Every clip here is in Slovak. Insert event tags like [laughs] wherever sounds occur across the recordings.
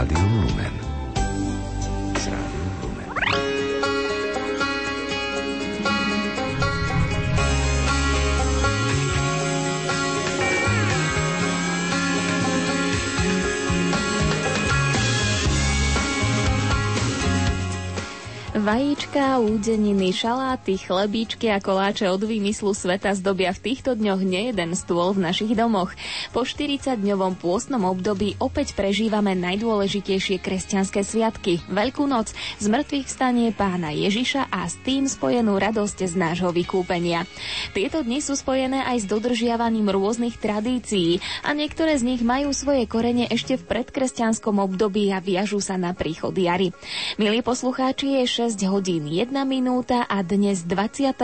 ráno s rádiom Vajíčka, údeniny, šaláty, chlebíčky a koláče od výmyslu sveta zdobia v týchto dňoch nejeden stôl v našich domoch. Po 40-dňovom pôstnom období opäť prežívame najdôležitejšie kresťanské sviatky. Veľkú noc, zmrtvých vstanie pána Ježiša a s tým spojenú radosť z nášho vykúpenia. Tieto dni sú spojené aj s dodržiavaním rôznych tradícií a niektoré z nich majú svoje korene ešte v predkresťanskom období a viažú sa na príchod jary. Milí poslucháči, je 6 hodín 1 minúta a dnes 25.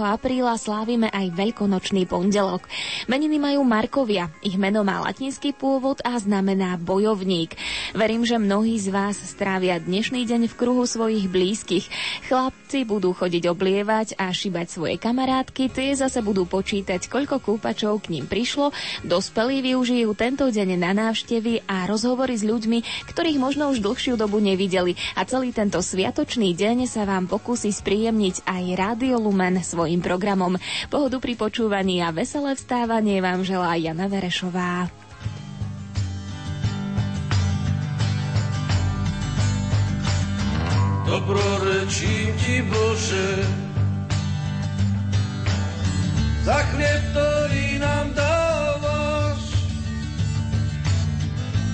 apríla slávime aj veľkonočný pondelok. Meniny majú Markovia, ich meno má latinský pôvod a znamená bojovník. Verím, že mnohí z vás strávia dnešný deň v kruhu svojich blízkych. Chlapci budú chodiť oblievať a šibať svoje kamarátky, tie zase budú počítať, koľko kúpačov k ním prišlo, dospelí využijú tento deň na návštevy a rozhovory s ľuďmi, ktorých možno už dlhšiu dobu nevideli a celý tento sviatočný dnešný deň sa vám pokúsi spríjemniť aj Rádio Lumen svojim programom. Pohodu pri počúvaní a veselé vstávanie vám želá Jana Verešová. Dobrorečím ti Bože za chlieb, ktorý nám dávaš.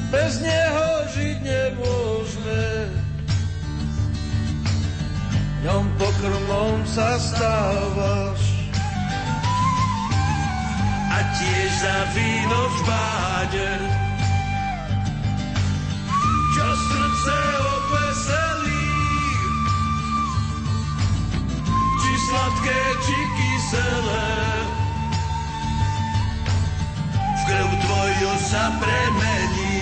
Bez neho žiť nemôžeme ňom pokrmom sa stávaš. A tiež za víno v báde, čo srdce odveselí. Či sladké, či kyselé, v krv tvoju sa premení.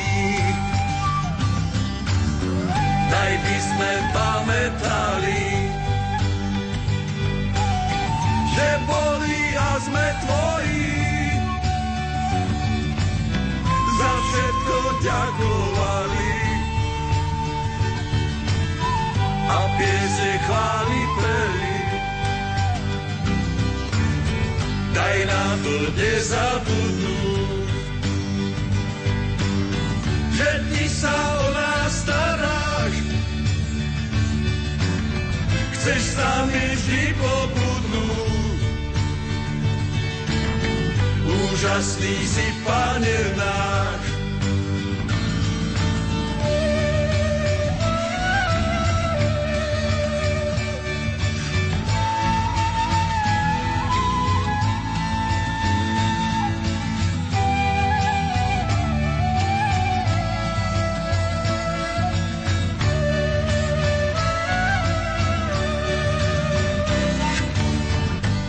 Daj by sme pamätali, že boli a sme tvoji. Za všetko ďakovali a piese chváli peli. Daj nám to nezabudnúť, že ty sa o nás staráš. Chceš s nami vždy pobudnúť. Úžasný si, Pane náš.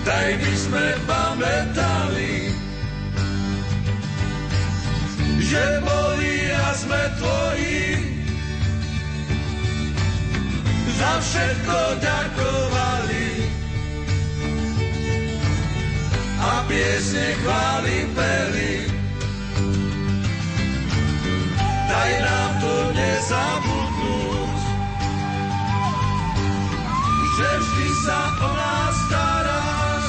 Daj by sme pamätali, že boli a sme tvoji. Za všetko ďakovali a piesne chváli peli. Daj nám to nezabudnúť, že vždy sa o nás staráš.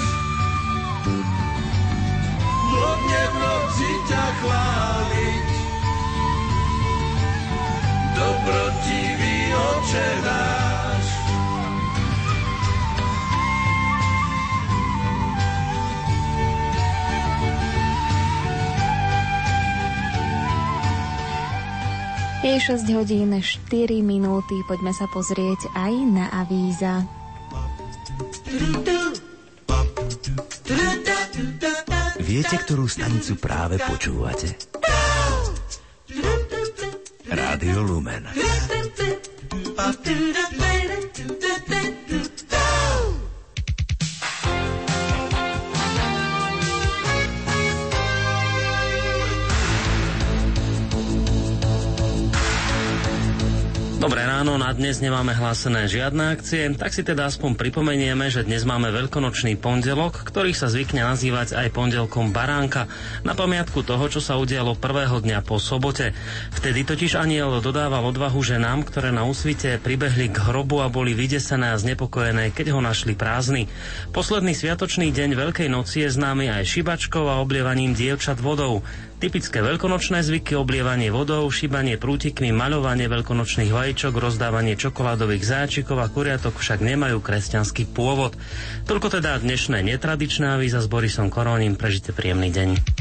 Dlodne v noci ťa chváliť, dobrotivý oče náš. Je 6 hodín 4 minúty, poďme sa pozrieť aj na avíza. Viete, ktorú stanicu práve počúvate? Rádio Lumen. Dobré ráno, na dnes nemáme hlásené žiadne akcie, tak si teda aspoň pripomenieme, že dnes máme veľkonočný pondelok, ktorý sa zvykne nazývať aj pondelkom baránka, na pamiatku toho, čo sa udialo prvého dňa po sobote. Vtedy totiž aniel dodával odvahu ženám, ktoré na úsvite pribehli k hrobu a boli vydesené a znepokojené, keď ho našli prázdny. Posledný sviatočný deň Veľkej noci je známy aj šibačkou a oblievaním dievčat vodou. Typické veľkonočné zvyky, oblievanie vodou, šíbanie prútikmi, maľovanie veľkonočných vajíčok, rozdávanie čokoládových záčikov a kuriatok však nemajú kresťanský pôvod. Toľko teda dnešné netradičné avíza s Borisom Korónim. Prežite príjemný deň.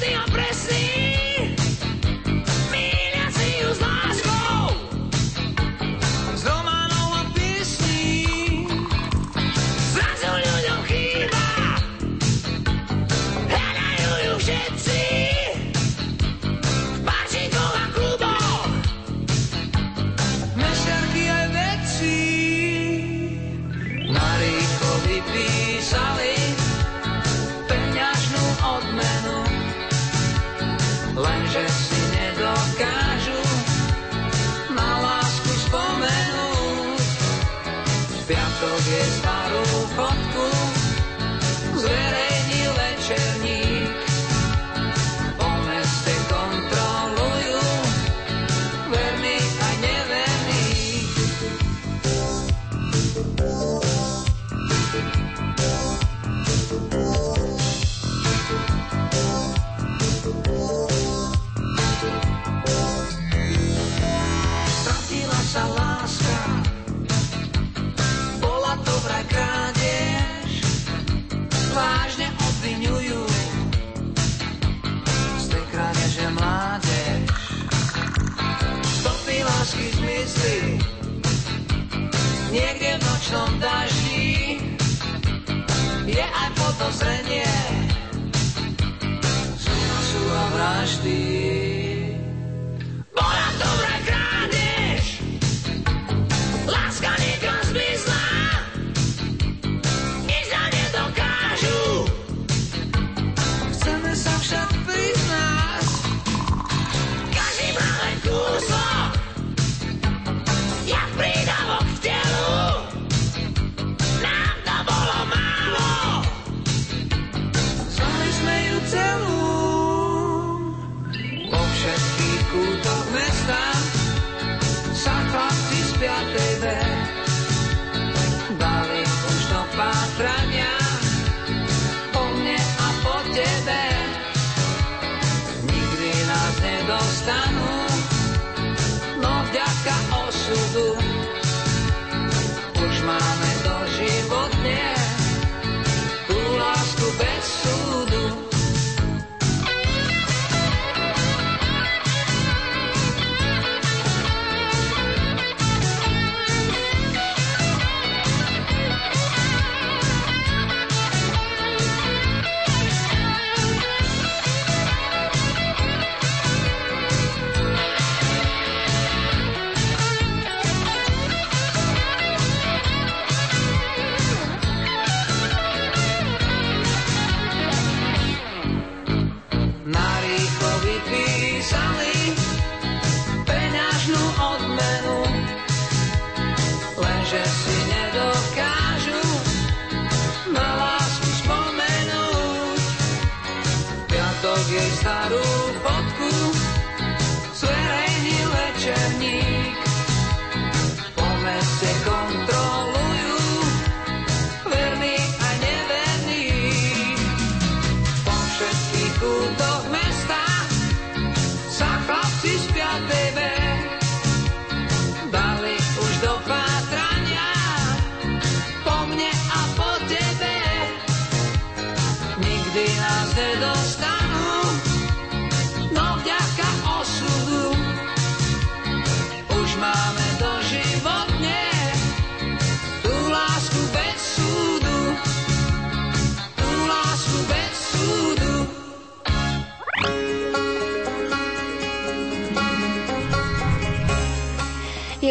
konkrétny a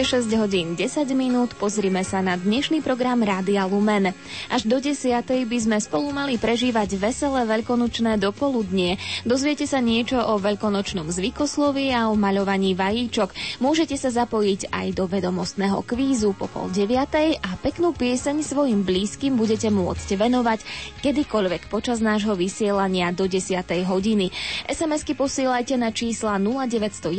6 hodín 10 minút, pozrime sa na dnešný program Rádia Lumen. Až do 10. by sme spolu mali prežívať veselé veľkonočné dopoludnie. Dozviete sa niečo o veľkonočnom zvykoslovi a o maľovaní vajíčok. Môžete sa zapojiť aj do vedomostného kvízu po pol 9. a peknú pieseň svojim blízkym budete môcť venovať kedykoľvek počas nášho vysielania do 10. hodiny. SMS-ky posielajte na čísla 0911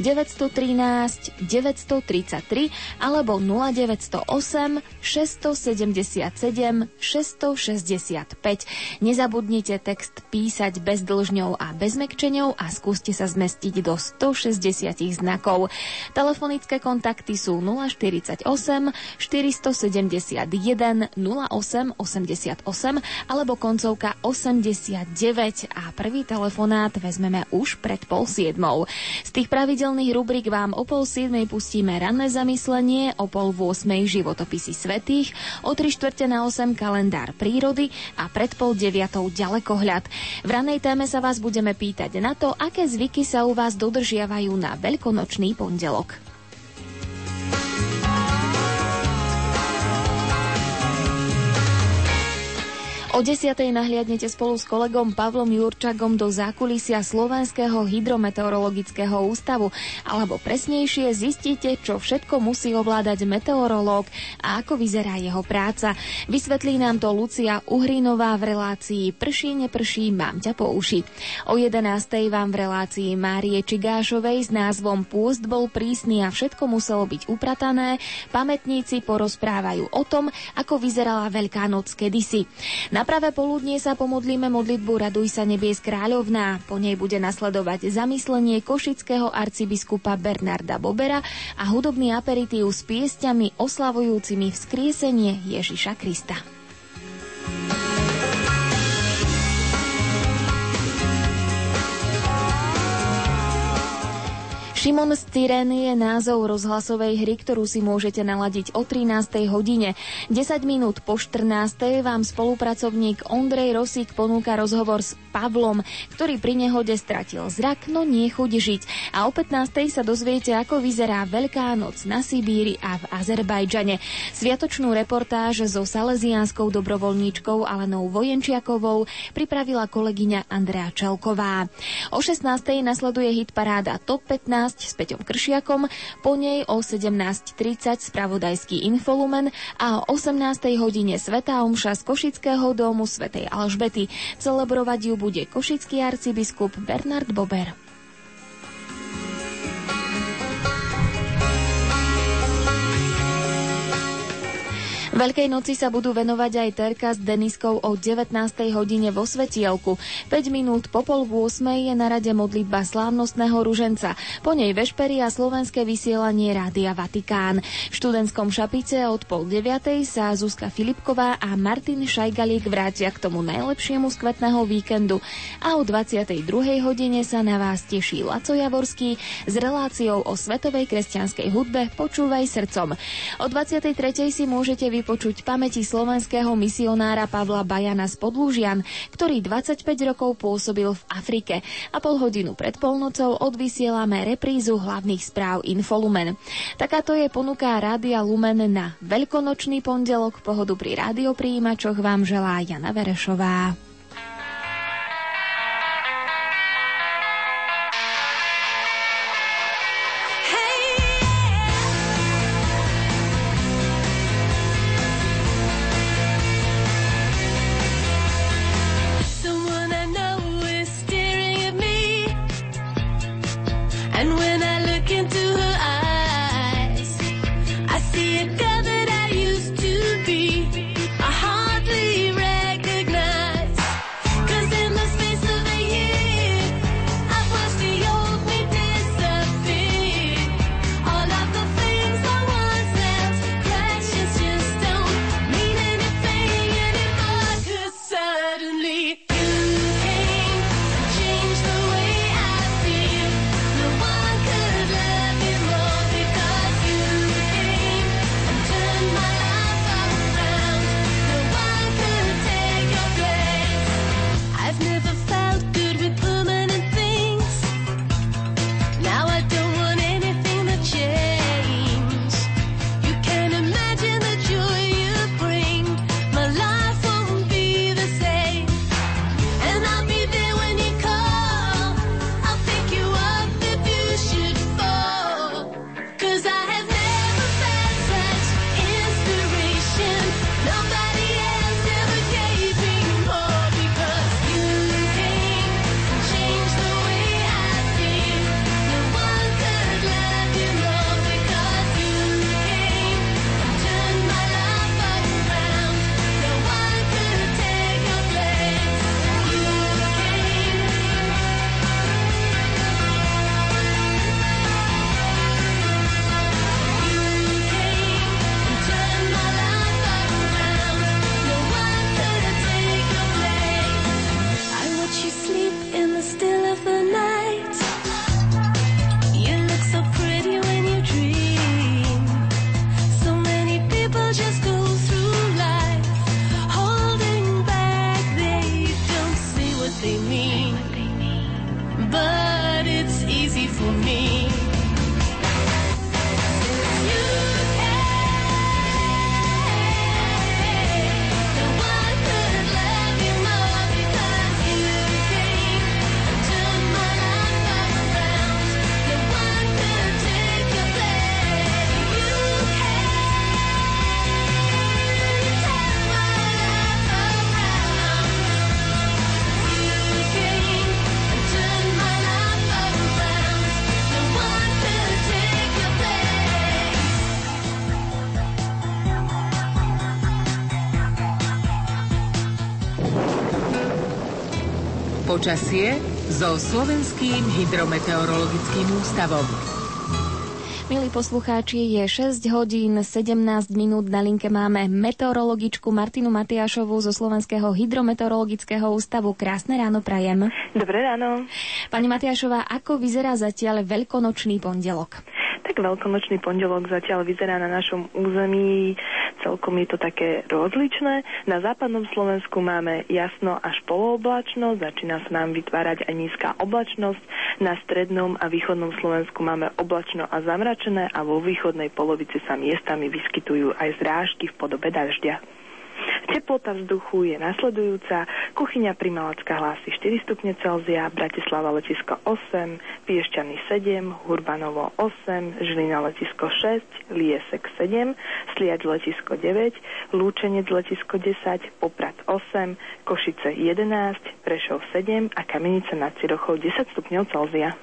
913 933 alebo 0908 677 665. Nezabudnite text písať bez dlžňov a bez mekčeňov a skúste sa zmestiť do 160 znakov. Telefonické kontakty sú 048 471 08 88 alebo koncovka 89 a prvý telefonát vezmeme už pred pol siedmou. Z tých pravidelných rubrik vám o pol siedmej pustíme ranné zamyslenie, o pol v 8 životopisy svetých, o 3 štvrte na 8 kalendár prírody a pred pol 9 ďalekohľad. V ranej téme sa vás budeme pýtať na to, aké zvyky sa u vás dodržiavajú na veľkonočný pondelok. O desiatej nahliadnete spolu s kolegom Pavlom Jurčagom do zákulisia Slovenského hydrometeorologického ústavu, alebo presnejšie zistíte, čo všetko musí ovládať meteorológ a ako vyzerá jeho práca. Vysvetlí nám to Lucia Uhrinová v relácii Prší, neprší, mám ťa po uši. O 11. vám v relácii Márie Čigášovej s názvom Pôst bol prísny a všetko muselo byť upratané, pamätníci porozprávajú o tom, ako vyzerala Veľká noc kedysi. Na na pravé poludnie sa pomodlíme modlitbu Raduj sa nebies kráľovná. Po nej bude nasledovať zamyslenie košického arcibiskupa Bernarda Bobera a hudobný aperitív s piesťami oslavujúcimi vzkriesenie Ježiša Krista. Šimon z Tyreny je názov rozhlasovej hry, ktorú si môžete naladiť o 13. hodine. 10 minút po 14. vám spolupracovník Ondrej Rosík ponúka rozhovor s Pavlom, ktorý pri nehode stratil zrak, no nie chuť žiť. A o 15. sa dozviete, ako vyzerá Veľká noc na Sibíri a v Azerbajdžane. Sviatočnú reportáž so salesiánskou dobrovoľníčkou Alenou Vojenčiakovou pripravila kolegyňa Andrea Čelková. O 16. nasleduje hit paráda Top 15 s Peťom Kršiakom, po nej o 17.30 spravodajský infolumen a o 18. hodine Svetá Omša z Košického domu Svetej Alžbety. Celebrovať ju bude košický arcibiskup Bernard Bober. Veľkej noci sa budú venovať aj Terka s Deniskou o 19. hodine vo Svetielku. 5 minút po pol v 8 je na rade modlitba slávnostného ruženca. Po nej vešpery a slovenské vysielanie Rádia Vatikán. V študentskom šapice od pol 9. sa Zuzka Filipková a Martin Šajgalík vrátia k tomu najlepšiemu z kvetného víkendu a o 22. hodine sa na vás teší Laco Javorský s reláciou o svetovej kresťanskej hudbe Počúvaj srdcom. O 23. si môžete vy vypočuť pamäti slovenského misionára Pavla Bajana z Podlúžian, ktorý 25 rokov pôsobil v Afrike a pol hodinu pred polnocou odvysielame reprízu hlavných správ Infolumen. Takáto je ponuka Rádia Lumen na veľkonočný pondelok. Pohodu pri rádiopríjimačoch vám želá Jana Verešová. Počasie so Slovenským hydrometeorologickým ústavom. Milí poslucháči, je 6 hodín 17 minút. Na linke máme meteorologičku Martinu Matiašovú zo Slovenského hydrometeorologického ústavu. Krásne ráno prajem. Dobré ráno. Pani Matiašová, ako vyzerá zatiaľ veľkonočný pondelok? Tak veľkonočný pondelok zatiaľ vyzerá na našom území. Celkom je to také rozličné. Na západnom Slovensku máme jasno až polooblačnosť, začína sa nám vytvárať aj nízka oblačnosť. Na strednom a východnom Slovensku máme oblačno a zamračené a vo východnej polovici sa miestami vyskytujú aj zrážky v podobe dažďa. Teplota vzduchu je nasledujúca. Kuchyňa Primalacka hlási 4 stupne Celzia, Bratislava letisko 8, Piešťany 7, Hurbanovo 8, Žilina letisko 6, Liesek 7, Sliač letisko 9, Lúčenec letisko 10, Poprad 8, Košice 11, Prešov 7 a Kamenice nad Cirochou 10 stupňov Celzia.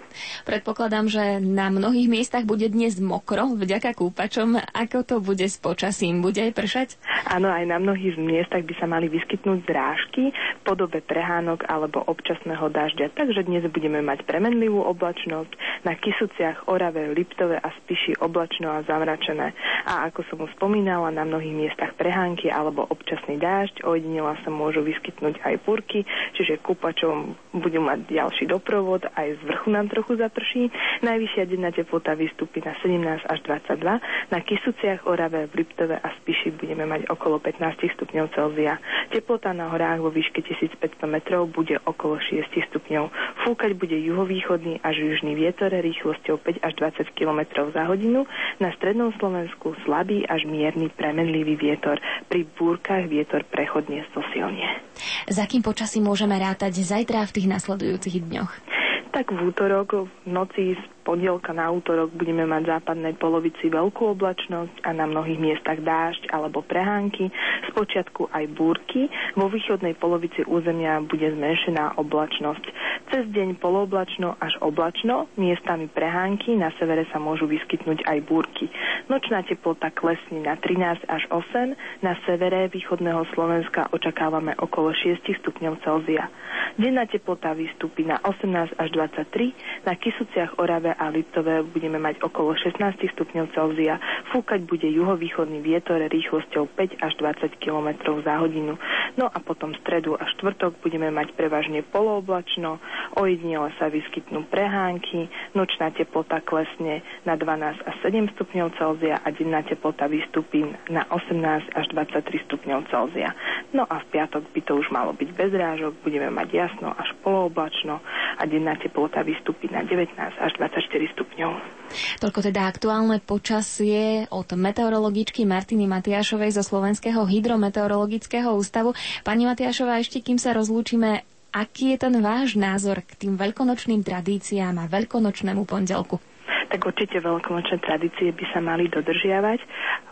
Predpokladám, že na mnohých miestach bude dnes mokro vďaka kúpačom. Ako to bude s počasím? Bude aj pršať? Áno, aj na mnohých miestach by sa mali vyskytnúť zrážky v podobe prehánok alebo občasného dažďa. Takže dnes budeme mať premenlivú oblačnosť, na Kisuciach, Orave, Liptove a Spiši oblačno a zamračené. A ako som už spomínala, na mnohých miestach prehánky alebo občasný dážď, ojedinila sa môžu vyskytnúť aj púrky, čiže kúpačom budú mať ďalší doprovod, aj z vrchu nám trochu zaprší. Najvyššia denná teplota vystúpi na 17 až 22, na Kisuciach, Orave, v Liptove a Spiši budeme mať okolo 15 stupňov Celzia. Teplota na horách vo výške 1500 metrov bude okolo 6 stupňov. Fúkať bude juhovýchodný až južný vietor rýchlosťou 5 až 20 km za hodinu. Na strednom Slovensku slabý až mierny premenlivý vietor. Pri búrkach vietor prechodne stosilne. Za kým počasí môžeme rátať zajtra v tých nasledujúcich dňoch? Tak v útorok v noci z pondelka na útorok budeme mať v západnej polovici veľkú oblačnosť a na mnohých miestach dážď alebo prehánky, z počiatku aj búrky. Vo východnej polovici územia bude zmenšená oblačnosť. Cez deň polooblačno až oblačno, miestami prehánky, na severe sa môžu vyskytnúť aj búrky. Nočná teplota klesne na 13 až 8, na severe východného Slovenska očakávame okolo 6 stupňov Celzia. Denná teplota vystúpi na 18 až 23, na Kisuciach, Orave a Liptove budeme mať okolo 16 stupňov Celzia. Fúkať bude juhovýchodný vietor rýchlosťou 5 až 20 km za hodinu. No a potom stredu a štvrtok budeme mať prevažne polooblačno, ojedinele sa vyskytnú prehánky, nočná teplota klesne na 12 až 7 stupňov Celzia a denná teplota vystúpi na 18 až 23 stupňov Celzia. No a v piatok by to už malo byť bez rážok, budeme mať jasno až polooblačno a denná teplota vystúpi na 19 až 24 4 stupňov. Toľko teda aktuálne počasie od meteorologičky Martiny Matiašovej zo Slovenského hydrometeorologického ústavu. Pani Matiašová, ešte kým sa rozlúčime, aký je ten váš názor k tým veľkonočným tradíciám a veľkonočnému pondelku? Tak určite veľkonočné tradície by sa mali dodržiavať.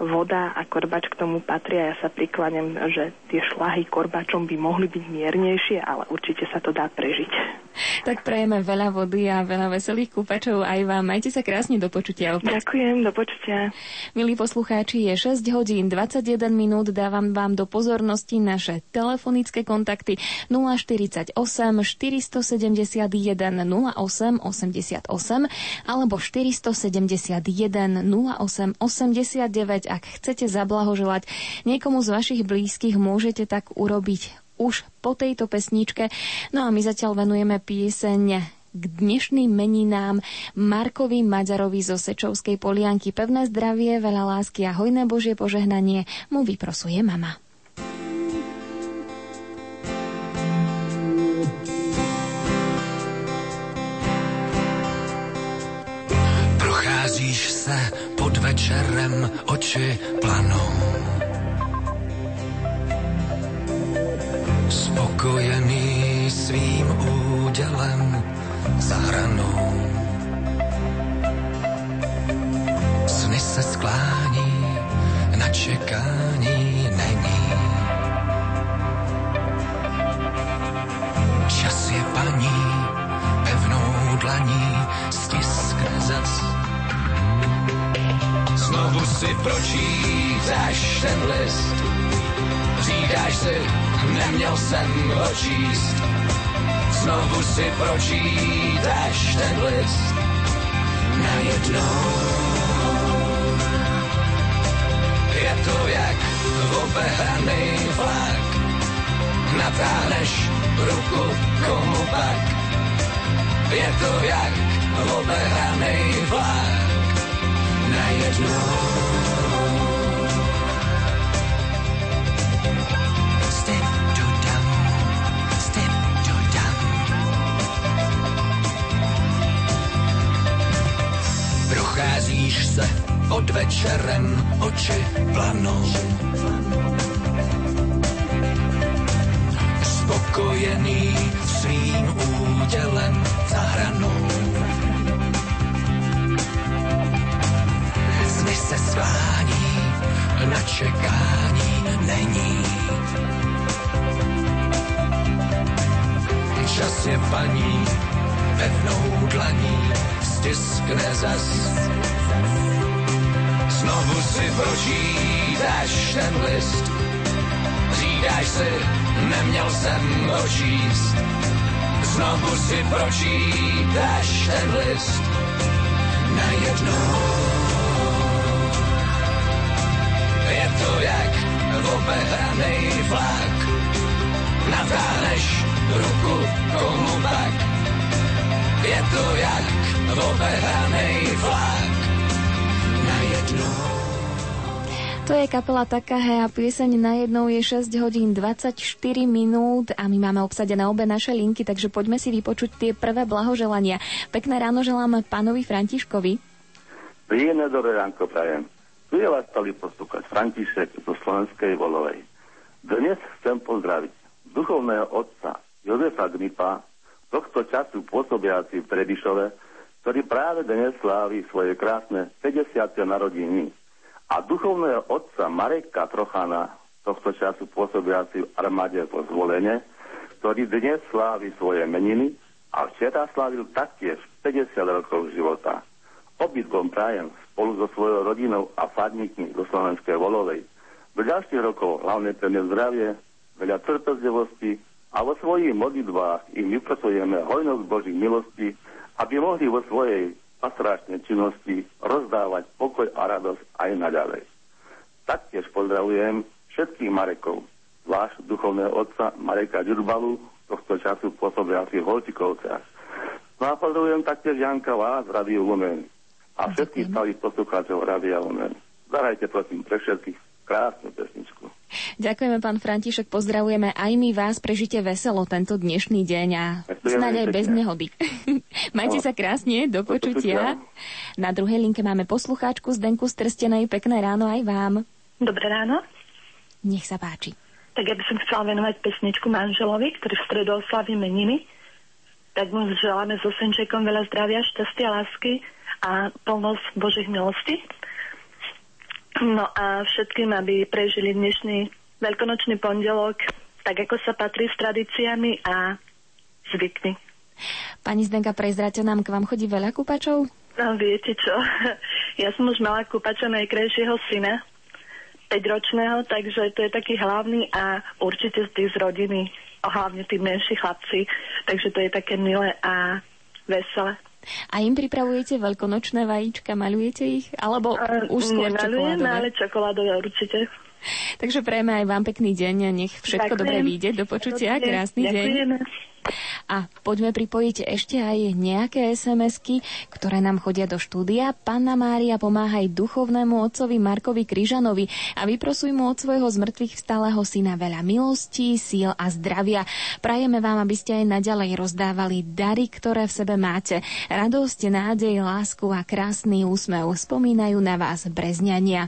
Voda a korbač k tomu patria. Ja sa prikláňam, že tie šlahy korbačom by mohli byť miernejšie, ale určite sa to dá prežiť. Tak prejeme veľa vody a veľa veselých kúpačov aj vám. Majte sa krásne do počutia opäť. Ďakujem, do počutia. Milí poslucháči, je 6 hodín 21 minút. Dávam vám do pozornosti naše telefonické kontakty 048 471 08 88 alebo 471 08 89. Ak chcete zablahoželať niekomu z vašich blízkych, môžete tak urobiť už po tejto pesničke. No a my zatiaľ venujeme pieseň k dnešným meninám Markovi Maďarovi zo Sečovskej polianky. Pevné zdravie, veľa lásky a hojné Božie požehnanie mu vyprosuje mama. Večerem, oči planou spokojený svým údělem za hranou. Sny se sklání, na čekání Znovu si pročítáš ten list, říkáš si, neměl jsem ho číst. Znovu si pročítaš ten list najednou. Je to jak obehraný vlak, natáhneš ruku komu pak. Je to jak obehraný vlak, najednou. Procházíš se pod večerem, oči planou. Spokojený svým údělem za hranou. Se sklání, na čekání není. Čas je paní, pevnou dlaní, stiskne zas. Znovu si pročítáš ten list, říkáš si, neměl jsem ho číst. Znovu si pročítáš ten list, najednou. To jak obehraný vlak, natáhneš ruku komu pak. Je to jak obehraný vlak najednou. To je kapela Takahe a pieseň na jednou je 6 hodín 24 minút a my máme obsadené obe naše linky, takže poďme si vypočuť tie prvé blahoželania. Pekné ráno želám pánovi Františkovi. Príjemné dobré ránko prajem. Tu je vás stali poslúchať František zo Slovenskej Volovej. Dnes chcem pozdraviť duchovného otca Jozefa Gnipa, tohto času pôsobiaci v Trebišove, ktorý práve dnes slávi svoje krásne 50. narodiny. A duchovného otca Mareka Trochana, tohto času pôsobiaci v armáde po zvolenie, ktorý dnes slávi svoje meniny a včera slávil taktiež 50 rokov života. Obidvom prajem spolu so svojou rodinou a farníkmi do Slovenskej Volovej. Do ďalších rokov hlavne pevné zdravie, veľa trpezlivosti a vo svojich modlitbách im vypracujeme hojnosť Božích milostí, aby mohli vo svojej pastoračnej činnosti rozdávať pokoj a radosť aj naďalej. Taktiež pozdravujem všetkých Marekov, zvlášť duchovného otca Mareka Ďurbalu, tohto času pôsobiaci v Holčikovciach. No a pozdravujem taktiež Janka vás z Radiu Lumen a všetkých stálych poslucháčov Radia Lumen. Zarajte prosím pre všetkých krásnu pesničku. Ďakujeme, pán František, pozdravujeme aj my vás, prežite veselo tento dnešný deň a snáď aj bez nehody. [laughs] Majte no. sa krásne, do počutia. Na druhej linke máme poslucháčku Zdenku Strstenej, pekné ráno aj vám. Dobré ráno. Nech sa páči. Tak ja by som chcela venovať pesničku manželovi, ktorý v stredu oslaví meniny. Tak mu želáme so Senčekom veľa zdravia, šťastia, lásky a plnosť Božích milostí. No a všetkým, aby prežili dnešný veľkonočný pondelok tak, ako sa patrí s tradíciami a zvykmi. Pani Zdenka, prezrate nám, k vám chodí veľa kúpačov? No, viete čo, [laughs] ja som už mala kúpača najkrajšieho syna, 5-ročného, takže to je taký hlavný a určite z z rodiny, a hlavne tí menší chlapci, takže to je také milé a veselé. A im pripravujete veľkonočné vajíčka, malujete ich? Alebo už skôr čokoládové? ale čokoládové určite. [laughs] Takže prejme aj vám pekný deň a nech všetko Ďakujem. dobre vyjde. Do počutia, krásny deň. A poďme pripojiť ešte aj nejaké SMS-ky, ktoré nám chodia do štúdia. Panna Mária pomáha aj duchovnému otcovi Markovi Kryžanovi a vyprosuj mu od svojho zmrtvých vstalého syna veľa milostí, síl a zdravia. Prajeme vám, aby ste aj naďalej rozdávali dary, ktoré v sebe máte. Radosť, nádej, lásku a krásny úsmev spomínajú na vás brezňania.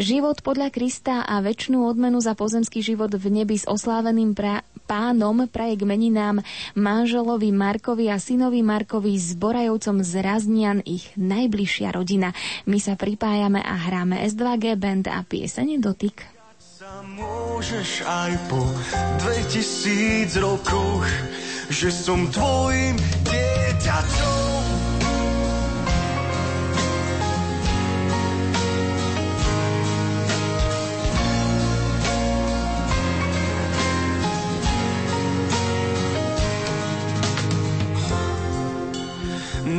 Život podľa Krista a väčšnú odmenu za pozemský život v nebi s osláveným pra- pánom praje k meninám manželovi Markovi a synovi Markovi s Borajovcom z Raznian ich najbližšia rodina. My sa pripájame a hráme S2G band a piesene Dotyk. Môžeš aj po 2000 rokoch, že som tvojim dieťaťom.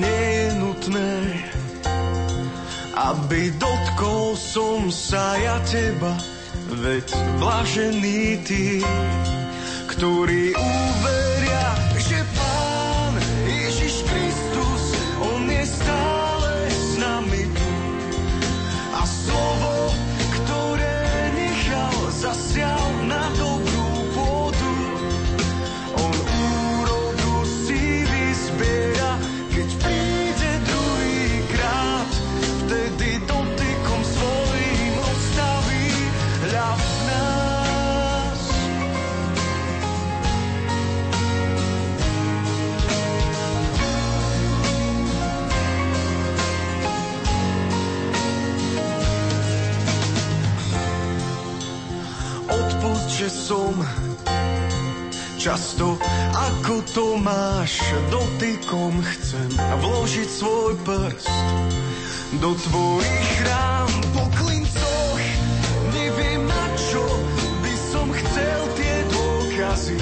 nie je nutné, aby dotkol som sa ja teba, veď blažený ty, ktorí uveria, že pán že som Často ako to máš, dotykom chcem vložiť svoj prst do tvojich rán po klincoch. Neviem na čo by som chcel tie dôkazy,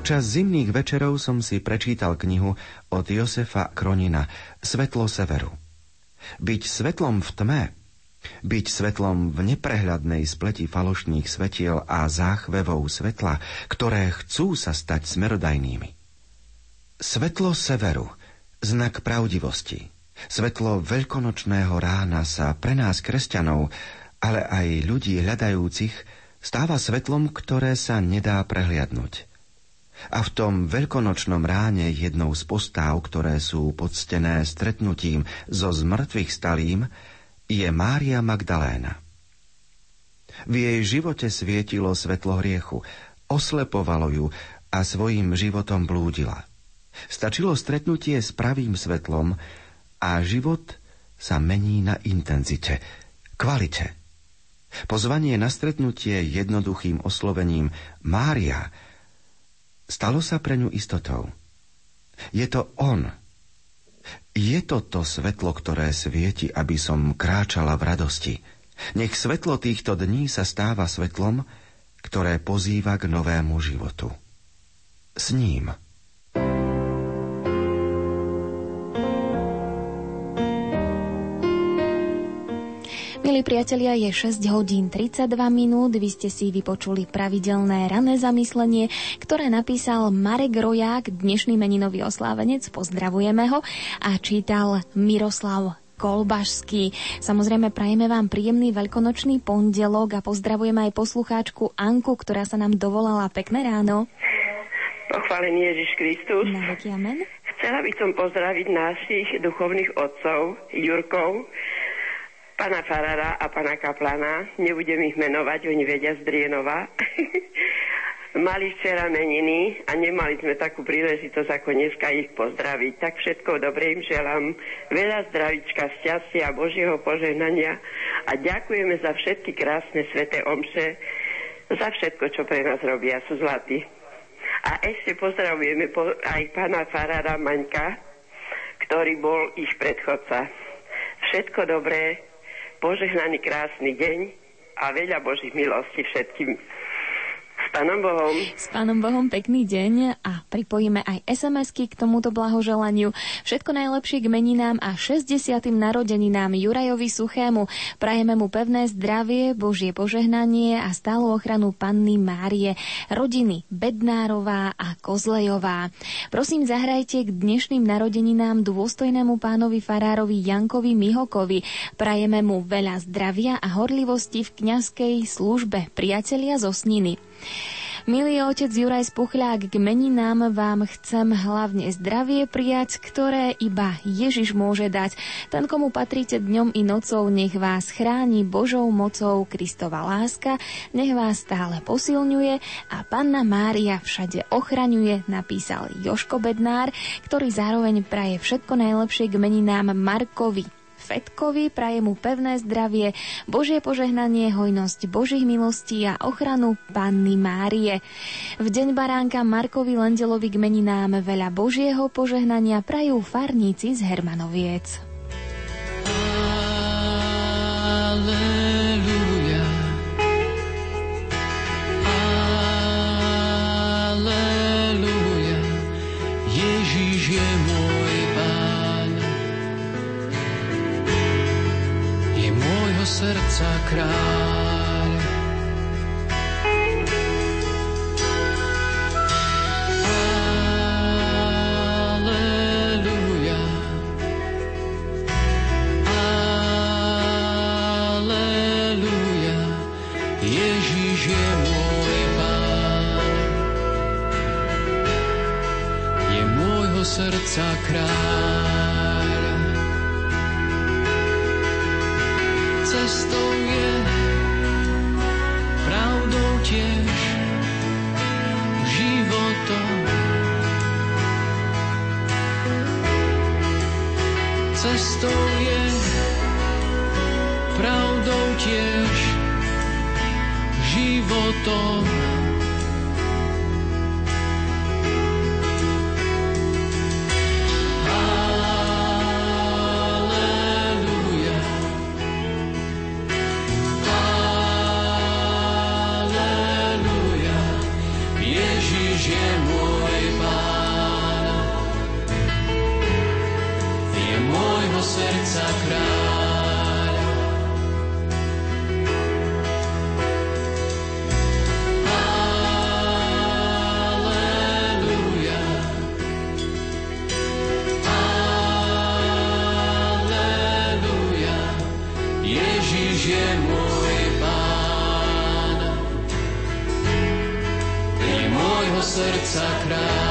Počas zimných večerov som si prečítal knihu od Josefa Kronina Svetlo severu. Byť svetlom v tme, byť svetlom v neprehľadnej spleti falošných svetiel a záchvevov svetla, ktoré chcú sa stať smerodajnými. Svetlo severu, znak pravdivosti, svetlo veľkonočného rána sa pre nás kresťanov, ale aj ľudí hľadajúcich, stáva svetlom, ktoré sa nedá prehliadnúť. A v tom veľkonočnom ráne jednou z postáv, ktoré sú poctené stretnutím so zmrtvých stalým, je Mária Magdaléna. V jej živote svietilo svetlo hriechu, oslepovalo ju a svojim životom blúdila. Stačilo stretnutie s pravým svetlom a život sa mení na intenzite, kvalite. Pozvanie na stretnutie jednoduchým oslovením Mária stalo sa pre ňu istotou. Je to on. Je to to svetlo, ktoré svieti, aby som kráčala v radosti. Nech svetlo týchto dní sa stáva svetlom, ktoré pozýva k novému životu. S ním. Milí priatelia, je 6 hodín 32 minút. Vy ste si vypočuli pravidelné rané zamyslenie, ktoré napísal Marek Roják, dnešný meninový oslávenec. Pozdravujeme ho. A čítal Miroslav Kolbašský. Samozrejme, prajeme vám príjemný veľkonočný pondelok a pozdravujeme aj poslucháčku Anku, ktorá sa nám dovolala pekné ráno. Pochválený Ježiš Kristus. Na veky amen. Chcela by som pozdraviť našich duchovných otcov, Jurkov, pána Farara a pána Kaplana. Nebudem ich menovať, oni vedia z Drienova. [laughs] mali včera meniny a nemali sme takú príležitosť ako dneska ich pozdraviť. Tak všetko dobre im želám. Veľa zdravička, šťastia Božieho požehnania a ďakujeme za všetky krásne sveté omše, za všetko, čo pre nás robia. Sú zlatí. A ešte pozdravujeme po, aj pána Farára Maňka, ktorý bol ich predchodca. Všetko dobré, požehnaný krásny deň a veľa Božích milostí všetkým. Pánom Bohom. S Pánom Bohom pekný deň a pripojíme aj SMS-ky k tomuto blahoželaniu. Všetko najlepšie k meninám a 60. narodeninám Jurajovi Suchému. Prajeme mu pevné zdravie, Božie požehnanie a stálu ochranu Panny Márie, rodiny Bednárová a Kozlejová. Prosím, zahrajte k dnešným narodeninám dôstojnému pánovi farárovi Jankovi Mihokovi. Prajeme mu veľa zdravia a horlivosti v kňazskej službe, priatelia zo Sniny. Milý otec Juraj Spuchľák, k meninám vám chcem hlavne zdravie prijať, ktoré iba Ježiš môže dať. Ten, komu patríte dňom i nocou, nech vás chráni Božou mocou Kristova láska, nech vás stále posilňuje a Panna Mária všade ochraňuje, napísal Joško Bednár, ktorý zároveň praje všetko najlepšie k meninám Markovi Fetkovi, praje mu pevné zdravie, Božie požehnanie, hojnosť Božích milostí a ochranu Panny Márie. V deň baránka Markovi Lendelovi k meninám veľa Božieho požehnania prajú farníci z Hermanoviec. Srdca kráľ. Aleluja. Aleluja. Ježíš je srdca kráľ. Cestou je pravdou tiež životom. Cestou je pravdou tiež životom. Srdca kráľ. Aleluja. Aleluja. Ježíš je môj pán. Je môjho srdca kráľ.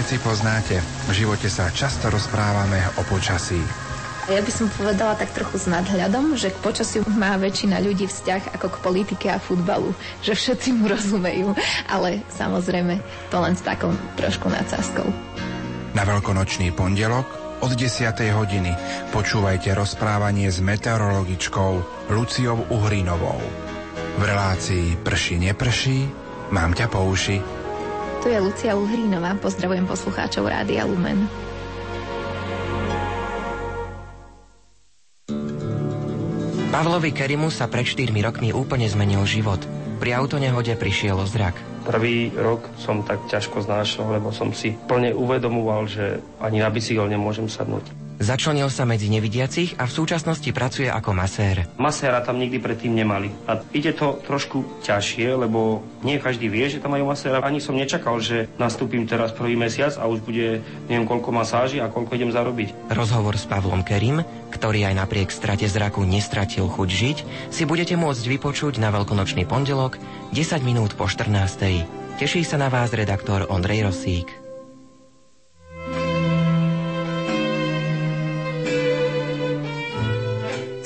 Všetci poznáte. V živote sa často rozprávame o počasí. Ja by som povedala tak trochu s nadhľadom, že k počasiu má väčšina ľudí vzťah ako k politike a futbalu, že všetci mu rozumejú, ale samozrejme to len s takou trošku nadsázkou. Na veľkonočný pondelok od 10. hodiny počúvajte rozprávanie s meteorologičkou Luciou Uhrinovou. V relácii Prší neprší, mám ťa po uši. Tu je Lucia Uhrinová, pozdravujem poslucháčov Rádia Lumen. Pavlovi Kerimu sa pred 4 rokmi úplne zmenil život. Pri autonehode prišiel o zrak. Prvý rok som tak ťažko znášal, lebo som si plne uvedomoval, že ani na bicykel nemôžem sadnúť. Začlenil sa medzi nevidiacich a v súčasnosti pracuje ako masér. Maséra tam nikdy predtým nemali. A ide to trošku ťažšie, lebo nie každý vie, že tam majú maséra. Ani som nečakal, že nastúpim teraz prvý mesiac a už bude neviem koľko masáží a koľko idem zarobiť. Rozhovor s Pavlom Kerim, ktorý aj napriek strate zraku nestratil chuť žiť, si budete môcť vypočuť na veľkonočný pondelok 10 minút po 14. Teší sa na vás redaktor Ondrej Rosík.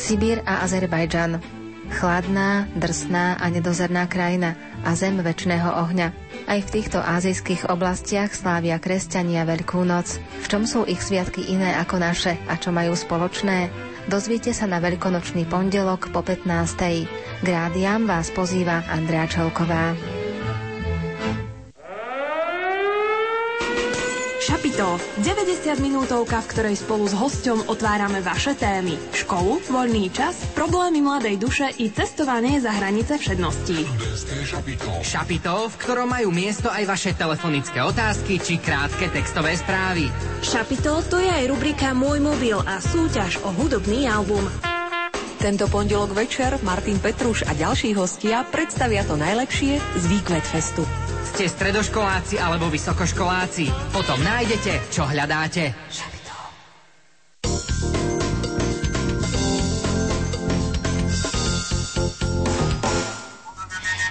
Sibír a Azerbajdžan. Chladná, drsná a nedozerná krajina a zem väčšného ohňa. Aj v týchto azijských oblastiach slávia kresťania Veľkú noc. V čom sú ich sviatky iné ako naše a čo majú spoločné? Dozviete sa na veľkonočný pondelok po 15. K vás pozýva Andrea Čelková. Šapito, 90 minútovka, v ktorej spolu s hosťom otvárame vaše témy. Školu, voľný čas, problémy mladej duše i cestovanie za hranice všedností. Šapito, v ktorom majú miesto aj vaše telefonické otázky či krátke textové správy. Šapito, to je aj rubrika Môj mobil a súťaž o hudobný album. Tento pondelok večer Martin Petruš a ďalší hostia predstavia to najlepšie z Výkvet Festu. Ste stredoškoláci alebo vysokoškoláci? Potom nájdete, čo hľadáte.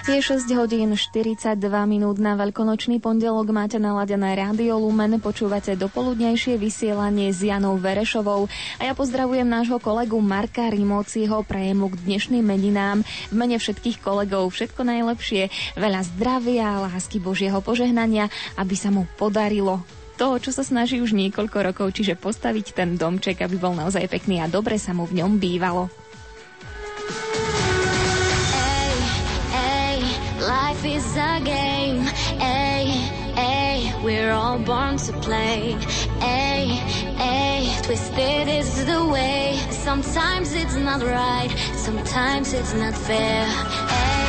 Je 6 hodín 42 minút na veľkonočný pondelok. Máte naladené Rádio Lumen, počúvate dopoludnejšie vysielanie s Janou Verešovou a ja pozdravujem nášho kolegu Marka Rimóciho, prajem mu k dnešným meninám. V mene všetkých kolegov všetko najlepšie, veľa zdravia, lásky Božieho požehnania, aby sa mu podarilo to, čo sa snaží už niekoľko rokov, čiže postaviť ten domček, aby bol naozaj pekný a dobre sa mu v ňom bývalo. Life is a game, ay, ay, we're all born to play, ay, ay, twisted is the way, sometimes it's not right, sometimes it's not fair, ay,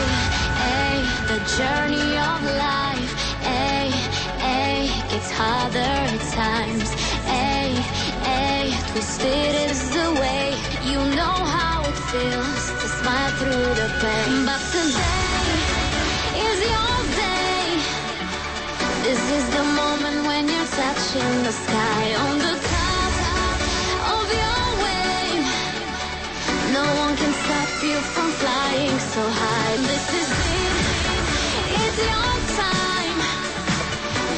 ay, the journey of life, ay, ay, gets harder at times, ay, ay, twisted is the way, you know how it feels to smile through the pain, but today, This is the moment when you're touching the sky on the top of your wave. No one can stop you from flying so high. This is it. It's your time.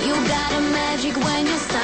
You got a magic when your stars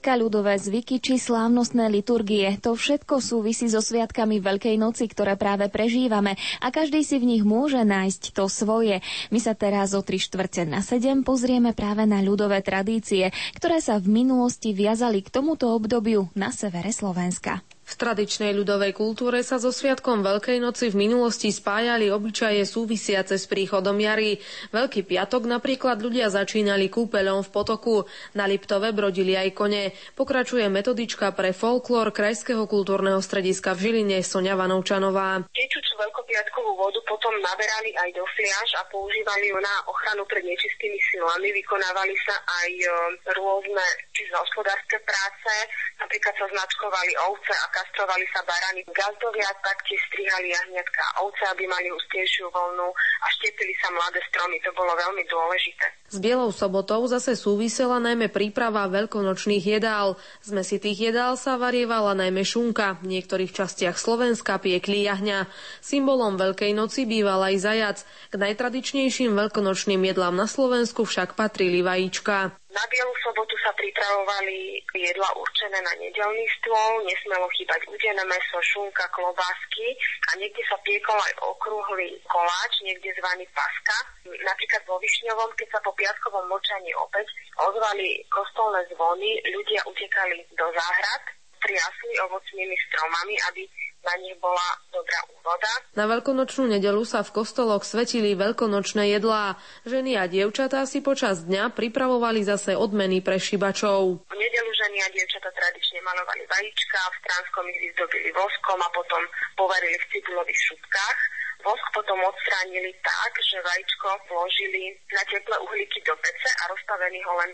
Bahniatka, ľudové zvyky či slávnostné liturgie, to všetko súvisí so sviatkami Veľkej noci, ktoré práve prežívame a každý si v nich môže nájsť to svoje. My sa teraz o 3 štvrte na 7 pozrieme práve na ľudové tradície, ktoré sa v minulosti viazali k tomuto obdobiu na severe Slovenska. V tradičnej ľudovej kultúre sa so Sviatkom Veľkej noci v minulosti spájali obyčaje súvisiace s príchodom jary. Veľký piatok napríklad ľudia začínali kúpeľom v potoku. Na Liptove brodili aj kone. Pokračuje metodička pre folklór Krajského kultúrneho strediska v Žiline Sonia Vanovčanová. Tečúcu veľkopiatkovú vodu potom naberali aj do fliaž a používali ju na ochranu pred nečistými silami. Vykonávali sa aj e, rôzne či hospodárske práce, napríklad sa značkovali ovce a kastrovali sa barany. Gazdovia taktiež strihali jahniatka ovce, aby mali hustejšiu voľnu a štiepili sa mladé stromy. To bolo veľmi dôležité. S Bielou sobotou zase súvisela najmä príprava veľkonočných jedál. Z mesitých jedál sa varievala najmä šunka. V niektorých častiach Slovenska piekli jahňa. Symbolom Veľkej noci býval aj zajac. K najtradičnejším veľkonočným jedlám na Slovensku však patrili vajíčka. Na Bielu sobotu sa pripravovali jedla určené na nedelný stôl, nesmelo chýbať udené meso, šunka, klobásky a niekde sa piekol aj okrúhly koláč, niekde zvaný paska. Napríklad vo Višňovom, keď sa po piatkovom močaní opäť ozvali kostolné zvony, ľudia utekali do záhrad, triasli ovocnými stromami, aby na nich bola dobrá úroda. Na veľkonočnú nedelu sa v kostoloch svetili veľkonočné jedlá. Ženy a dievčatá si počas dňa pripravovali zase odmeny pre šibačov. V nedelu ženy a dievčatá tradične malovali vajíčka, v Stránskom ich vyzdobili voskom a potom povarili v cibulových šupkách. Vosk potom odstránili tak, že vajíčko vložili na teplé uhlíky do pece a rozstavený ho len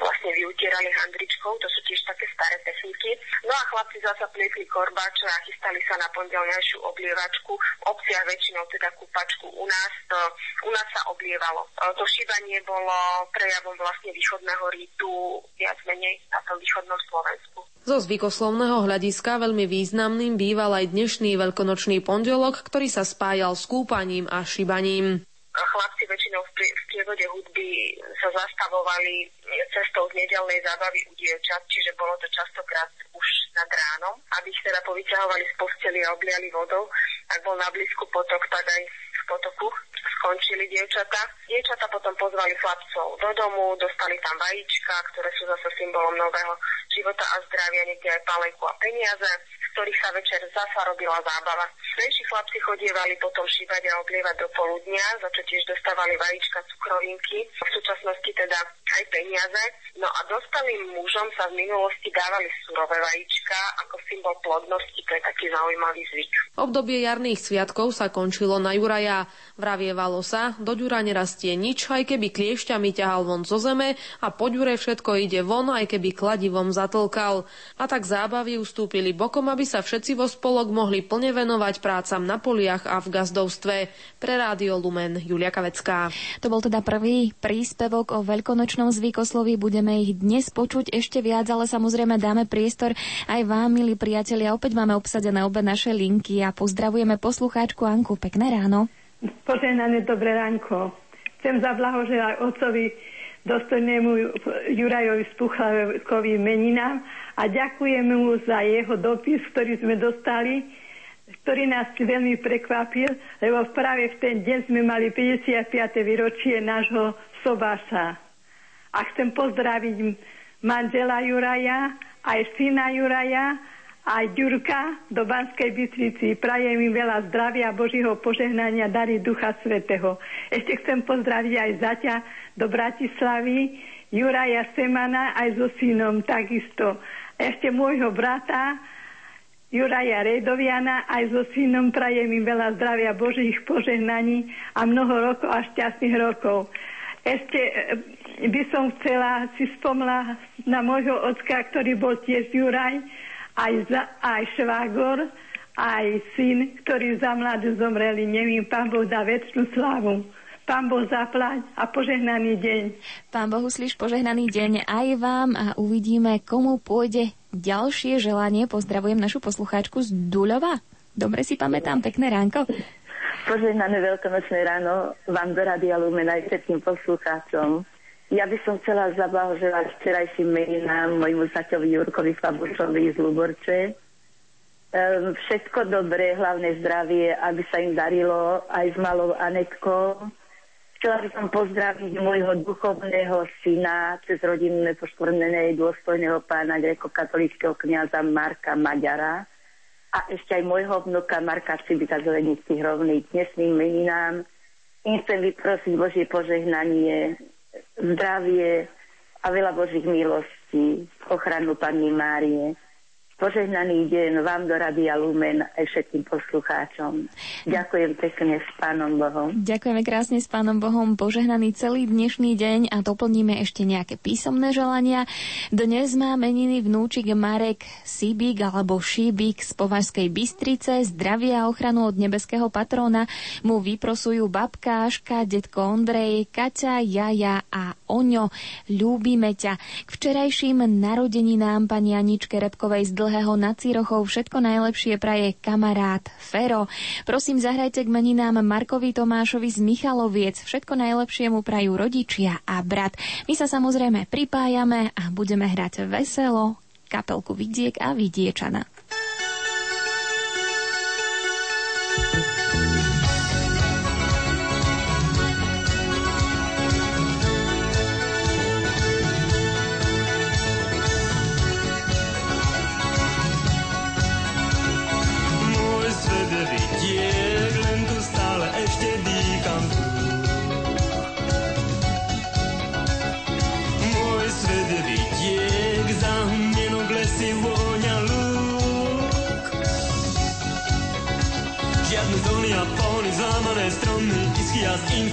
vlastne vyutierali handričkou, to sú tiež také staré techniky. No a chlapci zasa pliekli korbáče a chystali sa na pondelňajšiu oblievačku. V obciach väčšinou teda kúpačku u nás, to, u nás sa oblievalo. To šíbanie bolo prejavom vlastne východného rítu viac menej na tom východnom Slovensku. Zo zvykoslovného hľadiska veľmi významným býval aj dnešný veľkonočný pondelok, ktorý sa spájal s kúpaním a šibaním chlapci väčšinou v, v prievode hudby sa zastavovali cestou z nedelnej zábavy u dievčat, čiže bolo to častokrát už nad ránom, aby ich teda povyťahovali z posteli a obliali vodou. Ak bol na blízku potok, tak aj potoku skončili dievčata. Dievčata potom pozvali chlapcov do domu, dostali tam vajíčka, ktoré sú zase symbolom nového života a zdravia, niekde aj palejku a peniaze ktorých sa večer zasa robila zábava. Menší chlapci chodievali potom šíbať a oblievať do poludnia, za čo tiež dostávali vajíčka, cukrovinky, v súčasnosti teda aj peniaze. No a dospelým mužom sa v minulosti dávali surové vajíčka ako symbol plodnosti, to je taký zaujímavý zvyk. Obdobie jarných sviatkov sa končilo na Juraja. Vravievalo sa, do ďura nerastie nič, aj keby kliešťami ťahal von zo zeme a po ďure všetko ide von, aj keby kladivom zatlkal. A tak zábavy ustúpili bokom, aby sa všetci vo spolok mohli plne venovať prácam na poliach a v gazdovstve. Pre Rádio Lumen Julia Kavecká. To bol teda prvý príspevok o veľkonočnom zvykosloví. Budeme ich dnes počuť ešte viac, ale samozrejme dáme priestor aj vám, milí priatelia. Opäť máme obsadené obe naše linky a pozdravujeme poslucháčku Anku. Pekné ráno. Požehnané dobré ránko. Chcem zablahoželať otcovi dostojnému Jurajovi Spuchlakovi meninám a ďakujem mu za jeho dopis, ktorý sme dostali, ktorý nás veľmi prekvapil, lebo práve v ten deň sme mali 55. výročie nášho sobáša. A chcem pozdraviť manžela Juraja, aj syna Juraja, aj Ďurka do Banskej Bystrici. Prajem im veľa zdravia, Božího požehnania, dary Ducha Svetého. Ešte chcem pozdraviť aj zaťa do Bratislavy, Juraja Semana aj so synom takisto. Ešte môjho brata, Juraja Redoviana, aj so synom prajem im veľa zdravia, Božích požehnaní a mnoho rokov a šťastných rokov. Ešte eh, by som chcela si spomla na môjho ocka, ktorý bol tiež Juraj, aj, za, aj švagor, aj syn, ktorý za mladú zomreli. Neviem, pán Boh dá väčšinu slávu. Pán Boh zaplať a požehnaný deň. Pán Boh uslíš požehnaný deň aj vám a uvidíme, komu pôjde ďalšie želanie. Pozdravujem našu poslucháčku z Duľova. Dobre si pamätám, pekné ránko. Požehnané veľkonočné ráno vám do Radia Lumen aj všetkým poslucháčom. Ja by som chcela zablahoželať včerajším meninám môjmu zaťovi Jurkovi Fabušovi z Luborče. Ehm, všetko dobré, hlavne zdravie, aby sa im darilo aj s malou Anetkou Chcela by som pozdraviť môjho duchovného syna cez rodinné poškvrnené dôstojného pána grekokatolického kniaza Marka Maďara a ešte aj môjho vnuka Marka Cibita z Lenických rovných dnesným meninám. Im chcem vyprosiť Božie požehnanie, zdravie a veľa Božích milostí, ochranu Panny Márie. Požehnaný deň vám do Radia Lumen aj všetkým poslucháčom. Ďakujem pekne s Pánom Bohom. Ďakujeme krásne s Pánom Bohom. Požehnaný celý dnešný deň a doplníme ešte nejaké písomné želania. Dnes má meniny vnúčik Marek Sibík alebo Šíbik z Považskej Bystrice. Zdravia a ochranu od nebeského patróna mu vyprosujú babka Aška, detko Ondrej, Kaťa, Jaja a Oňo. Ľúbime ťa. K včerajším narodeninám pani Aničke Repkovej z dlhého nad Cirochou všetko najlepšie praje kamarát Fero. Prosím, zahrajte k meninám Markovi Tomášovi z Michaloviec. Všetko najlepšie mu prajú rodičia a brat. My sa samozrejme pripájame a budeme hrať veselo, kapelku Vidiek a Vidiečana.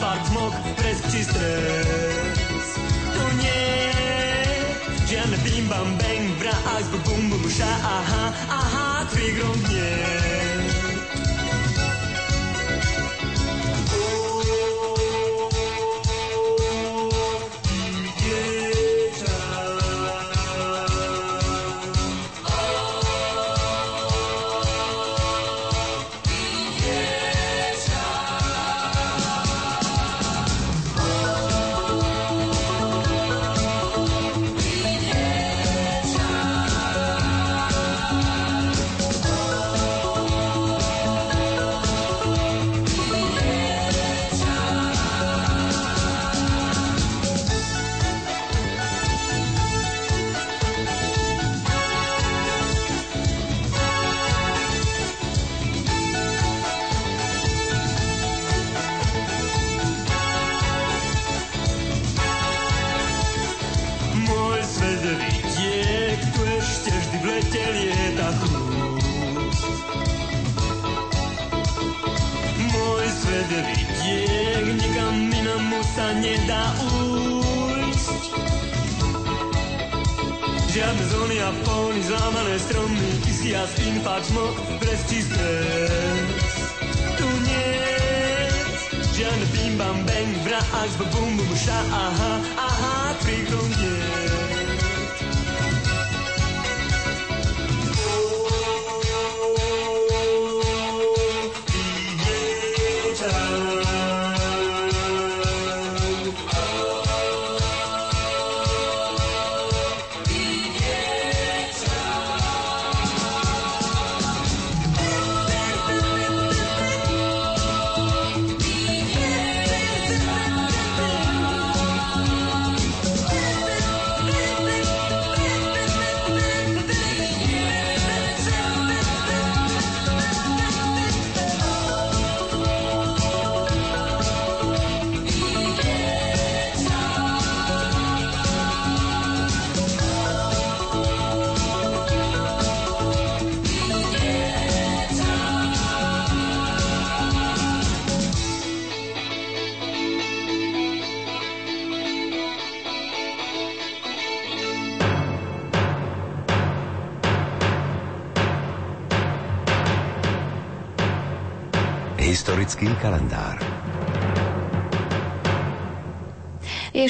Infarkt, smog, fresk či stres. To nie žiadne bim bam bang, bra, iceberg, bum bum, ša, aha, aha, tvigrom nie.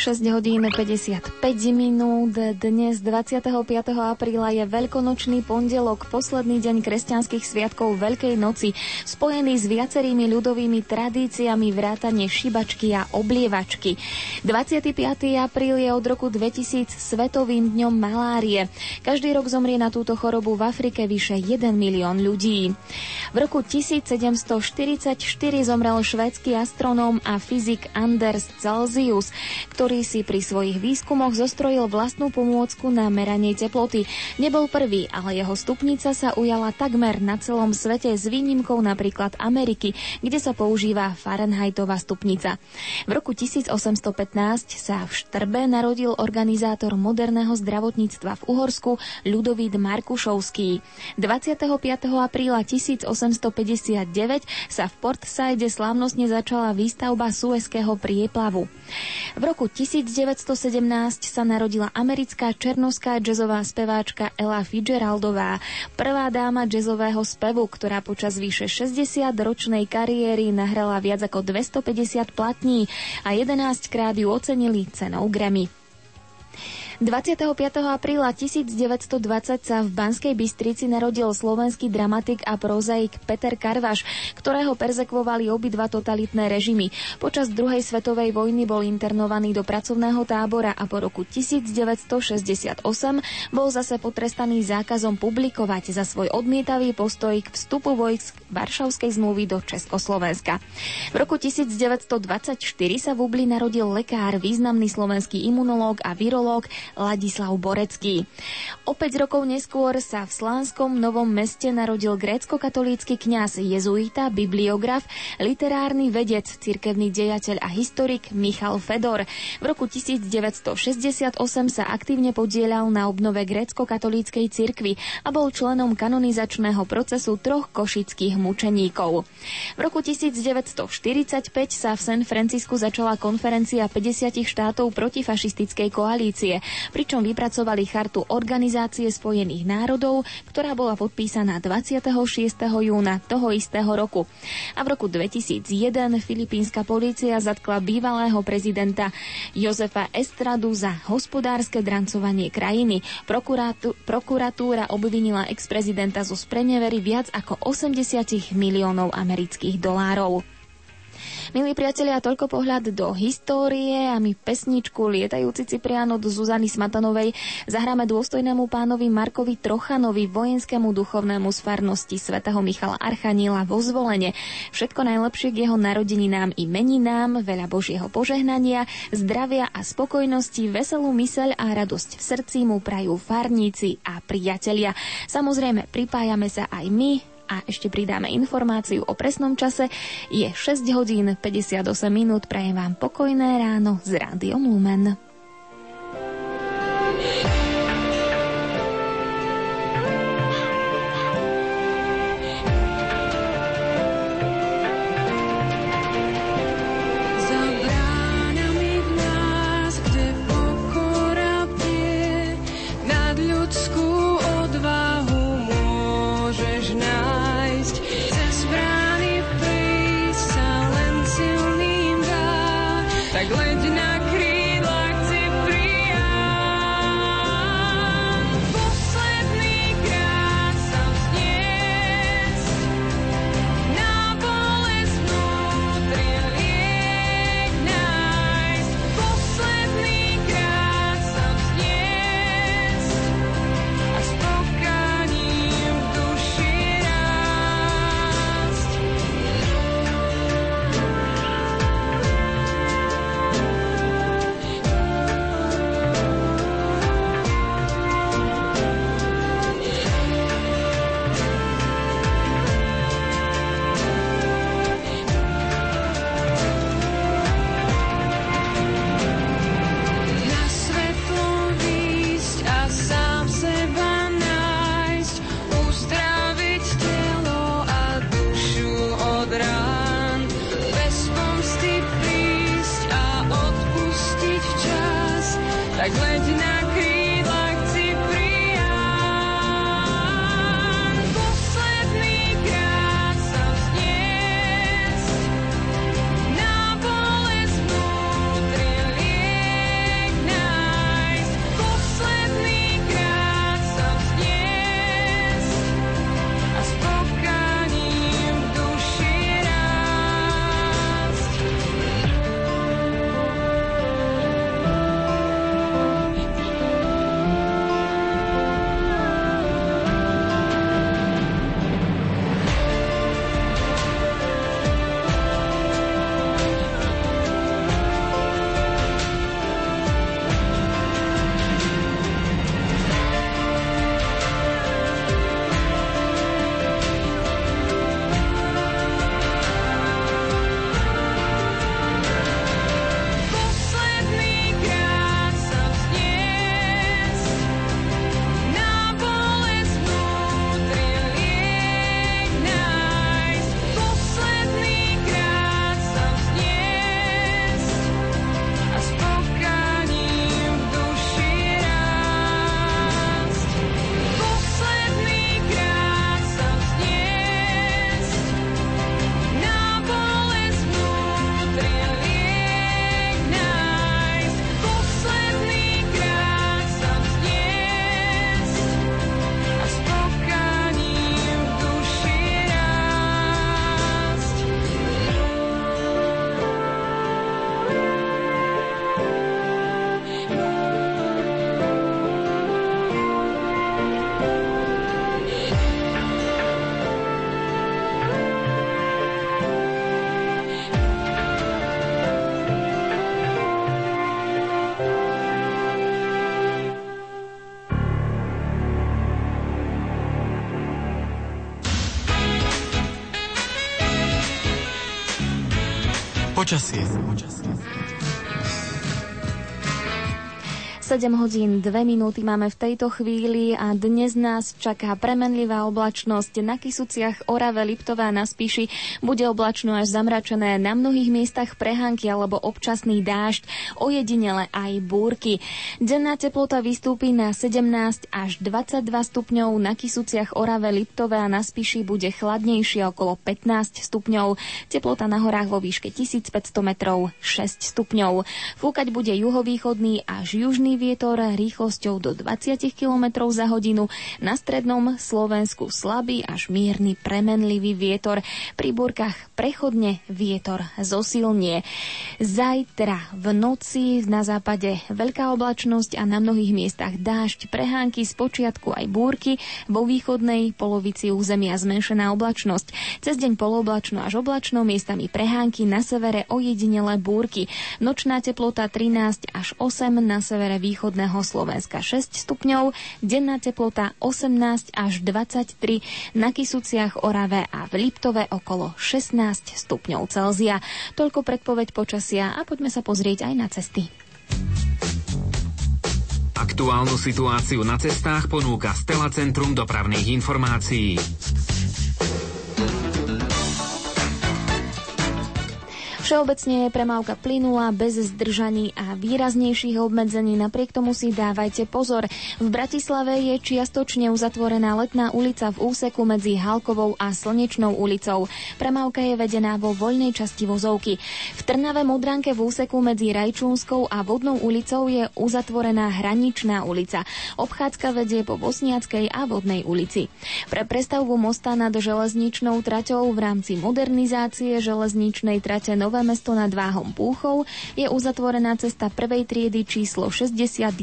6 hodín 55 minút. Dnes 25. apríla je veľkonočný pondelok, posledný deň kresťanských sviatkov Veľkej noci, spojený s viacerými ľudovými tradíciami vrátane šibačky a oblievačky. 25. apríl je od roku 2000 Svetovým dňom malárie. Každý rok zomrie na túto chorobu v Afrike vyše 1 milión ľudí. V roku 1744 zomrel švédsky astronóm a fyzik Anders Celsius, ktorý si pri svojich výskumoch zostrojil vlastnú pomôcku na meranie teploty. Nebol prvý, ale jeho stupnica sa ujala takmer na celom svete s výnimkou napríklad Ameriky, kde sa používa Fahrenheitová stupnica. V roku 1815 sa v Štrbe narodil organizátor moderného zdravotníctva v Uhorsku Ľudovít Markušovský. 25. apríla 1859 sa v Port Saide slávnostne začala výstavba Suezského prieplavu. V roku 1917 sa narodila americká černovská jazzová speváčka Ella Fitzgeraldová, prvá dáma jazzového spevu, ktorá počas vyše 60-ročnej kariéry nahrala viac ako 250 platní a 11 krát ju ocenili cenou Grammy. 25. apríla 1920 sa v Banskej Bystrici narodil slovenský dramatik a prozaik Peter Karvaš, ktorého perzekvovali obidva totalitné režimy. Počas druhej svetovej vojny bol internovaný do pracovného tábora a po roku 1968 bol zase potrestaný zákazom publikovať za svoj odmietavý postoj k vstupu vojsk Varšavskej zmluvy do Československa. V roku 1924 sa v Ubli narodil lekár, významný slovenský imunológ a virológ Ladislav Borecký. O 5 rokov neskôr sa v Slánskom Novom meste narodil grécko-katolícky kňaz, jezuita, bibliograf, literárny vedec, cirkevný dejateľ a historik Michal Fedor. V roku 1968 sa aktívne podielal na obnove grécko-katolíckej cirkvi a bol členom kanonizačného procesu troch košických mučeníkov. V roku 1945 sa v San Francisku začala konferencia 50 štátov protifašistickej koalície pričom vypracovali chartu Organizácie spojených národov, ktorá bola podpísaná 26. júna toho istého roku. A v roku 2001 filipínska polícia zatkla bývalého prezidenta Jozefa Estradu za hospodárske drancovanie krajiny. prokuratúra obvinila ex-prezidenta zo sprenevery viac ako 80 miliónov amerických dolárov. Milí priatelia, toľko pohľad do histórie a my pesničku Lietajúci Ciprián od Zuzany Smatanovej zahráme dôstojnému pánovi Markovi Trochanovi, vojenskému duchovnému z farnosti svätého Michala Archaniela vo zvolenie. Všetko najlepšie k jeho narodeninám i meninám, veľa Božieho požehnania, zdravia a spokojnosti, veselú myseľ a radosť v srdci mu prajú farníci a priatelia. Samozrejme, pripájame sa aj my, a ešte pridáme informáciu o presnom čase. Je 6 hodín 58 minút. Prajem vám pokojné ráno z Rádiom Lumen. Počasie. 7 hodín 2 minúty máme v tejto chvíli a dnes nás čaká premenlivá oblačnosť na Kisuciach, Orave, Liptové a na Spiši. Bude oblačno až zamračené na mnohých miestach prehánky alebo občasný dážď, ojedinele aj búrky. Denná teplota vystúpi na 17 až 22 stupňov, na Kisuciach, Orave, Liptové a na Spiši bude chladnejšie okolo 15 stupňov. Teplota na horách vo výške 1500 metrov 6 stupňov. Fúkať bude juhovýchodný až južný vietor rýchlosťou do 20 km za hodinu, na strednom Slovensku slabý až mierny premenlivý vietor, pri búrkach prechodne vietor zosilnie. Zajtra v noci na západe veľká oblačnosť a na mnohých miestach dážď, prehánky, z počiatku aj búrky, vo východnej polovici územia zmenšená oblačnosť. Cez deň poloblačno až oblačno, miestami prehánky, na severe ojedinele búrky. Nočná teplota 13 až 8, na severe východného Slovenska 6 stupňov, denná teplota 18 až 23, na Kisuciach, Orave a v Liptove okolo 16 stupňov Celzia. Toľko predpoveď počasia a poďme sa pozrieť aj na cesty. Aktuálnu situáciu na cestách ponúka Stela Centrum dopravných informácií. Všeobecne je premávka plynulá, bez zdržaní a výraznejších obmedzení. Napriek tomu si dávajte pozor. V Bratislave je čiastočne uzatvorená letná ulica v úseku medzi Halkovou a Slnečnou ulicou. Premávka je vedená vo voľnej časti vozovky. V Trnave Modranke v úseku medzi Rajčúnskou a Vodnou ulicou je uzatvorená hraničná ulica. Obchádzka vedie po Bosniackej a Vodnej ulici. Pre prestavbu mosta nad železničnou traťou v rámci modernizácie železničnej trate Nové mesto nad Váhom Púchov je uzatvorená cesta prvej triedy číslo 61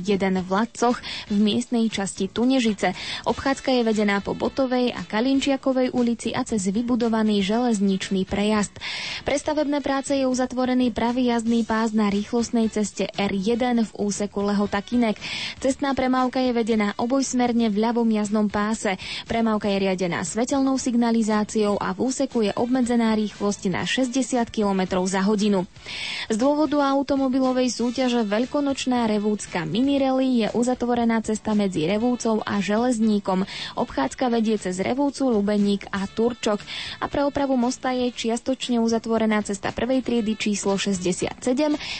v Ladcoch v miestnej časti Tunežice. Obchádzka je vedená po Botovej a Kalinčiakovej ulici a cez vybudovaný železničný prejazd. Pre stavebné práce je uzatvorený pravý jazdný pás na rýchlostnej ceste R1 v úseku Lehota Kinek. Cestná premávka je vedená obojsmerne v ľavom jazdnom páse. Premávka je riadená svetelnou signalizáciou a v úseku je obmedzená rýchlosť na 60 km za hodinu. Z dôvodu automobilovej súťaže Veľkonočná revúcka Minirally je uzatvorená cesta medzi Revúcou a Železníkom. Obchádzka vedie cez Revúcu, Lubeník a Turčok. A pre opravu mosta je čiastočne uzatvorená cesta prvej triedy číslo 67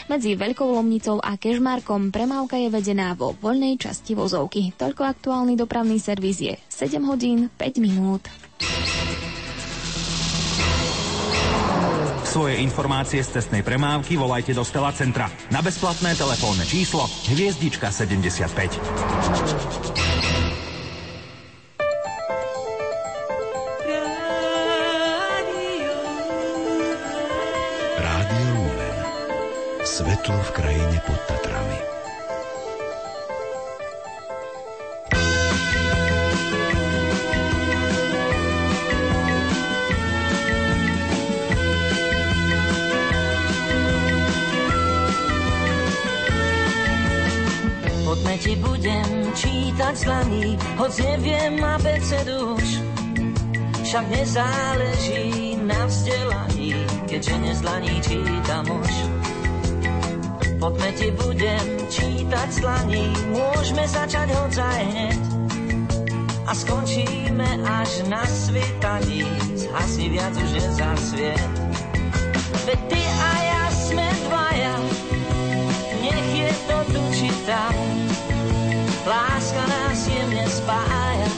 medzi Veľkou Lomnicou a Kežmarkom. Premávka je vedená vo voľnej časti vozovky. Toľko aktuálny dopravný servis je 7 hodín 5 minút. Svoje informácie z cestnej premávky volajte do Stela Centra na bezplatné telefónne číslo Hviezdička 75. Rádio Lumen. Svetlo v krajine pod Poďme ti budem čítať z dlaní, hoď neviem abecedu už. Však nezáleží na vzdelaní, keďže nezlaní čítam už. Poďme ti budem čítať z dlaní, môžeme začať hodzaj hneď. A skončíme až na svitaní, zhasni viac už nezasviet. Veď ty a ja sme dvaja, nech je to tu či tam. Láska nás jemne spája,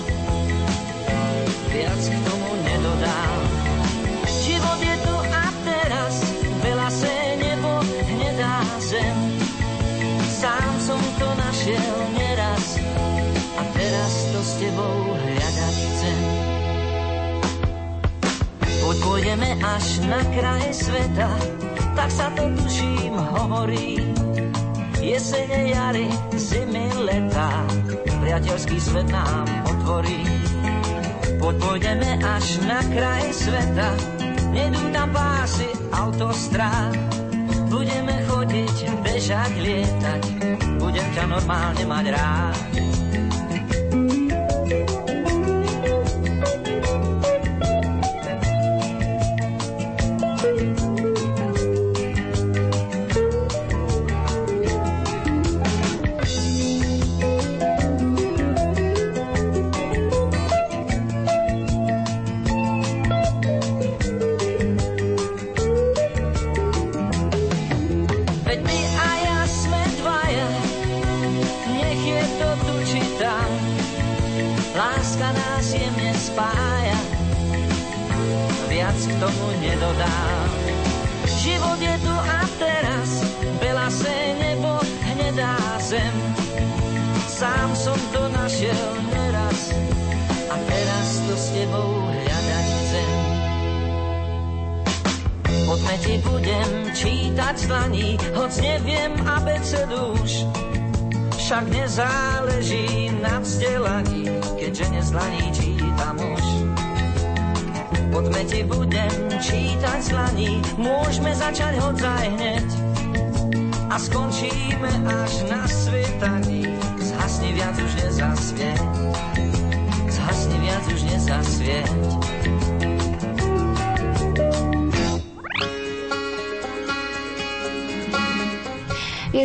viac k tomu nedodám. Život je tu a teraz, veľa se nebo hnedá zem. Sám som to našiel neraz a teraz to s tebou hľadať chcem. Poď až na kraj sveta, tak sa to tuším hovorí. Jesene, jary, zimy, leta, priateľský svet nám otvorí. Poď pôjdeme až na kraj sveta, nedú tam pásy autostrád. Budeme chodiť, bežať, lietať, budem ťa normálne mať rád.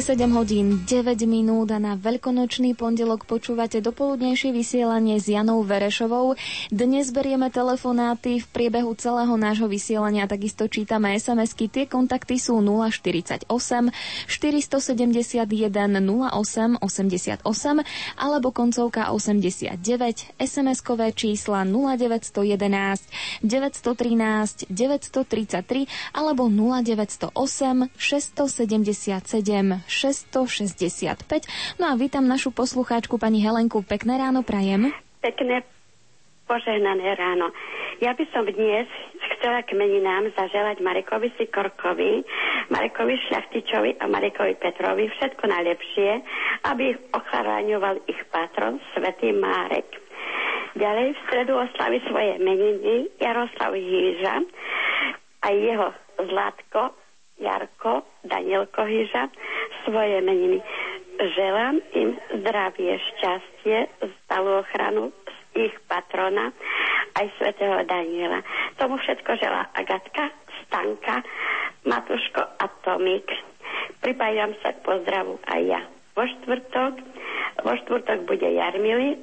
7 hodín 9 minút a na veľkonočný pondelok počúvate dopoludnejšie vysielanie s Janou Verešovou. Dnes berieme telefonáty v priebehu celého nášho vysielania, takisto čítame SMS-ky. Tie kontakty sú 048 471 08 88 alebo koncovka 89, SMS-kové čísla 0911 913 933 alebo 0908 677 665. No a vítam našu poslucháčku pani Helenku. Pekné ráno prajem. Pekné požehnané ráno. Ja by som dnes chcela k meninám zaželať Marekovi Sikorkovi, Marekovi Šľachtičovi a Marekovi Petrovi všetko najlepšie, aby ochraňoval ich patron, svätý Márek. Ďalej v stredu oslaví svoje meniny Jaroslav Hýža a jeho Zlatko, Jarko, Danielko Hyža svoje meniny. Želám im zdravie, šťastie, stalú ochranu ich patrona aj svätého Daniela. Tomu všetko želá Agatka, Stanka, Matuško a Tomík. Pripájam sa k pozdravu aj ja. Vo štvrtok, vo štvrtok bude Jarmili,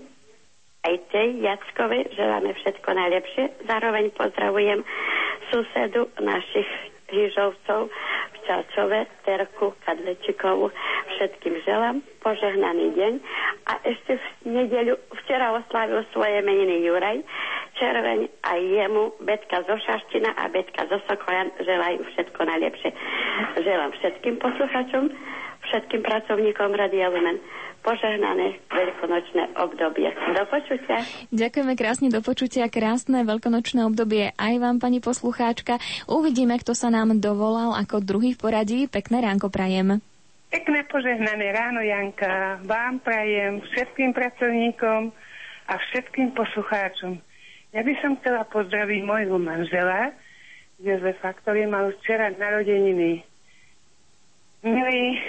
aj tej Jackovej želáme všetko najlepšie. Zároveň pozdravujem susedu našich Hyžovcov v Čačove, Terku, Kadlečikovú. Všetkým želám požehnaný deň. A ešte v nedeľu, včera oslavil svoje meniny Juraj. Červeň a jemu, Betka zo Šaština a Betka zo Sokojan želajú všetko najlepšie. Želám všetkým posluchačom, všetkým pracovníkom Radia Lumen požehnané veľkonočné obdobie. Do počutia. Ďakujeme krásne do počutia, krásne veľkonočné obdobie aj vám, pani poslucháčka. Uvidíme, kto sa nám dovolal ako druhý v poradí. Pekné ránko prajem. Pekné požehnané ráno, Janka. Vám prajem, všetkým pracovníkom a všetkým poslucháčom. Ja by som chcela pozdraviť môjho manžela, Jozefa, ktorý mal včera narodeniny. Milý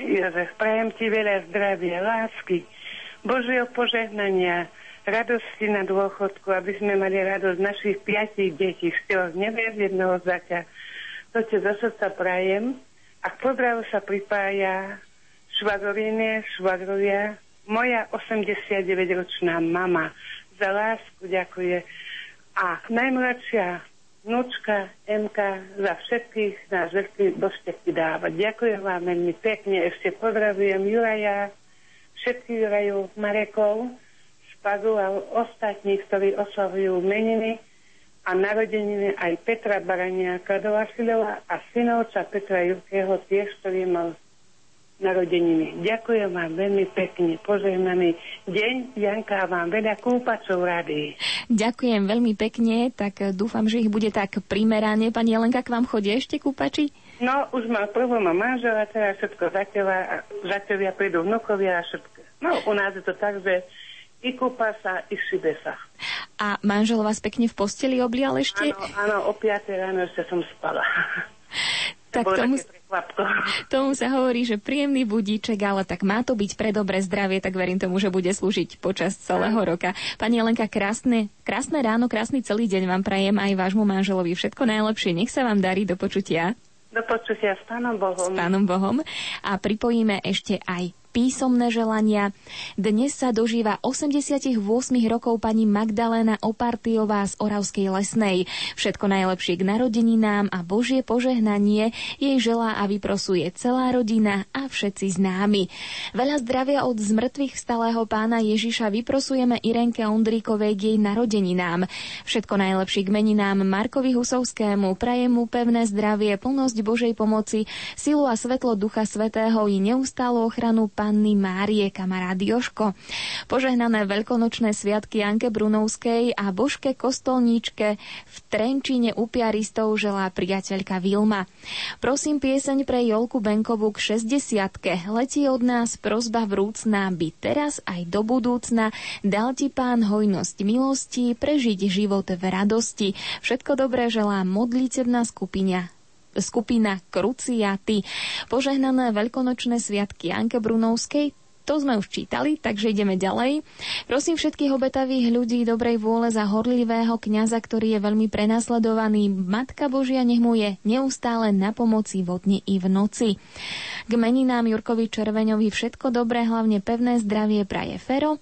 Jozef, prajem ti veľa zdravia, lásky, Božieho požehnania, radosti na dôchodku, aby sme mali radosť našich piatich detí, toho nevieš jedného zaťa. To ti zo srdca prajem. A k pozdravu sa pripája švagorine, švagrovia, moja 89-ročná mama. Za lásku ďakuje. A najmladšia vnúčka Emka za všetkých nás veľký božte dávať. Ďakujem vám veľmi pekne. Ešte pozdravujem Juraja, všetkých Jurajov, Marekov, Špadu a ostatných, ktorí oslavujú meniny a narodeniny aj Petra Baraniaka do a synovca Petra Jurkého tiež, ktorý mal narodeniny. Ďakujem vám veľmi pekne, požehnaný deň. Janka vám veľa kúpačov rady. Ďakujem veľmi pekne, tak dúfam, že ich bude tak primerane. Pani Jelenka, k vám chodí ešte kúpači? No, už mal prvú má manžela, teraz všetko zateľa, zateľia prídu vnukovia a všetko. No, u nás je to tak, že i kúpa sa, i šibe sa. A manžel vás pekne v posteli oblial ešte? Áno, áno, o 5 ráno ešte som spala. tak tomu, [laughs] tomu sa hovorí, že príjemný budíček, ale tak má to byť pre dobré zdravie, tak verím tomu, že bude slúžiť počas celého roka. Pani Jelenka, krásne, krásne ráno, krásny celý deň vám prajem aj vášmu manželovi. Všetko najlepšie, nech sa vám darí do počutia. Do počutia s Pánom Bohom. S Pánom Bohom. A pripojíme ešte aj písomné želania. Dnes sa dožíva 88 rokov pani Magdaléna Opartiová z Oravskej lesnej. Všetko najlepšie k narodeninám a Božie požehnanie jej želá a vyprosuje celá rodina a všetci známi. Veľa zdravia od zmrtvých vstalého pána Ježiša vyprosujeme Irenke Ondríkovej k jej narodeninám. Všetko najlepšie k meninám Markovi Husovskému, prajem mu pevné zdravie, plnosť Božej pomoci, silu a svetlo Ducha Svetého i neustálu ochranu Panny Márie, kamarád Joško. Požehnané veľkonočné sviatky Anke Brunovskej a Božke Kostolníčke v Trenčíne u piaristov želá priateľka Vilma. Prosím pieseň pre Jolku Benkovú k 60 Letí od nás prozba vrúcná by teraz aj do budúcna dal ti pán hojnosť milosti, prežiť život v radosti. Všetko dobré želá modlitebná skupina skupina Kruciaty. Požehnané veľkonočné sviatky Anke Brunovskej, to sme už čítali, takže ideme ďalej. Prosím všetkých obetavých ľudí dobrej vôle za horlivého kňaza, ktorý je veľmi prenasledovaný. Matka Božia nech mu je neustále na pomoci vodne i v noci. K meninám Jurkovi Červeňovi všetko dobré, hlavne pevné zdravie praje Fero.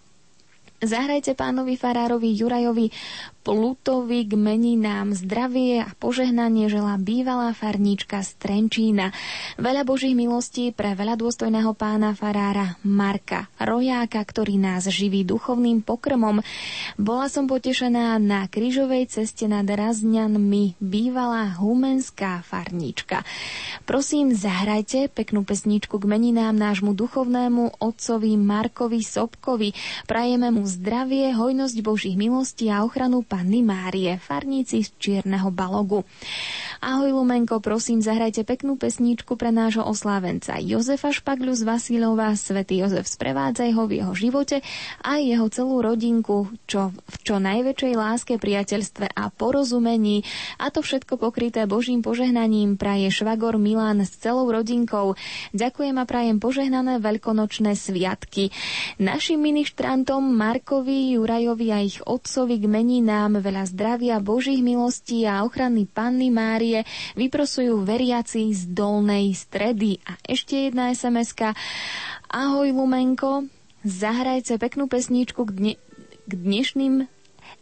Zahrajte pánovi Farárovi Jurajovi Plutovi k meninám zdravie a požehnanie želá bývalá farníčka z Trenčína. Veľa božích milostí pre veľa dôstojného pána farára Marka Rojáka, ktorý nás živí duchovným pokrmom. Bola som potešená na krížovej ceste nad Razňanmi bývalá humenská farníčka. Prosím, zahrajte peknú pesničku k meninám nášmu duchovnému otcovi Markovi Sobkovi. Prajeme mu zdravie, hojnosť božích milostí a ochranu Panny Márie, farníci z Čierneho balogu. Ahoj Lumenko, prosím, zahrajte peknú pesničku pre nášho oslávenca Jozefa Špagľu z Vasilova. Svetý Jozef, sprevádzaj ho v jeho živote a jeho celú rodinku, čo v čo najväčšej láske, priateľstve a porozumení. A to všetko pokryté Božím požehnaním praje švagor Milan s celou rodinkou. Ďakujem a prajem požehnané veľkonočné sviatky. Našim ministrantom Markovi, Jurajovi a ich otcovi k nám veľa zdravia, Božích milostí a ochrany Panny Márie vyprosujú veriaci z Dolnej stredy. A ešte jedna sms Ahoj Lumenko, zahrajte peknú pesničku k, dne- k dnešným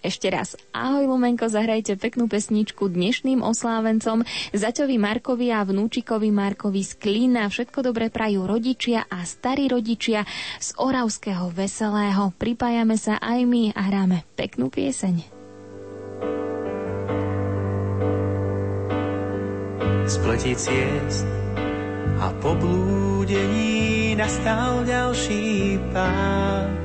ešte raz, ahoj Lumenko, zahrajte peknú pesničku dnešným oslávencom Zaťovi Markovi a vnúčikovi Markovi z Klína. Všetko dobre prajú rodičia a starí rodičia z Oravského Veselého. Pripájame sa aj my a hráme peknú pieseň. Spletí ciest a po blúdení nastal ďalší pád.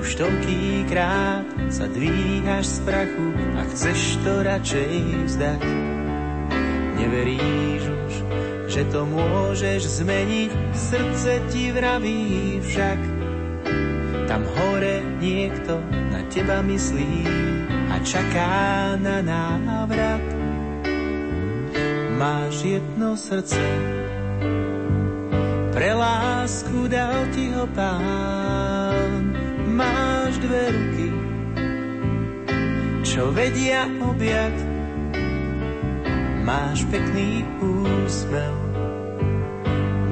Už toľkýkrát sa dvíhaš z prachu a chceš to radšej vzdať. Neveríš už, že to môžeš zmeniť, srdce ti vraví však. Tam hore niekto na teba myslí a čaká na návrat máš jedno srdce. Pre lásku dal ti ho pán, máš dve ruky, čo vedia objať. Máš pekný úsmev,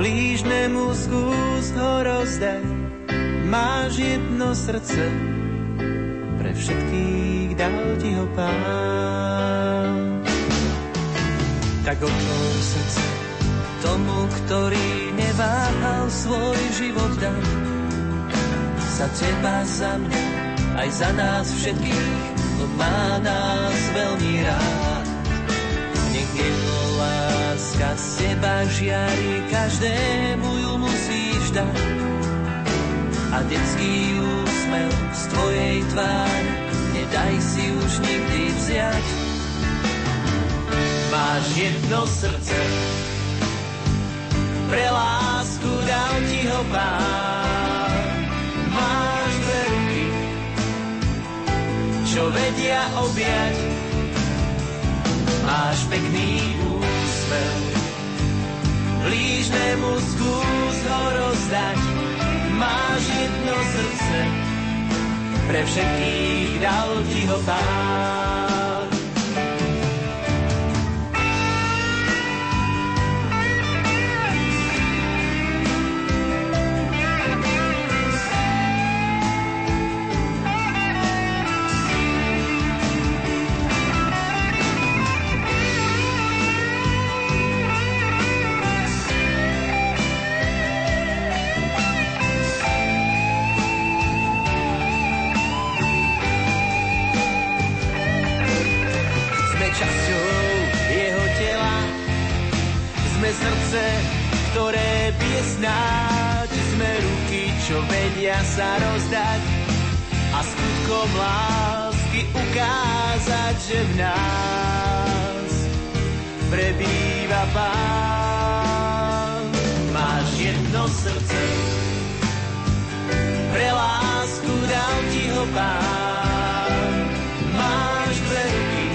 blížnemu skús ho rozdať. Máš jedno srdce, pre všetkých dal ti ho pán tak otvor srdce tomu, ktorý neváhal svoj život dať. Za teba, za mňa, aj za nás všetkých, on má nás veľmi rád. Nech jeho láska z teba žiari, každému ju musíš dať. A detský úsmev z tvojej tváre, nedaj si už nikdy vziať máš jedno srdce. Pre lásku dal ti ho pán. Máš dve ruky, čo vedia objať. Máš pekný úsmev, blížnemu skús ho rozdať. Máš jedno srdce, pre všetkých dal ti ho pán. Čo vedia sa rozdať a skutkom lásky ukázať, že v nás prebýva pán. Máš jedno srdce, pre lásku dal ti ho pán. Máš dve ruky,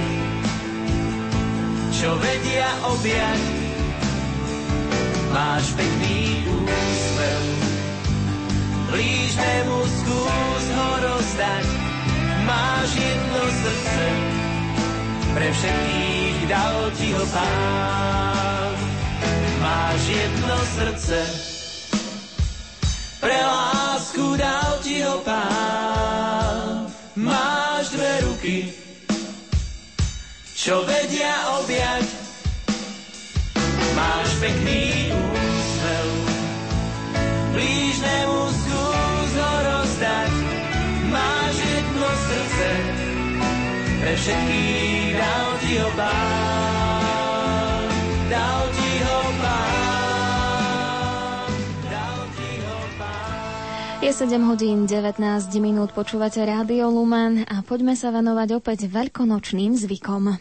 čo vedia objať, máš pekný. Blížnemu skús ho rozdať, máš jedno srdce, pre všetkých dal ti ho pán. Máš jedno srdce, pre lásku dal ti ho pán. Máš dve ruky, čo vedia objať. Máš pekný úsmev, blížnemu skús ho rozdať. Máš jedno srdce, pre všetkých dal ti ho. Dal ti ho. Je 7 hodín 19 minút, počúvate Rádio Lumen a poďme sa venovať opäť veľkonočným zvykom.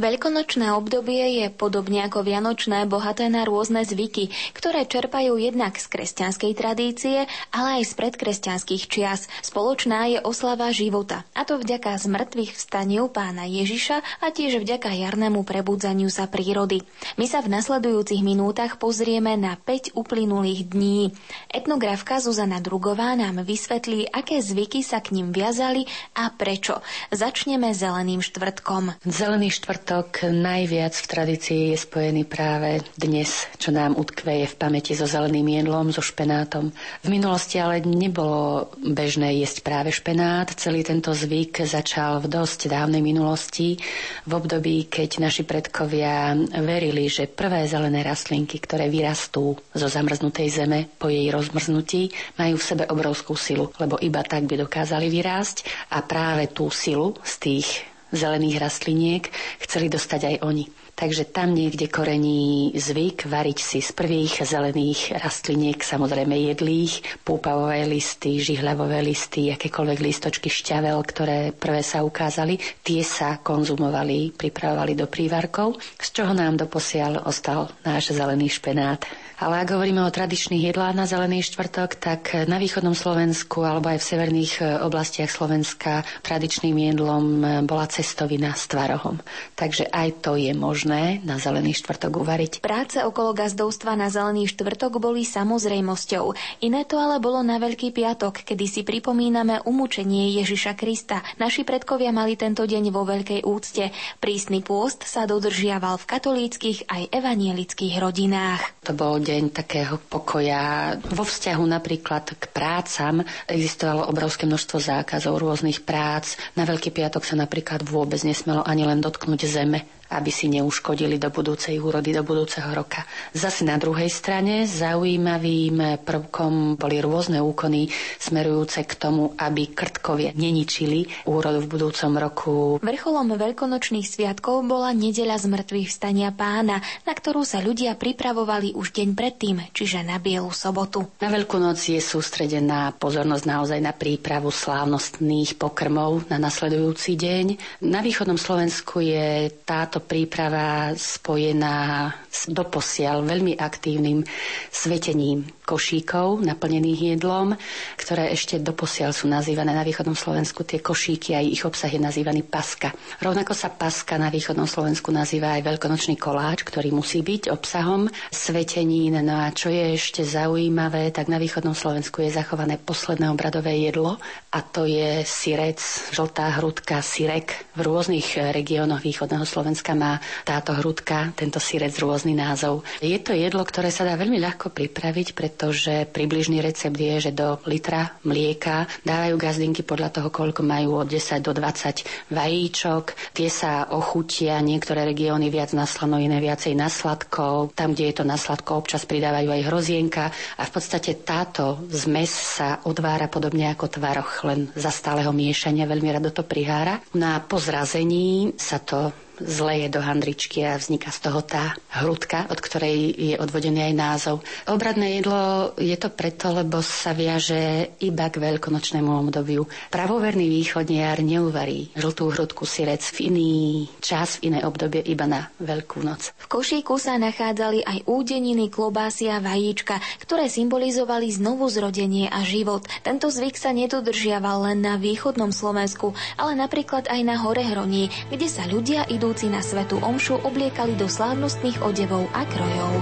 Veľkonočné obdobie je podobne ako Vianočné bohaté na rôzne zvyky, ktoré čerpajú jednak z kresťanskej tradície, ale aj z predkresťanských čias. Spoločná je oslava života, a to vďaka zmrtvých vstaniu pána Ježiša a tiež vďaka jarnému prebudzaniu sa prírody. My sa v nasledujúcich minútach pozrieme na 5 uplynulých dní. Etnografka Zuzana Drugová nám vysvetlí, aké zvyky sa k ním viazali a prečo. Začneme zeleným štvrtkom. Zelený štvrtok najviac v tradícii je spojený práve dnes, čo nám utkveje v pamäti so zeleným jedlom, so špenátom. V minulosti ale nebolo bežné jesť práve špenát. Celý tento zvyk začal v dosť dávnej minulosti, v období, keď naši predkovia verili, že prvé zelené rastlinky, ktoré vyrastú zo zamrznutej zeme po jej rozmrznutí, majú v sebe obrovskú silu, lebo iba tak by dokázali vyrásť a práve tú silu z tých zelených rastliniek chceli dostať aj oni. Takže tam niekde korení zvyk variť si z prvých zelených rastliniek, samozrejme jedlých, púpavové listy, žihľavové listy, akékoľvek listočky šťavel, ktoré prvé sa ukázali, tie sa konzumovali, pripravovali do prívarkov, z čoho nám doposiaľ ostal náš zelený špenát. Ale ak hovoríme o tradičných jedlách na Zelený štvrtok, tak na východnom Slovensku alebo aj v severných e, oblastiach Slovenska tradičným jedlom e, bola cestovina s tvarohom. Takže aj to je možné na Zelený štvrtok uvariť. Práce okolo gazdovstva na Zelený štvrtok boli samozrejmosťou. Iné to ale bolo na Veľký piatok, kedy si pripomíname umúčenie Ježiša Krista. Naši predkovia mali tento deň vo veľkej úcte. Prísny pôst sa dodržiaval v katolíckých aj evanielických rodinách. To bol deň takého pokoja. Vo vzťahu napríklad k prácam existovalo obrovské množstvo zákazov rôznych prác. Na Veľký piatok sa napríklad vôbec nesmelo ani len dotknúť zeme aby si neuškodili do budúcej úrody, do budúceho roka. Zase na druhej strane zaujímavým prvkom boli rôzne úkony smerujúce k tomu, aby krtkovia neničili úrodu v budúcom roku. Vrcholom veľkonočných sviatkov bola nedeľa z mŕtvych vstania pána, na ktorú sa ľudia pripravovali už deň predtým, čiže na Bielu sobotu. Na Veľkú noc je sústredená pozornosť naozaj na prípravu slávnostných pokrmov na nasledujúci deň. Na východnom Slovensku je táto príprava spojená doposiaľ veľmi aktívnym svetením košíkov naplnených jedlom, ktoré ešte doposiaľ sú nazývané na východnom Slovensku tie košíky a ich obsah je nazývaný paska. Rovnako sa paska na východnom Slovensku nazýva aj veľkonočný koláč, ktorý musí byť obsahom svetenín. No a čo je ešte zaujímavé, tak na východnom Slovensku je zachované posledné obradové jedlo a to je sirec, žltá hrudka, sirek. V rôznych regiónoch východného Slovenska má táto hrudka, tento sirec rôzny názov. Je to jedlo, ktoré sa dá veľmi ľahko pripraviť, pretože približný recept je, že do litra mlieka dávajú gazdinky podľa toho, koľko majú od 10 do 20 vajíčok. Tie sa ochutia, niektoré regióny viac na slano, iné viacej na sladko. Tam, kde je to na sladko, občas pridávajú aj hrozienka a v podstate táto zmes sa odvára podobne ako tvaroch, len za stáleho miešania veľmi rado to prihára. Na pozrazení sa to zleje do handričky a vzniká z toho tá hrudka, od ktorej je odvodený aj názov. Obradné jedlo je to preto, lebo sa viaže iba k veľkonočnému obdobiu. Pravoverný východniar neuvarí žltú hrudku sirec v iný čas, v iné obdobie iba na Veľkú noc. V košíku sa nachádzali aj údeniny, klobásy a vajíčka, ktoré symbolizovali znovu zrodenie a život. Tento zvyk sa nedodržiaval len na východnom Slovensku, ale napríklad aj na Hore Hroní, kde sa ľudia idúci na svetu omšu obliekali do slávnostných odevov a krojov.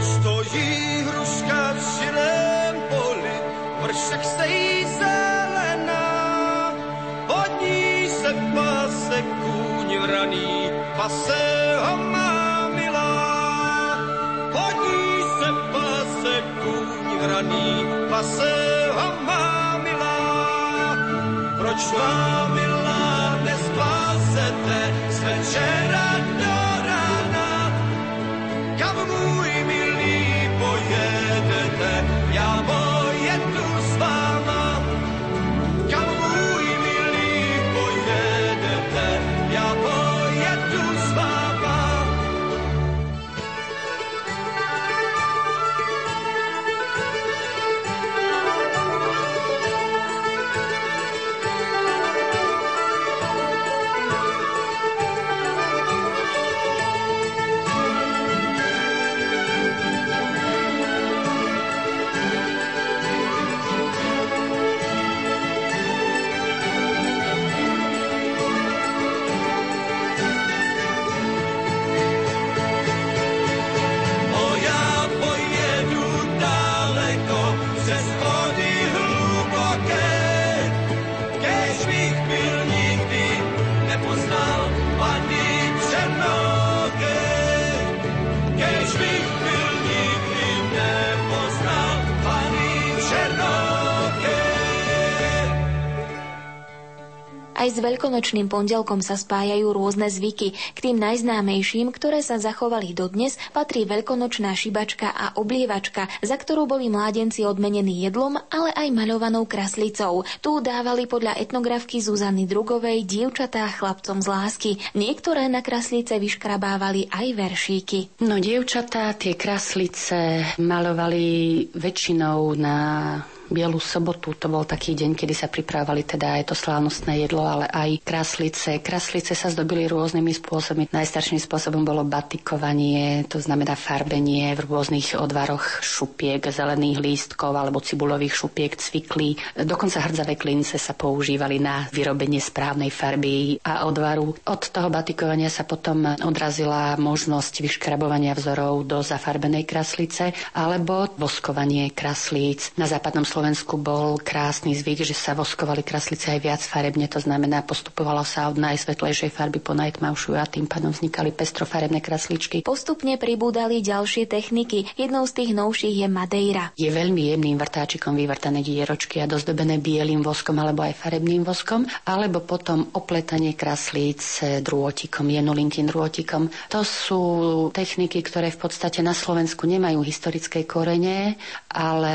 Stojí hruška v širém poli, vršek jí zelená, pod ní se pase kůň vraný, pase ho má milá. Pod ní se pase kůň vraný, pase Proč má milá nespásete z večera Aj s veľkonočným pondelkom sa spájajú rôzne zvyky. K tým najznámejším, ktoré sa zachovali dodnes, patrí veľkonočná šibačka a oblievačka, za ktorú boli mládenci odmenení jedlom, ale aj maľovanou kraslicou. Tu dávali podľa etnografky Zuzany Drugovej dievčatá chlapcom z lásky. Niektoré na kraslice vyškrabávali aj veršíky. No, dievčatá tie kraslice malovali väčšinou na Bielu sobotu, to bol taký deň, kedy sa pripravovali teda aj to slávnostné jedlo, ale aj kraslice. Kraslice sa zdobili rôznymi spôsobmi. Najstarším spôsobom bolo batikovanie, to znamená farbenie v rôznych odvaroch šupiek, zelených lístkov alebo cibulových šupiek, cviklí. Dokonca hrdzavé klince sa používali na vyrobenie správnej farby a odvaru. Od toho batikovania sa potom odrazila možnosť vyškrabovania vzorov do zafarbenej kraslice alebo voskovanie kraslíc. Na západnom Slovensku bol krásny zvyk, že sa voskovali kraslice aj viac farebne, to znamená postupovalo sa od najsvetlejšej farby po najtmavšiu a tým pádom vznikali pestrofarebné krasličky. Postupne pribúdali ďalšie techniky. Jednou z tých novších je Madeira. Je veľmi jemným vrtáčikom vyvrtané dieročky a dozdobené bielým voskom alebo aj farebným voskom, alebo potom opletanie kraslíc drôtikom, jenulinkým drôtikom. To sú techniky, ktoré v podstate na Slovensku nemajú historické korene, ale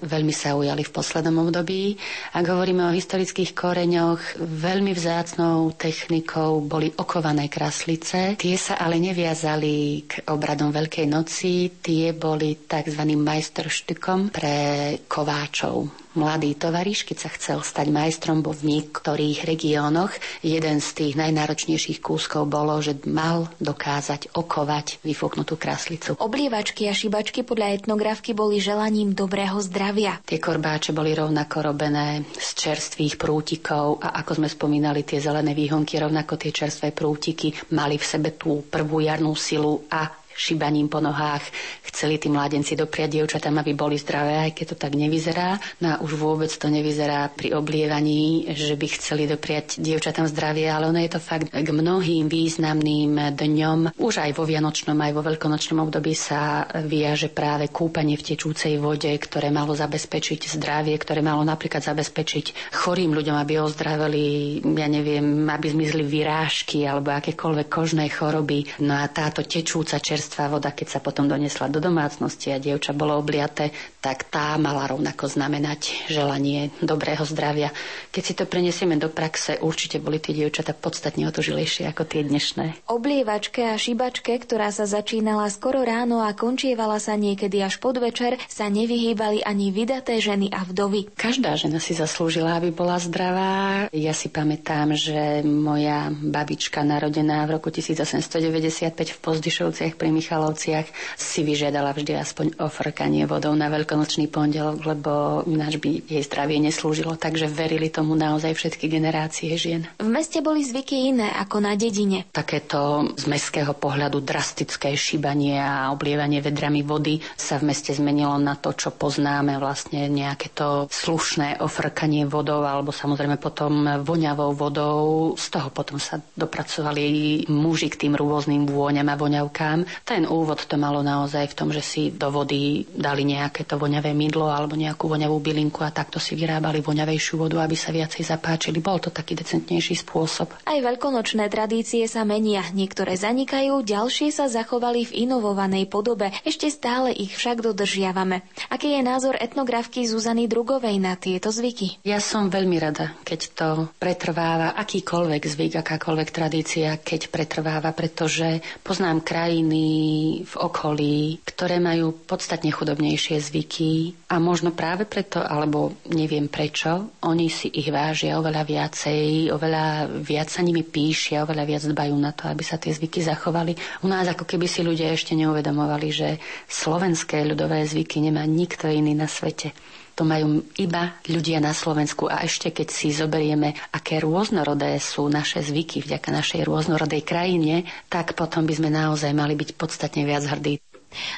veľmi sa ujali v poslednom období. Ak hovoríme o historických koreňoch, veľmi vzácnou technikou boli okované kraslice. Tie sa ale neviazali k obradom Veľkej noci, tie boli tzv. majsterštykom pre kováčov mladý tovariš, keď sa chcel stať majstrom, bo v niektorých regiónoch jeden z tých najnáročnejších kúskov bolo, že mal dokázať okovať vyfúknutú kraslicu. Oblievačky a šibačky podľa etnografky boli želaním dobrého zdravia. Tie korbáče boli rovnako robené z čerstvých prútikov a ako sme spomínali, tie zelené výhonky, rovnako tie čerstvé prútiky mali v sebe tú prvú jarnú silu a šibaním po nohách. Chceli tí mládenci dopriať dievčatám, aby boli zdravé, aj keď to tak nevyzerá. No a už vôbec to nevyzerá pri oblievaní, že by chceli dopriať dievčatám zdravie, ale ono je to fakt k mnohým významným dňom. Už aj vo Vianočnom, aj vo veľkonočnom období sa viaže práve kúpanie v tečúcej vode, ktoré malo zabezpečiť zdravie, ktoré malo napríklad zabezpečiť chorým ľuďom, aby ozdravili, ja neviem, aby zmizli vyrážky alebo akékoľvek kožné choroby. No a táto tečúca čerstvá čerstvá voda, keď sa potom donesla do domácnosti a dievča bolo obliaté, tak tá mala rovnako znamenať želanie dobrého zdravia. Keď si to prenesieme do praxe, určite boli tie dievčatá podstatne otužilejšie ako tie dnešné. Oblievačke a šibačke, ktorá sa začínala skoro ráno a končievala sa niekedy až podvečer, sa nevyhýbali ani vydaté ženy a vdovy. Každá žena si zaslúžila, aby bola zdravá. Ja si pamätám, že moja babička narodená v roku 1895 v Pozdišovciach pri Michalovciach si vyžiadala vždy aspoň ofrkanie vodou na veľkonočný pondelok, lebo ináč by jej zdravie neslúžilo, takže verili tomu naozaj všetky generácie žien. V meste boli zvyky iné ako na dedine. Takéto z mestského pohľadu drastické šibanie a oblievanie vedrami vody sa v meste zmenilo na to, čo poznáme vlastne nejaké to slušné ofrkanie vodou alebo samozrejme potom voňavou vodou. Z toho potom sa dopracovali muži k tým rôznym vôňam a voňavkám. Ten úvod to malo naozaj v tom, že si do vody dali nejaké to voňavé mydlo alebo nejakú voňavú bylinku a takto si vyrábali voňavejšiu vodu, aby sa viacej zapáčili. Bol to taký decentnejší spôsob. Aj veľkonočné tradície sa menia. Niektoré zanikajú, ďalšie sa zachovali v inovovanej podobe. Ešte stále ich však dodržiavame. Aký je názor etnografky Zuzany Drugovej na tieto zvyky? Ja som veľmi rada, keď to pretrváva, akýkoľvek zvyk, akákoľvek tradícia, keď pretrváva, pretože poznám krajiny v okolí, ktoré majú podstatne chudobnejšie zvyky a možno práve preto, alebo neviem prečo, oni si ich vážia oveľa viacej, oveľa viac sa nimi píšia, oveľa viac dbajú na to, aby sa tie zvyky zachovali. U nás ako keby si ľudia ešte neuvedomovali, že slovenské ľudové zvyky nemá nikto iný na svete. To majú iba ľudia na Slovensku a ešte keď si zoberieme, aké rôznorodé sú naše zvyky vďaka našej rôznorodej krajine, tak potom by sme naozaj mali byť podstatne viac hrdí.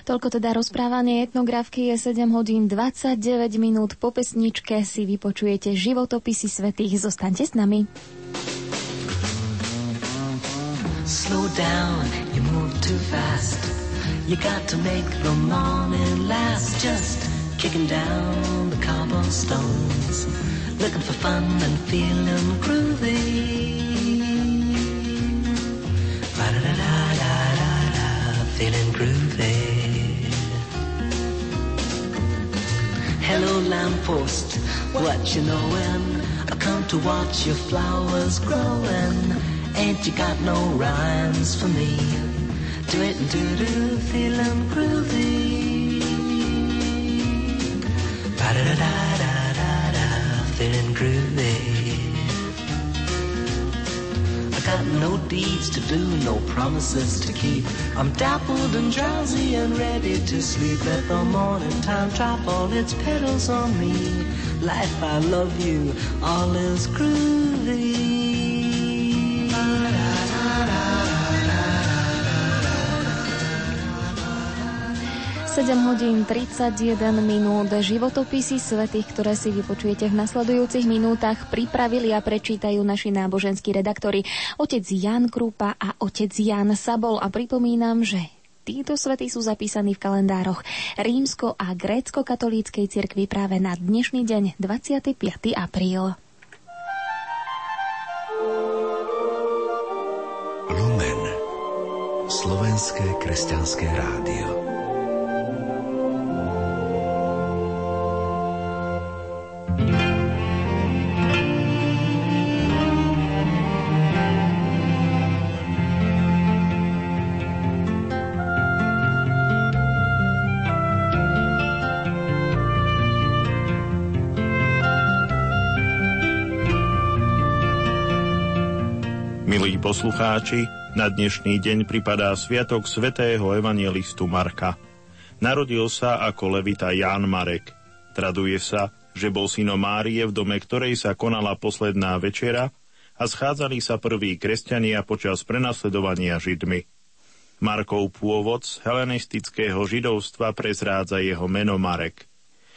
Toľko teda rozprávanie etnografky je 7 hodín 29 minút. Po pesničke si vypočujete životopisy svetých. Zostaňte s nami. Slow down, you move too fast. You got to make the morning last. Just kicking down the cobblestones, looking for fun and feeling groovy. Ba-da-da-da-da-da, feeling groovy. Hello lamppost, what you knowin'? I come to watch your flowers growin'. Ain't you got no rhymes for me? Do it and do do, feeling groovy. Ba-da-da-da-da-da, feeling groovy. I got no deeds to do, no promises to keep. I'm dappled and drowsy and ready to sleep. Let the morning time drop all its petals on me. Life, I love you, all is groovy. 7 hodín 31 minút. Životopisy svetých, ktoré si vypočujete v nasledujúcich minútach, pripravili a prečítajú naši náboženskí redaktori otec Jan Krupa a otec Jan Sabol. A pripomínam, že títo svety sú zapísaní v kalendároch rímsko- a grécko-katolíckej cirkvi práve na dnešný deň 25. apríl. Lumen. Slovenské kresťanské rádio. Milí poslucháči, na dnešný deň pripadá sviatok svätého evangelistu Marka. Narodil sa ako levita Ján Marek. Traduje sa, že bol synom Márie, v dome ktorej sa konala posledná večera a schádzali sa prví kresťania počas prenasledovania Židmi. Markov pôvod z helenistického židovstva prezrádza jeho meno Marek.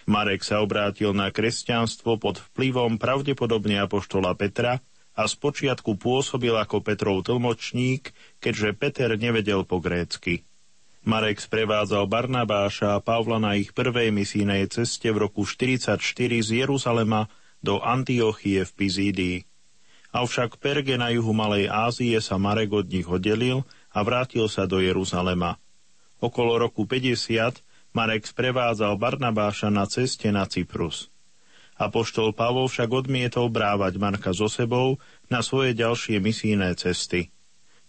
Marek sa obrátil na kresťanstvo pod vplyvom pravdepodobne apoštola Petra – a spočiatku pôsobil ako Petrov tlmočník, keďže Peter nevedel po grécky. Marek sprevádzal Barnabáša a Pavla na ich prvej misijnej ceste v roku 44 z Jeruzalema do Antiochie v Pizídii. Avšak Perge na juhu Malej Ázie sa Marek od nich oddelil a vrátil sa do Jeruzalema. Okolo roku 50 Marek sprevádzal Barnabáša na ceste na Cyprus. Apoštol Pavol však odmietol brávať Marka so sebou na svoje ďalšie misijné cesty.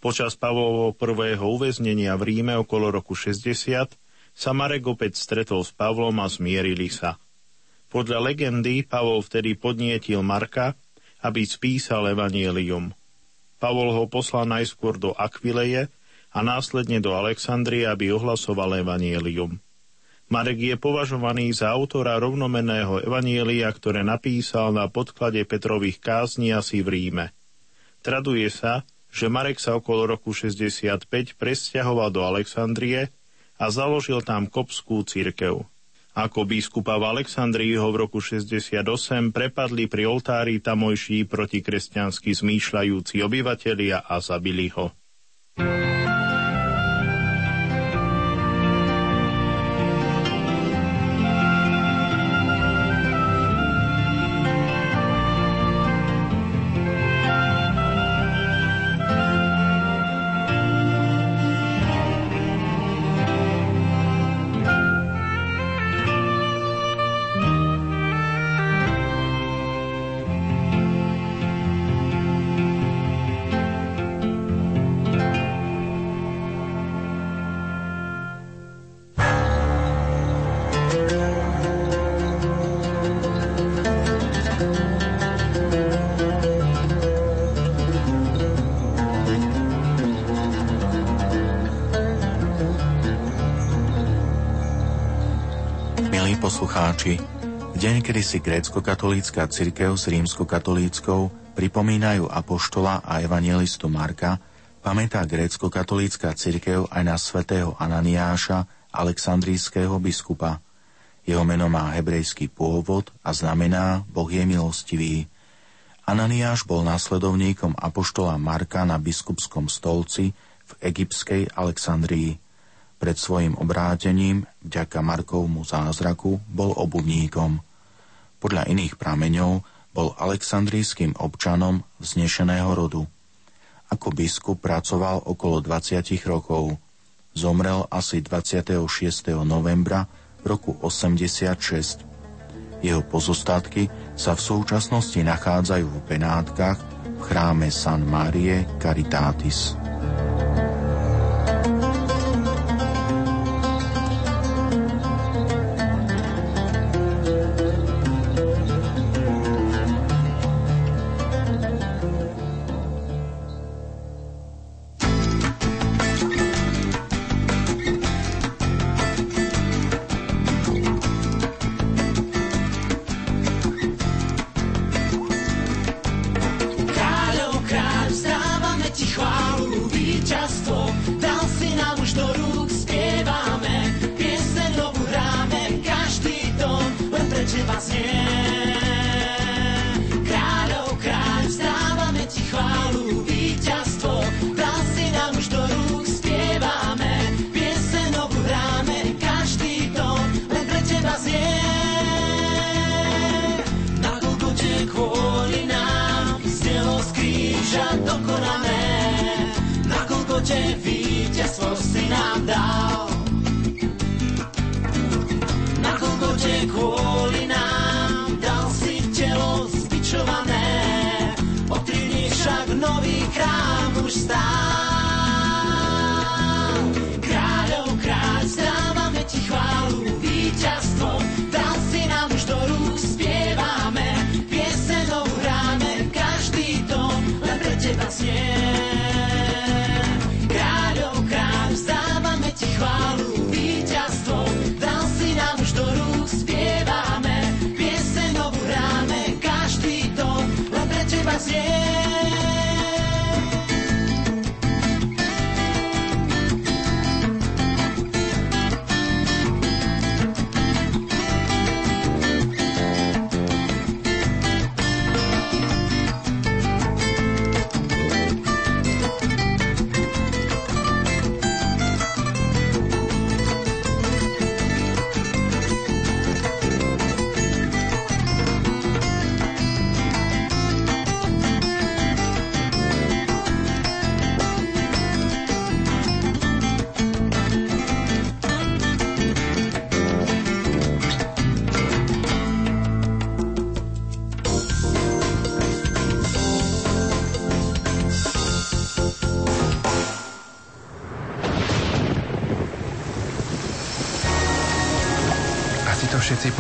Počas Pavlovho prvého uväznenia v Ríme okolo roku 60 sa Marek opäť stretol s Pavlom a zmierili sa. Podľa legendy Pavol vtedy podnietil Marka, aby spísal evanielium. Pavol ho poslal najskôr do Akvileje a následne do Alexandrie, aby ohlasoval evanielium. Marek je považovaný za autora rovnomenného evanielia, ktoré napísal na podklade Petrových kázni asi v Ríme. Traduje sa, že Marek sa okolo roku 65 presťahoval do Alexandrie a založil tam kopskú církev. Ako biskupa v Alexandrii ho v roku 68 prepadli pri oltári tamojší protikresťansky zmýšľajúci obyvatelia a zabili ho. Si grécko-katolícka cirkev s rímsko-katolíckou pripomínajú apoštola a evangelistu Marka, pamätá grécko-katolícka cirkev aj na svätého Ananiáša, aleksandrijského biskupa. Jeho meno má hebrejský pôvod a znamená Boh je milostivý. Ananiáš bol následovníkom apoštola Marka na biskupskom stolci v egyptskej Alexandrii. Pred svojim obrátením, vďaka Markovmu zázraku, bol obuvníkom. Podľa iných prameňov bol aleksandrijským občanom vznešeného rodu. Ako biskup pracoval okolo 20 rokov. Zomrel asi 26. novembra roku 86. Jeho pozostatky sa v súčasnosti nachádzajú v Benátkach v chráme San Marie Caritatis. teba znie.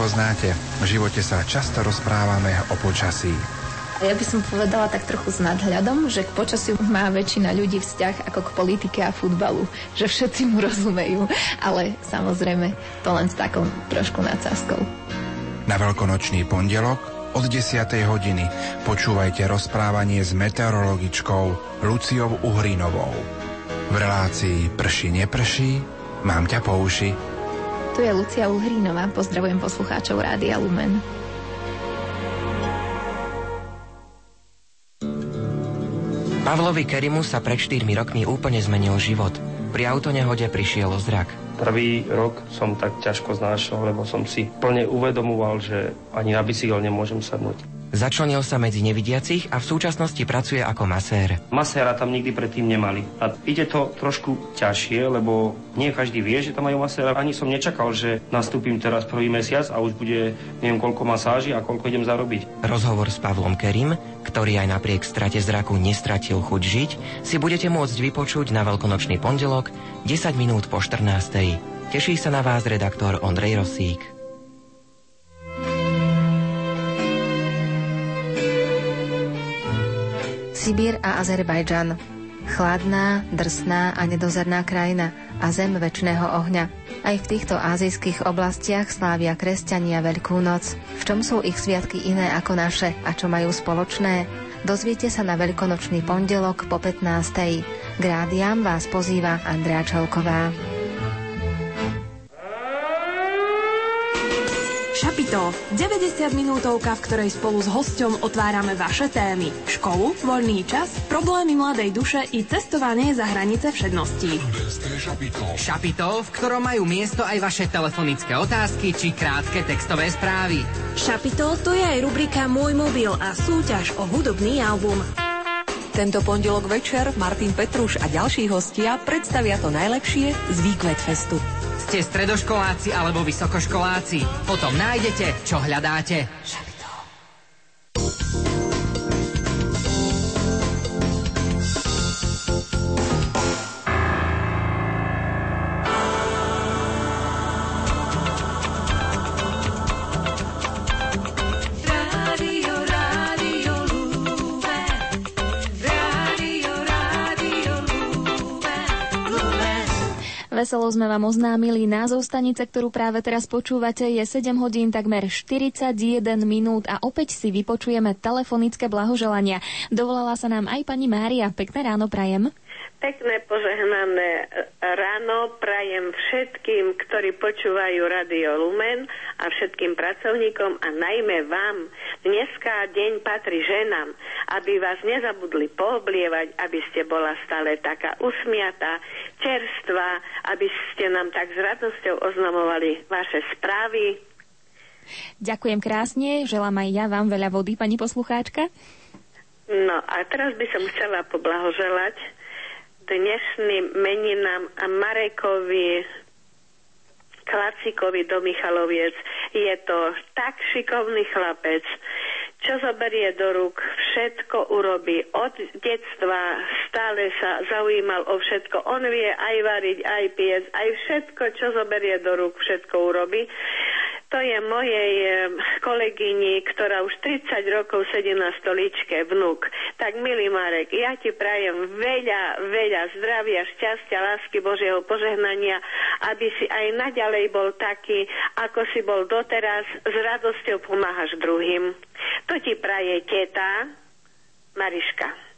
Poznáte. V živote sa často rozprávame o počasí. Ja by som povedala tak trochu s nadhľadom, že k počasiu má väčšina ľudí vzťah ako k politike a futbalu. Že všetci mu rozumejú, ale samozrejme to len s takou trošku nadsázkou. Na veľkonočný pondelok od 10. hodiny počúvajte rozprávanie s meteorologičkou Luciou Uhrinovou. V relácii Prší neprší, mám ťa po uši. Tu je Lucia Uhrínová, pozdravujem poslucháčov Rádia Lumen. Pavlovi Kerimu sa pred 4 rokmi úplne zmenil život. Pri autonehode prišiel o zrak. Prvý rok som tak ťažko znášal, lebo som si plne uvedomoval, že ani na bicykel nemôžem sadnúť. Začlenil sa medzi nevidiacich a v súčasnosti pracuje ako masér. Maséra tam nikdy predtým nemali. A ide to trošku ťažšie, lebo nie každý vie, že tam majú maséra. Ani som nečakal, že nastúpim teraz prvý mesiac a už bude neviem koľko masáží a koľko idem zarobiť. Rozhovor s Pavlom Kerim, ktorý aj napriek strate zraku nestratil chuť žiť, si budete môcť vypočuť na veľkonočný pondelok 10 minút po 14. Teší sa na vás redaktor Ondrej Rosík. Sibír a Azerbajdžan. Chladná, drsná a nedozerná krajina a zem väčšného ohňa. Aj v týchto azijských oblastiach slávia kresťania Veľkú noc. V čom sú ich sviatky iné ako naše a čo majú spoločné? Dozviete sa na veľkonočný pondelok po 15. K rádiám vás pozýva Andrea Čelková. Šapito. 90 minútovka, v ktorej spolu s hosťom otvárame vaše témy. Školu, voľný čas, problémy mladej duše i cestovanie za hranice všedností. Šapito, v ktorom majú miesto aj vaše telefonické otázky či krátke textové správy. Šapito, to je aj rubrika Môj mobil a súťaž o hudobný album. Tento pondelok večer Martin Petruš a ďalší hostia predstavia to najlepšie z Výkvet Festu. Ste stredoškoláci alebo vysokoškoláci? Potom nájdete, čo hľadáte. Veselo sme vám oznámili názov stanice, ktorú práve teraz počúvate. Je 7 hodín takmer 41 minút a opäť si vypočujeme telefonické blahoželania. Dovolala sa nám aj pani Mária. Pekné ráno prajem. Pekné požehnané ráno prajem všetkým, ktorí počúvajú Radio Lumen a všetkým pracovníkom a najmä vám. Dneska deň patrí ženám, aby vás nezabudli pooblievať, aby ste bola stále taká usmiatá, čerstvá, aby ste nám tak s radosťou oznamovali vaše správy. Ďakujem krásne, želám aj ja vám veľa vody, pani poslucháčka. No a teraz by som chcela poblahoželať dnešným meninám a Marekovi Klacikovi do Michaloviec. Je to tak šikovný chlapec, čo zoberie do rúk, všetko urobí. Od detstva stále sa zaujímal o všetko. On vie aj variť, aj piec, aj všetko, čo zoberie do rúk, všetko urobí. To je mojej kolegyni, ktorá už 30 rokov sedí na stoličke, vnúk. Tak, milý Marek, ja ti prajem veľa, veľa zdravia, šťastia, lásky Božieho požehnania, aby si aj naďalej bol taký, ako si bol doteraz, s radosťou pomáhaš druhým. To ti praje teta Mariška.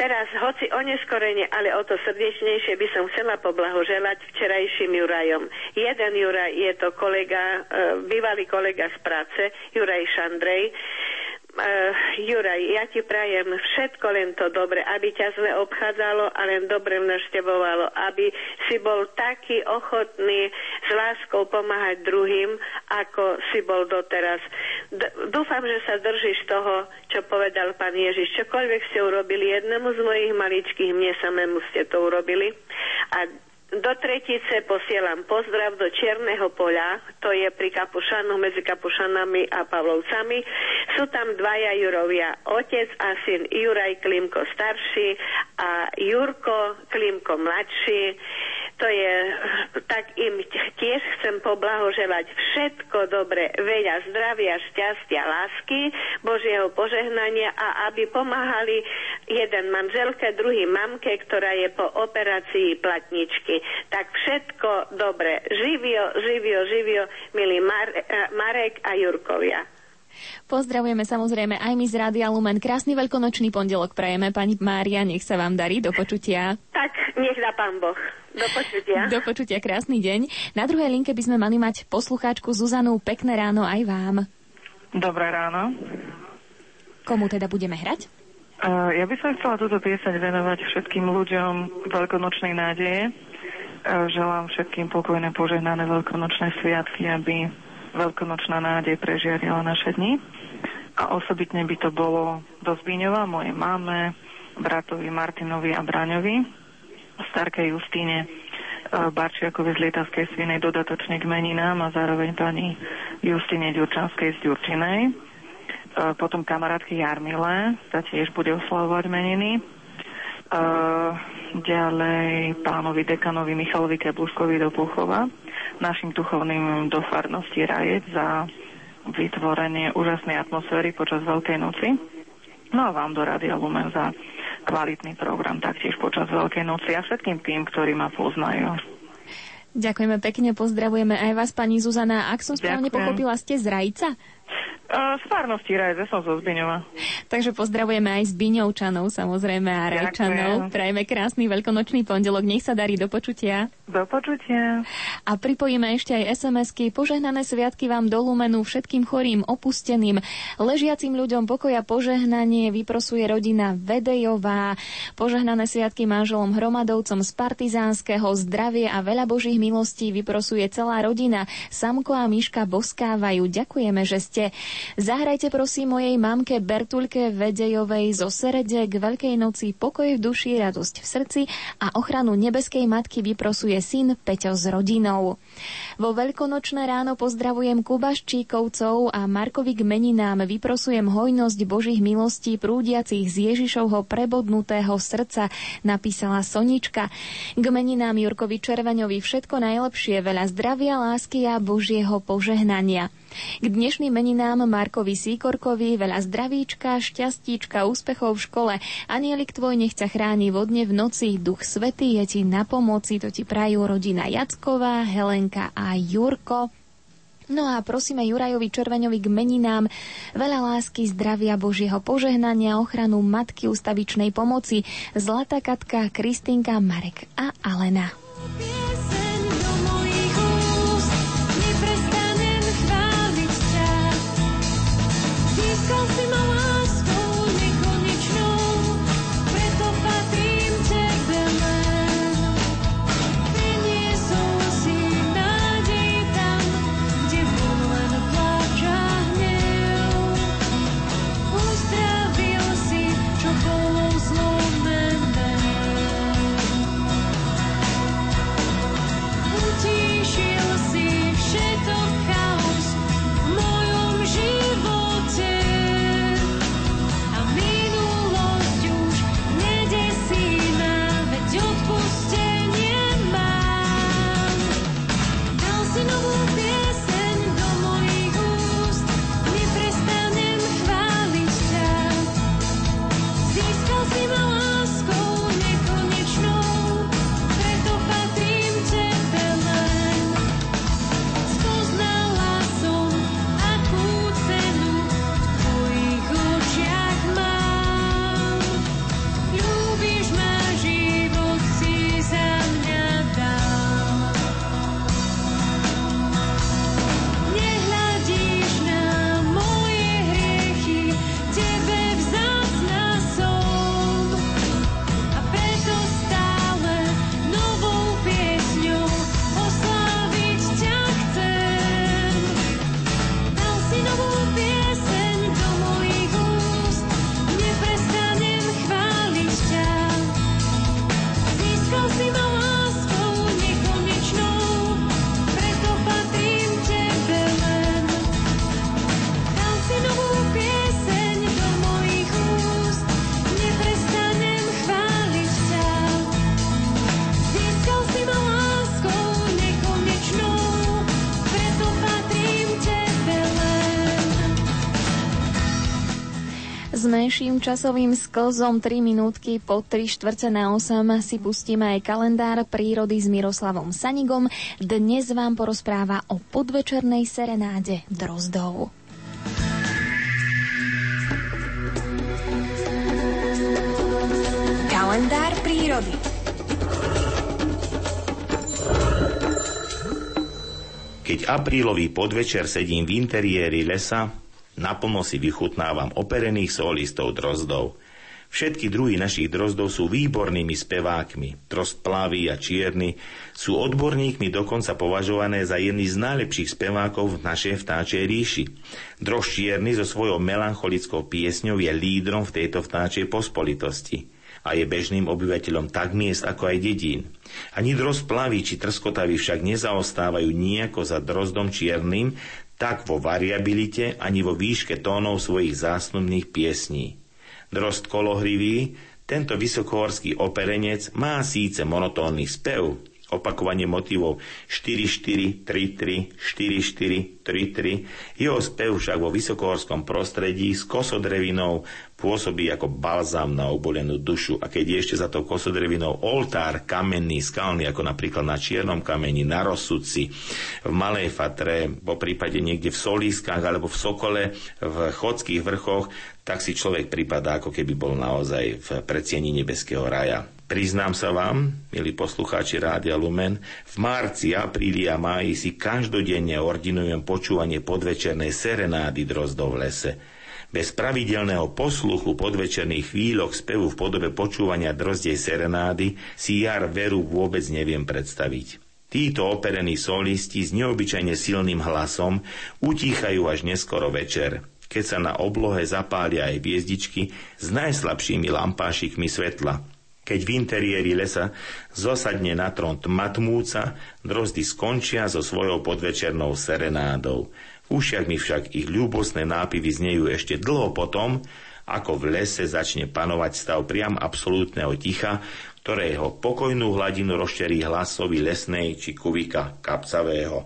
Teraz, hoci oneskorene, ale o to srdečnejšie by som chcela poblahoželať včerajším Jurajom. Jeden Juraj je to kolega, e, bývalý kolega z práce, Juraj Šandrej Juraj, ja ti prajem všetko len to dobre, aby ťa zle obchádzalo a len dobre naštevovalo, aby si bol taký ochotný s láskou pomáhať druhým, ako si bol doteraz. D- dúfam, že sa držíš toho, čo povedal pán Ježiš. Čokoľvek ste urobili jednému z mojich maličkých, mne samému ste to urobili. A do Tretice posielam pozdrav do Čierneho poľa, to je pri Kapušanoch medzi Kapušanami a Pavlovcami. Sú tam dvaja Jurovia, otec a syn Juraj Klimko starší a Jurko Klimko mladší. To je, tak im tiež chcem poblahoželať všetko dobre, veľa zdravia, šťastia, lásky, Božieho požehnania a aby pomáhali jeden manželke, druhý mamke, ktorá je po operácii platničky. Tak všetko dobre. Živio, živio, živio, milí Mar- Marek a Jurkovia. Pozdravujeme samozrejme aj my z Rádia Lumen. Krásny veľkonočný pondelok prajeme. Pani Mária, nech sa vám darí. Do počutia. Tak, nech dá pán Boh. Do počutia. Do počutia, krásny deň. Na druhej linke by sme mali mať poslucháčku Zuzanu. Pekné ráno aj vám. Dobré ráno. Komu teda budeme hrať? Uh, ja by som chcela túto pieseň venovať všetkým ľuďom veľkonočnej nádeje. Uh, želám všetkým pokojné, požehnané veľkonočné sviatky, aby veľkonočná nádej prežiarila naše dni. A osobitne by to bolo do Zbíňova, mojej mame, bratovi Martinovi a Braňovi, starkej Justíne e, Barčiakovi z Lietavskej svinej dodatočne k meninám a zároveň pani Justine Ďurčanskej z Ďurčinej. E, potom kamarátky Jarmile, sa tiež bude oslavovať meniny. E, ďalej pánovi dekanovi Michalovi Kebluskovi do Puchova, našim duchovným do farnosti Rajec za vytvorenie úžasnej atmosféry počas Veľkej noci. No a vám do Radia Lumen za kvalitný program taktiež počas Veľkej noci a všetkým tým, ktorí ma poznajú. Ďakujeme pekne, pozdravujeme aj vás, pani Zuzana. Ak som správne pochopila, ste z Rajca? Z farnosti Rajze som zo Zbiňova. Takže pozdravujeme aj Zbiňovčanov, samozrejme, a Rajčanov. Prajeme krásny veľkonočný pondelok. Nech sa darí do počutia. Do počutia. A pripojíme ešte aj SMS-ky. Požehnané sviatky vám do Lumenu všetkým chorým, opusteným, ležiacim ľuďom pokoja požehnanie vyprosuje rodina Vedejová. Požehnané sviatky manželom Hromadovcom z Partizánskeho zdravie a veľa božích milostí vyprosuje celá rodina. Samko a Miška boskávajú. Ďakujeme, že ste Zahrajte prosím mojej mamke Bertulke Vedejovej zo Serede k Veľkej noci pokoj v duši, radosť v srdci a ochranu nebeskej matky vyprosuje syn Peťo s rodinou. Vo veľkonočné ráno pozdravujem Kubaščíkovcov a Markovi k meninám vyprosujem hojnosť Božích milostí prúdiacich z Ježišovho prebodnutého srdca, napísala Sonička. K meninám Jurkovi Červeňovi všetko najlepšie, veľa zdravia, lásky a Božieho požehnania. K dnešným meninám Markovi Síkorkovi veľa zdravíčka, šťastíčka, úspechov v škole. Anielik tvoj nech ťa chráni vodne v noci, duch svetý je ti na pomoci, to ti prajú rodina Jacková, Helenka a Jurko. No a prosíme Jurajovi Červeňovi k meninám veľa lásky, zdravia, Božieho požehnania, ochranu Matky ustavičnej pomoci, Zlatá Katka, Kristinka, Marek a Alena. menším časovým sklzom 3 minútky po 3 štvrce na 8 si pustíme aj kalendár prírody s Miroslavom Sanigom. Dnes vám porozpráva o podvečernej serenáde drozdov. Kalendár prírody. Keď aprílový podvečer sedím v interiéri lesa, Naplno si vychutnávam operených solistov drozdov. Všetky druhy našich drozdov sú výbornými spevákmi. Drozd plavý a čierny sú odborníkmi dokonca považované za jedny z najlepších spevákov v našej vtáčej ríši. Drozd čierny so svojou melancholickou piesňou je lídrom v tejto vtáčej pospolitosti a je bežným obyvateľom tak miest ako aj dedín. Ani drozd plavý či trskotavý však nezaostávajú nejako za drozdom čiernym, tak vo variabilite ani vo výške tónov svojich zásnubných piesní. Drost kolohrivý, tento vysokohorský operenec má síce monotónny spev, opakovanie motivov 4-4-3-3, 4-4-3-3. Jeho spev však vo vysokohorskom prostredí s kosodrevinou pôsobí ako balzám na obolenú dušu a keď je ešte za tou kosodrevinou oltár kamenný, skalný, ako napríklad na Čiernom kameni, na Rozsudci, v Malej Fatre, po prípade niekde v Solískach alebo v Sokole, v Chodských vrchoch, tak si človek pripadá, ako keby bol naozaj v predsieni nebeského raja. Priznám sa vám, milí poslucháči Rádia Lumen, v marci, apríli a máji si každodenne ordinujem počúvanie podvečernej serenády drozdov v lese. Bez pravidelného posluchu podvečerných chvíľok spevu v podobe počúvania drozdej serenády si jar veru vôbec neviem predstaviť. Títo operení solisti s neobyčajne silným hlasom utíchajú až neskoro večer, keď sa na oblohe zapália aj hviezdičky s najslabšími lampášikmi svetla. Keď v interiéri lesa zosadne na trón tmatmúca, drozdy skončia so svojou podvečernou serenádou. Ušiak mi však ich ľúbosné nápivy znejú ešte dlho potom, ako v lese začne panovať stav priam absolútneho ticha, ktorého pokojnú hladinu rozšerí hlasovi lesnej či kuvika kapcavého.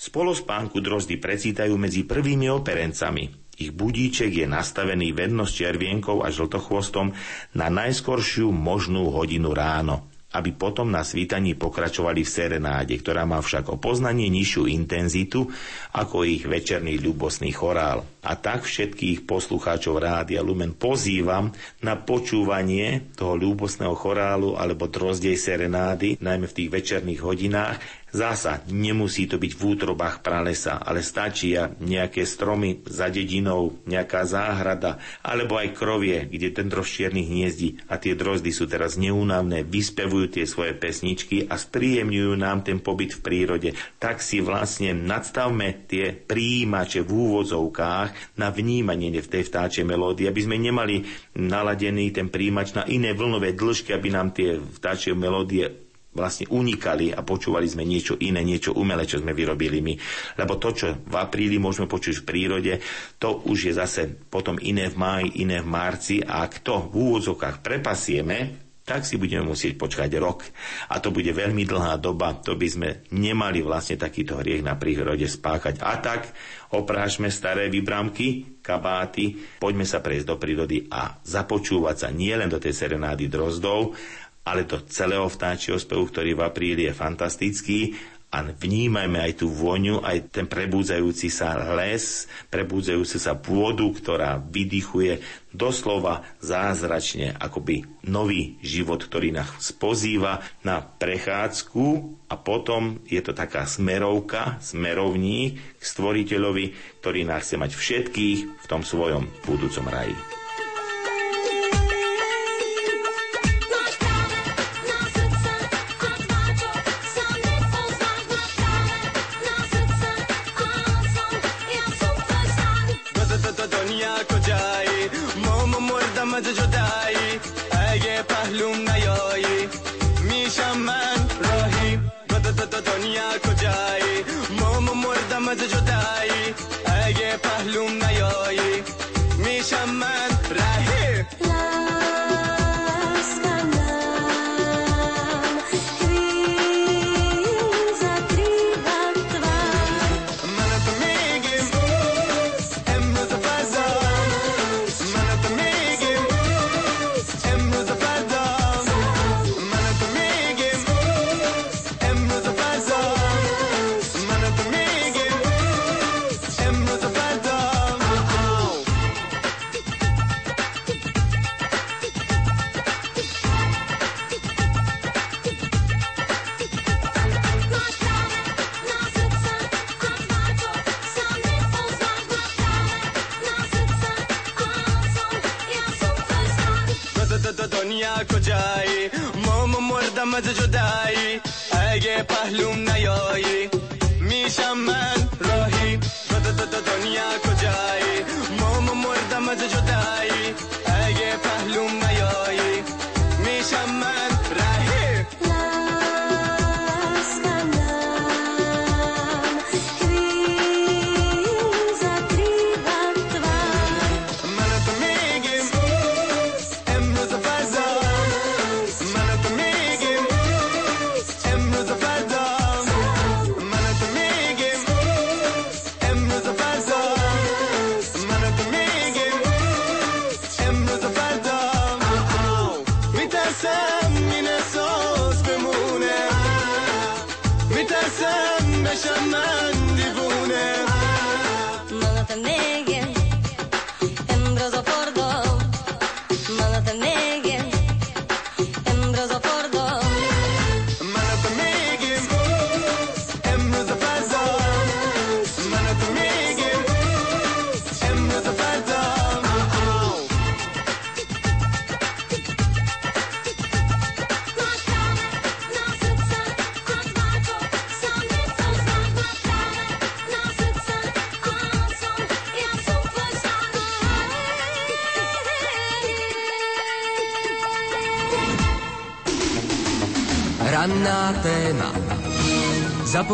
Spolospánku drozdy precítajú medzi prvými operencami. Ich budíček je nastavený vedno s červienkou a žltochvostom na najskoršiu možnú hodinu ráno aby potom na svítaní pokračovali v serenáde, ktorá má však o poznanie nižšiu intenzitu ako ich večerný ľubosný chorál. A tak všetkých poslucháčov Rádia Lumen pozývam na počúvanie toho ľúbosného chorálu alebo drozdej serenády, najmä v tých večerných hodinách, Zasa nemusí to byť v útrobách pralesa, ale stačí nejaké stromy za dedinou, nejaká záhrada, alebo aj krovie, kde ten drož čierny hniezdi a tie drozdy sú teraz neúnavné, vyspevujú tie svoje pesničky a spríjemňujú nám ten pobyt v prírode. Tak si vlastne nadstavme tie príjimače v úvodzovkách na vnímanie v tej vtáčej melódii, aby sme nemali naladený ten príjimač na iné vlnové dĺžky, aby nám tie vtáčie melódie vlastne unikali a počúvali sme niečo iné, niečo umelé, čo sme vyrobili my. Lebo to, čo v apríli môžeme počuť v prírode, to už je zase potom iné v máji, iné v marci a ak to v úvodzokách prepasieme, tak si budeme musieť počkať rok. A to bude veľmi dlhá doba, to by sme nemali vlastne takýto hriech na prírode spáchať. A tak oprášme staré vybramky, kabáty, poďme sa prejsť do prírody a započúvať sa nielen do tej serenády drozdov, ale do celého vtáčieho spevu, ktorý v apríli je fantastický a vnímajme aj tú voňu, aj ten prebúdzajúci sa les, prebúdzajúci sa pôdu, ktorá vydychuje doslova zázračne, akoby nový život, ktorý nás spozýva na prechádzku a potom je to taká smerovka, smerovník k stvoriteľovi, ktorý nás chce mať všetkých v tom svojom budúcom raji.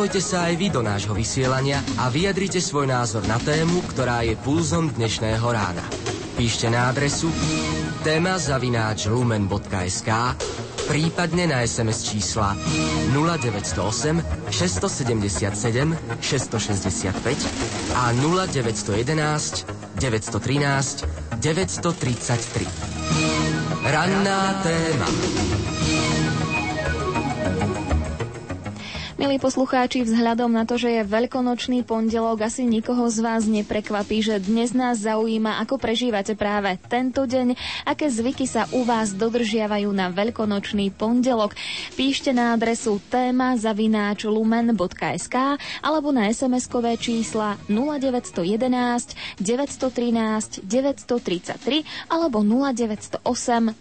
Zapojte sa aj vy do nášho vysielania a vyjadrite svoj názor na tému, ktorá je pulzom dnešného rána. Píšte na adresu téma zavináč lumen.sk prípadne na SMS čísla 0908 677 665 a 0911 913 933. Ranná téma. Milí poslucháči, vzhľadom na to, že je veľkonočný pondelok, asi nikoho z vás neprekvapí, že dnes nás zaujíma, ako prežívate práve tento deň, aké zvyky sa u vás dodržiavajú na veľkonočný pondelok. Píšte na adresu téma zavináč lumen.sk alebo na SMS-kové čísla 0911 913 933 alebo 0908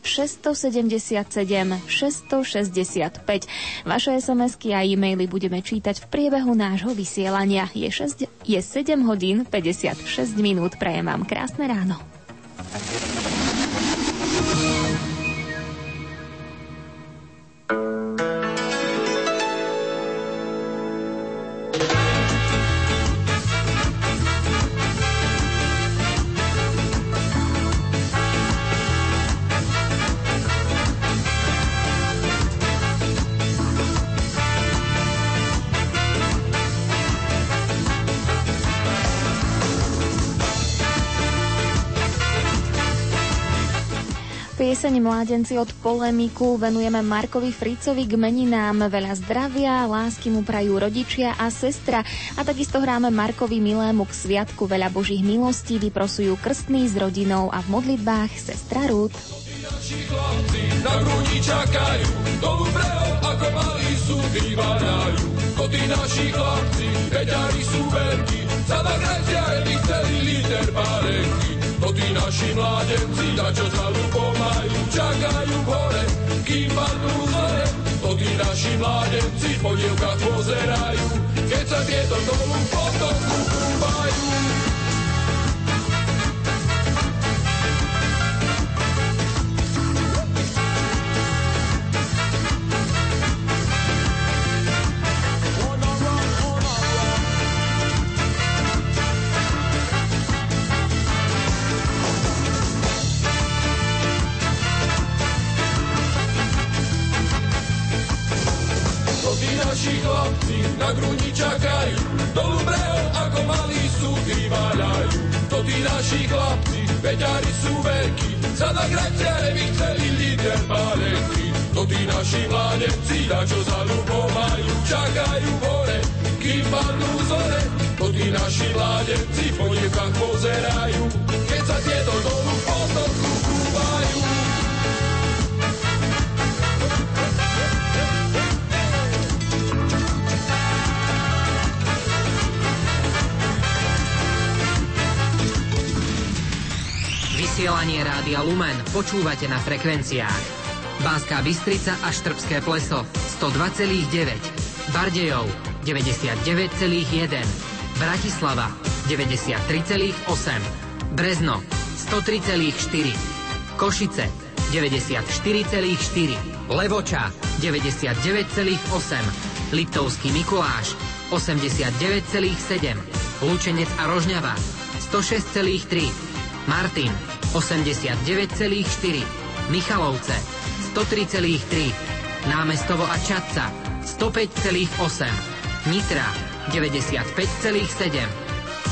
677 665. Vaše SMS-ky a e-maily budeme čítať v priebehu nášho vysielania. Je, 6, je 7 hodín 56 minút. Prajem vám krásne ráno. Pieseň Mládenci od polemiku venujeme Markovi Fricovi k meninám. Veľa zdravia, lásky mu prajú rodičia a sestra. A takisto hráme Markovi milému k sviatku veľa božích milostí, vyprosujú krstný s rodinou a v modlitbách sestra Rút. chlapci na čakajú, do Lubreo ako malí sú vyváľajú. To tí naši chlapci, veďari sú veľkí, za nagratia by chceli liter párenky. To tí naši mládenci, na čo ľubom majú, čakajú hore, kým padnú zore. To tí naši mládenci po dievkach pozerajú, keď sa tieto dolu v potoku kúpajú. Naši chlapci na grudi čakajú, do Lubreo ako malí sú vyváľajú. To tí naši chlapci, veďari sú veľkí, za na graťare by chceli líder pálenky. To tí naši mládenci, na čo za ľubom majú, čakajú hore, kým padnú zore. To tí naši mládenci po dievkach pozerajú, keď sa tieto dolu v Vysielanie Rádia Lumen počúvate na frekvenciách Banská Bystrica a Štrbské pleso 102,9. Bardejov 99,1. Bratislava 93,8. Brezno 103,4. Košice 94,4. Levoča 99,8. Liptovský Mikuláš 89,7. Lučenec a Rožňava 106,3. Martin 89,4. Michalovce 103,3. Námestovo a Čadca 105,8. Nitra 95,7.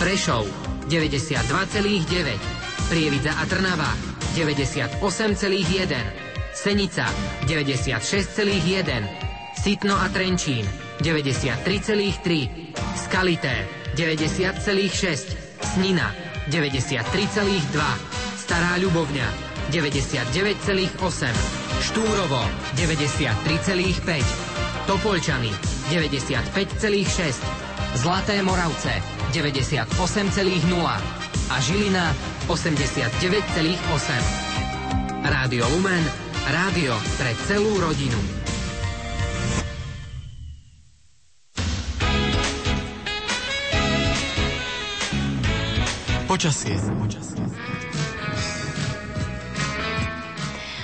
Prešov 92,9. Prievidza a Trnava 98,1. Senica 96,1. Sitno a Trenčín 93,3. Skalité 90,6. Snina 93,2. Stará Ľubovňa 99,8. Štúrovo 93,5. Topolčany 95,6. Zlaté Moravce 98,0 a Žilina 89,8. Rádio Lumen, rádio pre celú rodinu. Počasie. Počasie.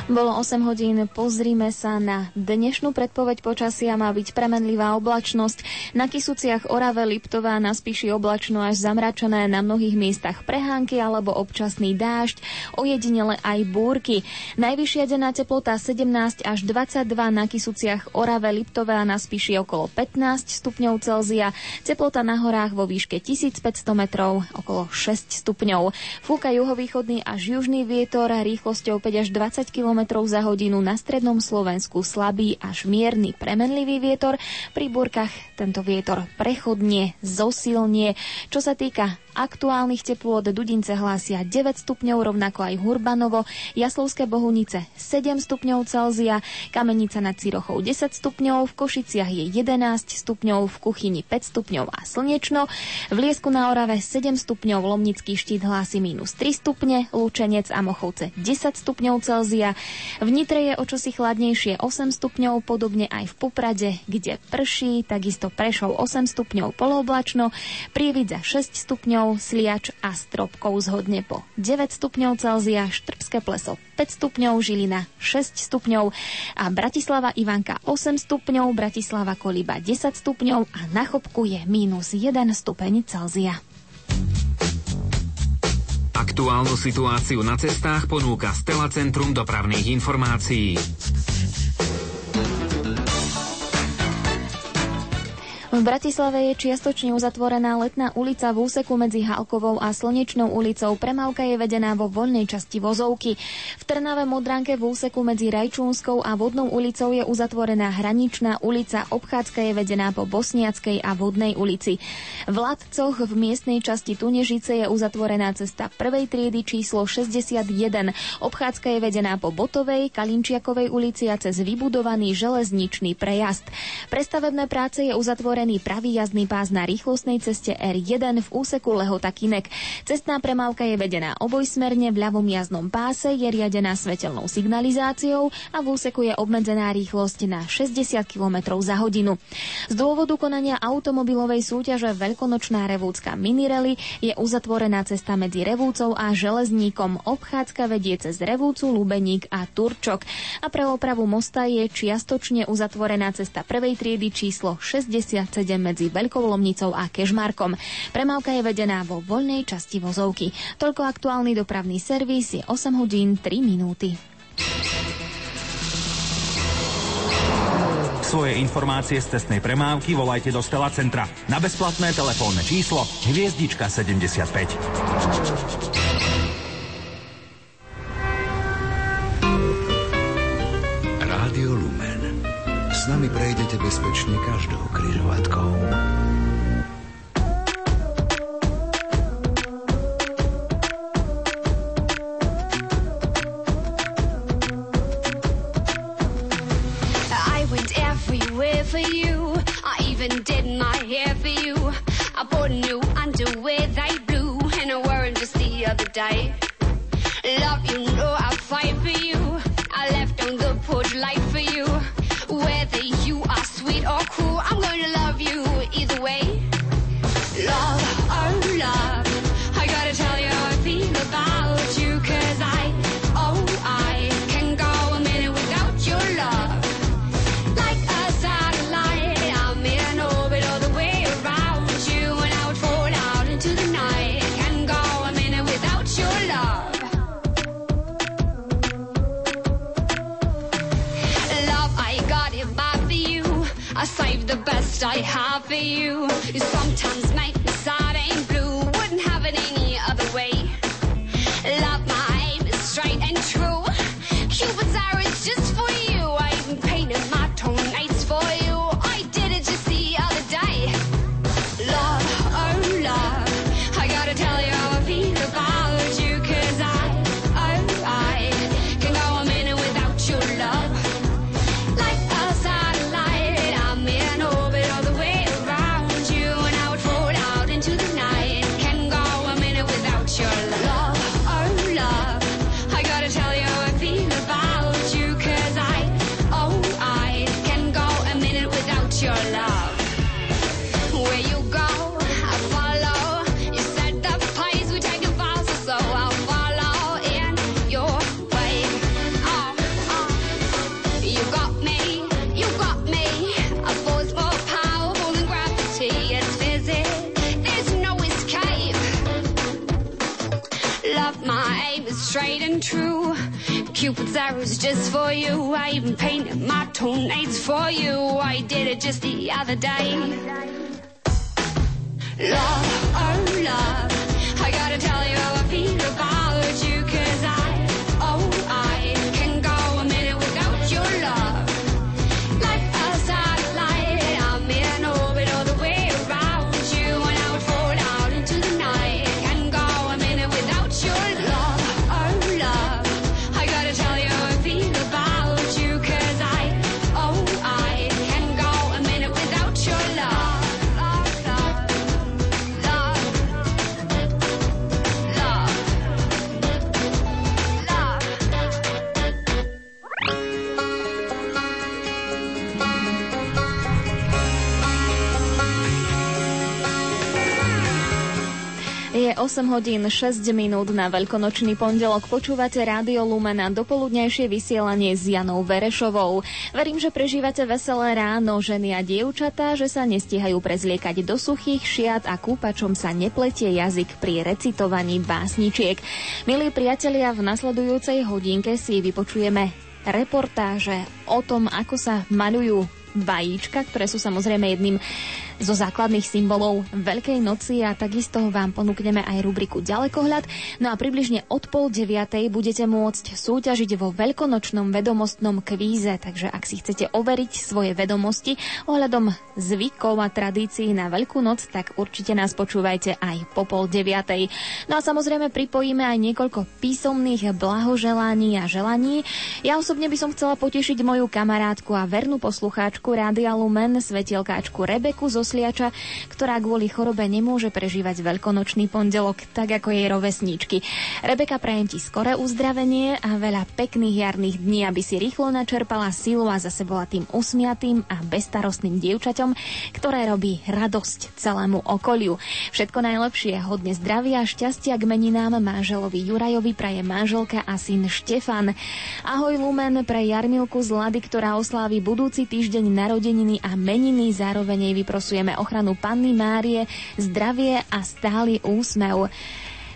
Bolo 8 hodín, pozrime sa na dnešnú predpoveď počasia. Má byť premenlivá oblačnosť. Na Kisuciach Orave, Liptová na Spiši oblačno až zamračené na mnohých miestach prehánky alebo občasný dážď, ojedinele aj búrky. Najvyššia denná teplota 17 až 22 na Kisuciach Orave, Liptové a na Spiši okolo 15 stupňov Celzia. Teplota na horách vo výške 1500 metrov okolo 6 stupňov. Fúka juhovýchodný až južný vietor rýchlosťou 5 až 20 km km za hodinu na strednom Slovensku slabý až mierny premenlivý vietor. Pri búrkach tento vietor prechodne zosilnie. Čo sa týka Aktuálnych teplôt Dudince hlásia 9 stupňov, rovnako aj Hurbanovo, Jaslovské Bohunice 7 stupňov Celzia, Kamenica nad Cirochou 10 stupňov, v Košiciach je 11 stupňov, v Kuchyni 5 stupňov a slnečno, v Liesku na Orave 7 stupňov, Lomnický štít hlási minus 3 stupne, Lučenec a Mochovce 10 stupňov Celzia, v Nitre je o čosi chladnejšie 8 stupňov, podobne aj v Poprade, kde prší, takisto Prešov 8 stupňov poloblačno, Prievidza 6 stupňov, stupňov, Sliač a Stropkov zhodne po 9 stupňov Celzia, Štrbské pleso 5 stupňov, Žilina 6 stupňov a Bratislava Ivanka 8 stupňov, Bratislava Koliba 10 stupňov a na Chopku je mínus 1 stupeň Celzia. Aktuálnu situáciu na cestách ponúka Stela Centrum dopravných informácií. V Bratislave je čiastočne uzatvorená letná ulica v úseku medzi Halkovou a Slnečnou ulicou. Premávka je vedená vo voľnej časti vozovky. V Trnave Modránke v úseku medzi Rajčúnskou a Vodnou ulicou je uzatvorená hraničná ulica. Obchádzka je vedená po Bosniackej a Vodnej ulici. V Latcoch v miestnej časti Tunežice je uzatvorená cesta prvej triedy číslo 61. Obchádzka je vedená po Botovej, Kalinčiakovej ulici a cez vybudovaný železničný prejazd. Prestavebné práce je uzatvorené otvorený pravý jazdný pás na rýchlostnej ceste R1 v úseku Lehota Kinek. Cestná premávka je vedená obojsmerne, v ľavom jazdnom páse je riadená svetelnou signalizáciou a v úseku je obmedzená rýchlosť na 60 km za hodinu. Z dôvodu konania automobilovej súťaže Veľkonočná revúcka Minirely je uzatvorená cesta medzi Revúcou a Železníkom. Obchádzka vedie cez Revúcu, Lubeník a Turčok. A pre opravu mosta je čiastočne uzatvorená cesta prvej triedy číslo 60 medzi Veľkou Lomnicou a Kežmarkom. Premávka je vedená vo voľnej časti vozovky. Toľko aktuálny dopravný servis je 8 hodín 3 minúty. Svoje informácie z cestnej premávky volajte do Stela Centra na bezplatné telefónne číslo Hviezdička 75. S nami prejdete bezpečne každou križovatkou. I cool. I have for you. Cupid's arrows just for you. I even painted my toenails for you. I did it just the other day. Love, oh love, I gotta tell you how I feel 8 hodín 6 minút na veľkonočný pondelok. Počúvate Rádio Lumen a dopoludnejšie vysielanie s Janou Verešovou. Verím, že prežívate veselé ráno, ženy a dievčatá, že sa nestíhajú prezliekať do suchých šiat a kúpačom sa nepletie jazyk pri recitovaní básničiek. Milí priatelia, v nasledujúcej hodinke si vypočujeme reportáže o tom, ako sa maľujú vajíčka, ktoré sú samozrejme jedným zo základných symbolov Veľkej noci a takisto vám ponúkneme aj rubriku Ďalekohľad. No a približne od pol deviatej budete môcť súťažiť vo veľkonočnom vedomostnom kvíze, takže ak si chcete overiť svoje vedomosti ohľadom zvykov a tradícií na Veľkú noc, tak určite nás počúvajte aj po pol deviatej. No a samozrejme pripojíme aj niekoľko písomných blahoželaní a želaní. Ja osobne by som chcela potešiť moju kamarátku a vernú poslucháčku Rádia Lumen, svetielkáčku Rebeku zo Sliača, ktorá kvôli chorobe nemôže prežívať veľkonočný pondelok, tak ako jej rovesníčky. Rebeka, prajem ti skoré uzdravenie a veľa pekných jarných dní, aby si rýchlo načerpala silu a zase bola tým usmiatým a bezstarostným dievčaťom, ktoré robí radosť celému okoliu. Všetko najlepšie, hodne zdravia šťastia k meninám manželovi Jurajovi praje manželka a syn Štefan. Ahoj Lumen pre Jarmilku z Lady, ktorá oslávi budúci týždeň narodeniny a meniny, zároveň jej vyprosujeme ochranu Panny Márie, zdravie a stály úsmev.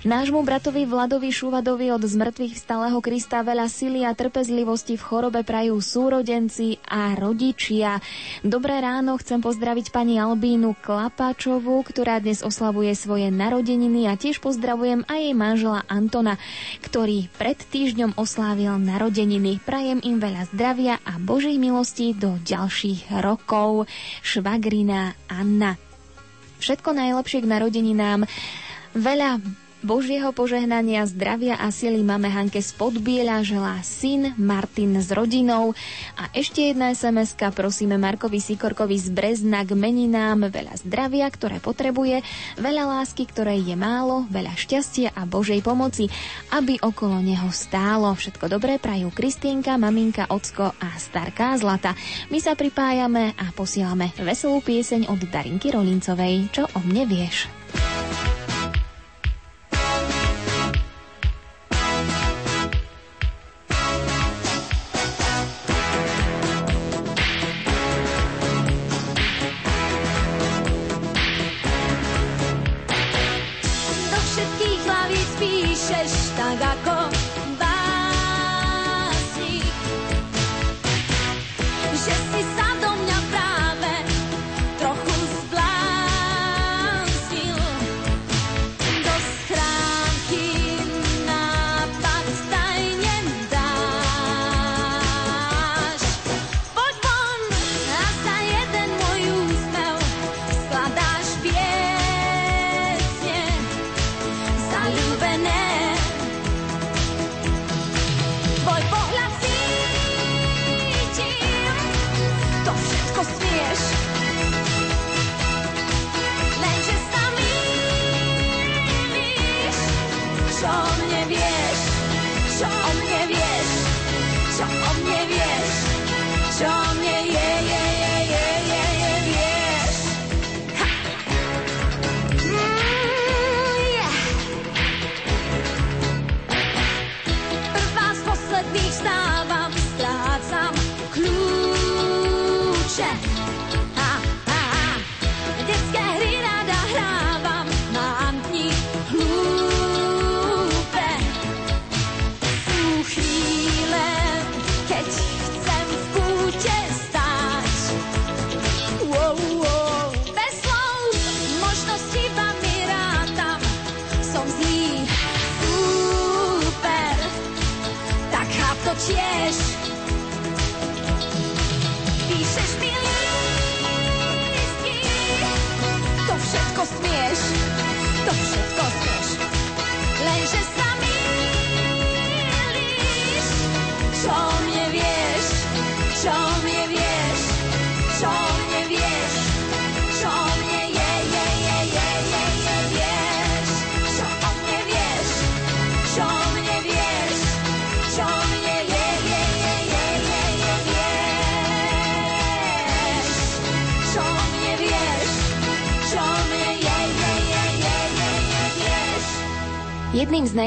Nášmu bratovi Vladovi Šuvadovi od zmrtvých vstalého Krista veľa sily a trpezlivosti v chorobe prajú súrodenci a rodičia. Dobré ráno, chcem pozdraviť pani Albínu Klapáčovú, ktorá dnes oslavuje svoje narodeniny a tiež pozdravujem aj jej manžela Antona, ktorý pred týždňom oslávil narodeniny. Prajem im veľa zdravia a Božej milosti do ďalších rokov. Švagrina Anna. Všetko najlepšie k narodeninám. Veľa Božieho požehnania, zdravia a sily máme Hanke z Podbiela, želá syn Martin s rodinou. A ešte jedna sms prosíme Markovi Sikorkovi z Brezna k meninám veľa zdravia, ktoré potrebuje, veľa lásky, ktorej je málo, veľa šťastia a Božej pomoci, aby okolo neho stálo. Všetko dobré prajú Kristínka, maminka, ocko a starká Zlata. My sa pripájame a posielame veselú pieseň od Darinky Rolincovej. Čo o mne vieš?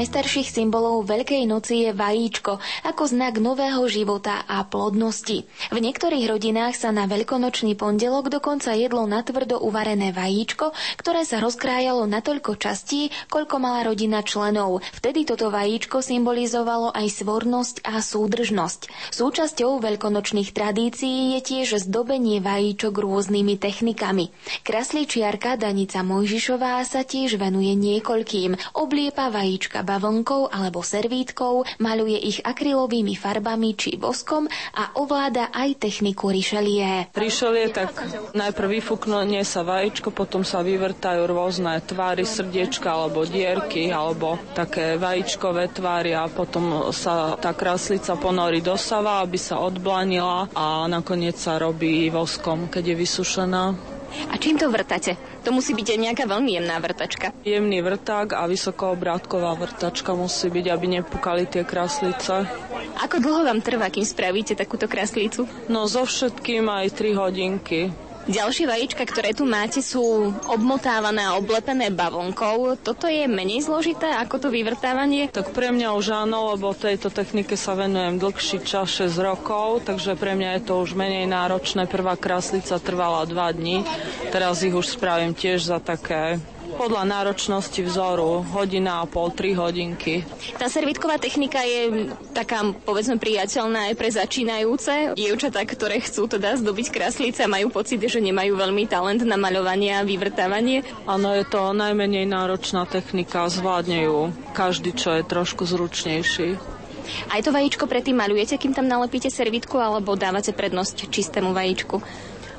Najstarších symbolov Veľkej noci je vajíčko, ako znak nového života a plodnosti. V niektorých rodinách sa na veľkonočný pondelok dokonca jedlo natvrdo uvarené vajíčko, ktoré sa rozkrájalo na toľko častí, koľko mala rodina členov. Vtedy toto vajíčko symbolizovalo aj svornosť a súdržnosť. Súčasťou veľkonočných tradícií je tiež zdobenie vajíčok rôznymi technikami. Krasličiarka Danica Mojžišová sa tiež venuje niekoľkým. Obliepa vajíčka bavlnkou alebo servítkou, maluje ich akrylovými farbami či voskom a ovláda aj techniku rišelie. Rišelie tak najprv vyfúknutie sa vajíčko, potom sa vyvrtajú rôzne tvary, srdiečka alebo dierky alebo také vajíčkové tvary a potom sa tá kraslica ponorí do sava, aby sa odblanila a nakoniec sa robí voskom, keď je vysušená. A čím to vrtate? To musí byť aj nejaká veľmi jemná vrtačka. Jemný vrták a vysokoobrátková vrtačka musí byť, aby nepukali tie kraslice. Ako dlho vám trvá, kým spravíte takúto kraslicu? No so všetkým aj 3 hodinky. Ďalšie vajíčka, ktoré tu máte, sú obmotávané a oblepené bavlnkou. Toto je menej zložité ako to vyvrtávanie? Tak pre mňa už áno, lebo tejto technike sa venujem dlhší čas, 6 rokov, takže pre mňa je to už menej náročné. Prvá kráslica trvala 2 dní, teraz ich už spravím tiež za také podľa náročnosti vzoru, hodina a pol, tri hodinky. Tá servitková technika je taká, povedzme, priateľná aj pre začínajúce dievčatá, ktoré chcú teda zdobiť kraslice majú pocit, že nemajú veľmi talent na maľovanie a vyvrtávanie. Áno, je to najmenej náročná technika, zvládne ju každý, čo je trošku zručnejší. Aj to vajíčko predtým malujete, kým tam nalepíte servitku, alebo dávate prednosť čistému vajíčku?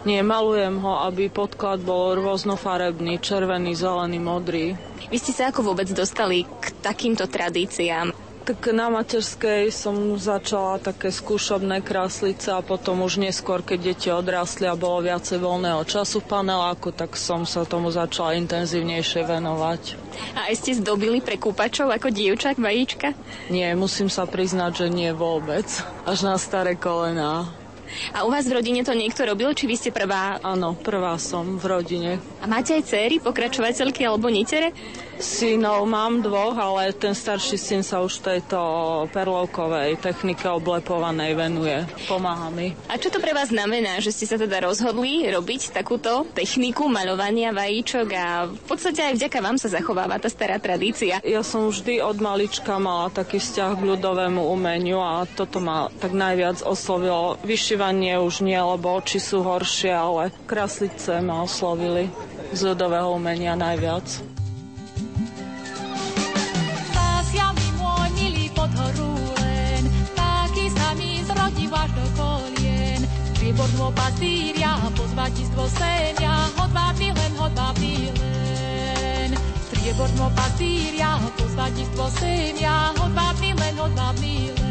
Nie, malujem ho, aby podklad bol rôznofarebný, červený, zelený, modrý. Vy ste sa ako vôbec dostali k takýmto tradíciám? Tak na materskej som začala také skúšobné kráslice a potom už neskôr, keď deti odrastli a bolo viacej voľného času v paneláku, tak som sa tomu začala intenzívnejšie venovať. A aj ste zdobili pre kúpačov ako dievčak vajíčka? Nie, musím sa priznať, že nie vôbec. Až na staré kolená. A u vás v rodine to niekto robil, či vy ste prvá? Áno, prvá som v rodine. A máte aj céry, pokračovateľky alebo nitere? Synov mám dvoch, ale ten starší syn sa už tejto perlovkovej technike oblepovanej venuje. Pomáha mi. A čo to pre vás znamená, že ste sa teda rozhodli robiť takúto techniku maľovania vajíčok a v podstate aj vďaka vám sa zachováva tá stará tradícia? Ja som vždy od malička mala taký vzťah k ľudovému umeniu a toto ma tak najviac oslovilo. Vyšívanie už nie, lebo oči sú horšie, ale kraslice ma oslovili z ľudového umenia najviac. Výbornú pastýria, pozvatistvo semia, hodvábny len, hodvábny len. Striebornú pastýria, pozvatistvo semia, hodvábny len, hodvábny len.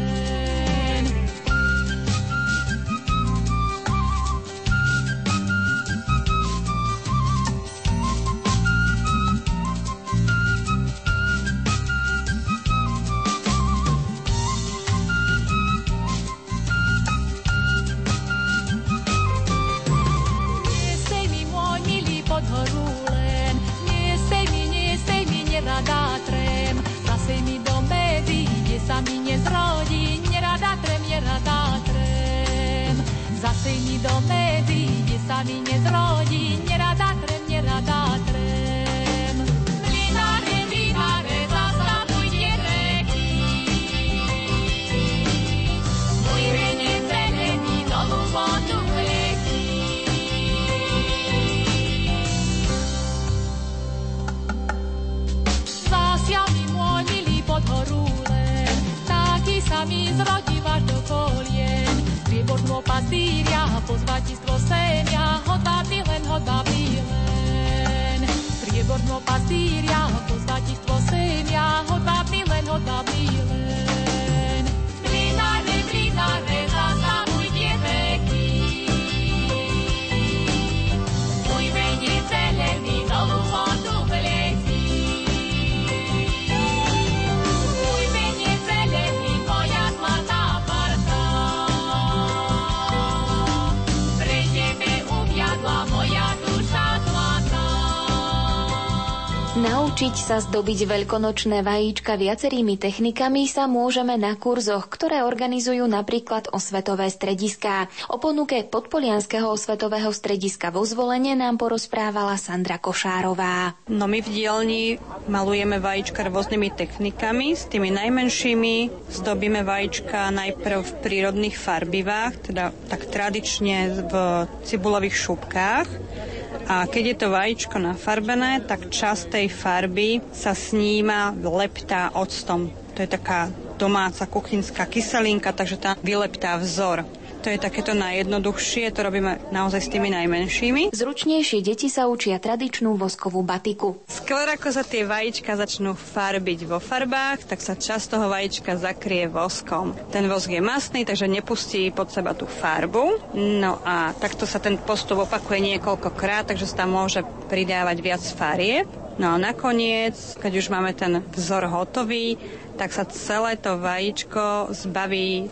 Naučiť sa zdobiť veľkonočné vajíčka viacerými technikami sa môžeme na kurzoch, ktoré organizujú napríklad osvetové strediská. O ponuke podpolianského osvetového strediska vo zvolenie nám porozprávala Sandra Košárová. No my v dielni malujeme vajíčka rôznymi technikami. S tými najmenšími zdobíme vajíčka najprv v prírodných farbivách, teda tak tradične v cibulových šupkách. A keď je to vajíčko nafarbené, tak časť tej farby sa sníma, leptá octom. To je taká domáca kuchynská kyselinka, takže tá vyleptá vzor. To je takéto najjednoduchšie, to robíme naozaj s tými najmenšími. Zručnejšie deti sa učia tradičnú voskovú batiku. Skôr ako sa tie vajíčka začnú farbiť vo farbách, tak sa časť toho vajíčka zakrie voskom. Ten vosk je masný, takže nepustí pod seba tú farbu. No a takto sa ten postup opakuje niekoľkokrát, takže sa tam môže pridávať viac farieb. No a nakoniec, keď už máme ten vzor hotový, tak sa celé to vajíčko zbaví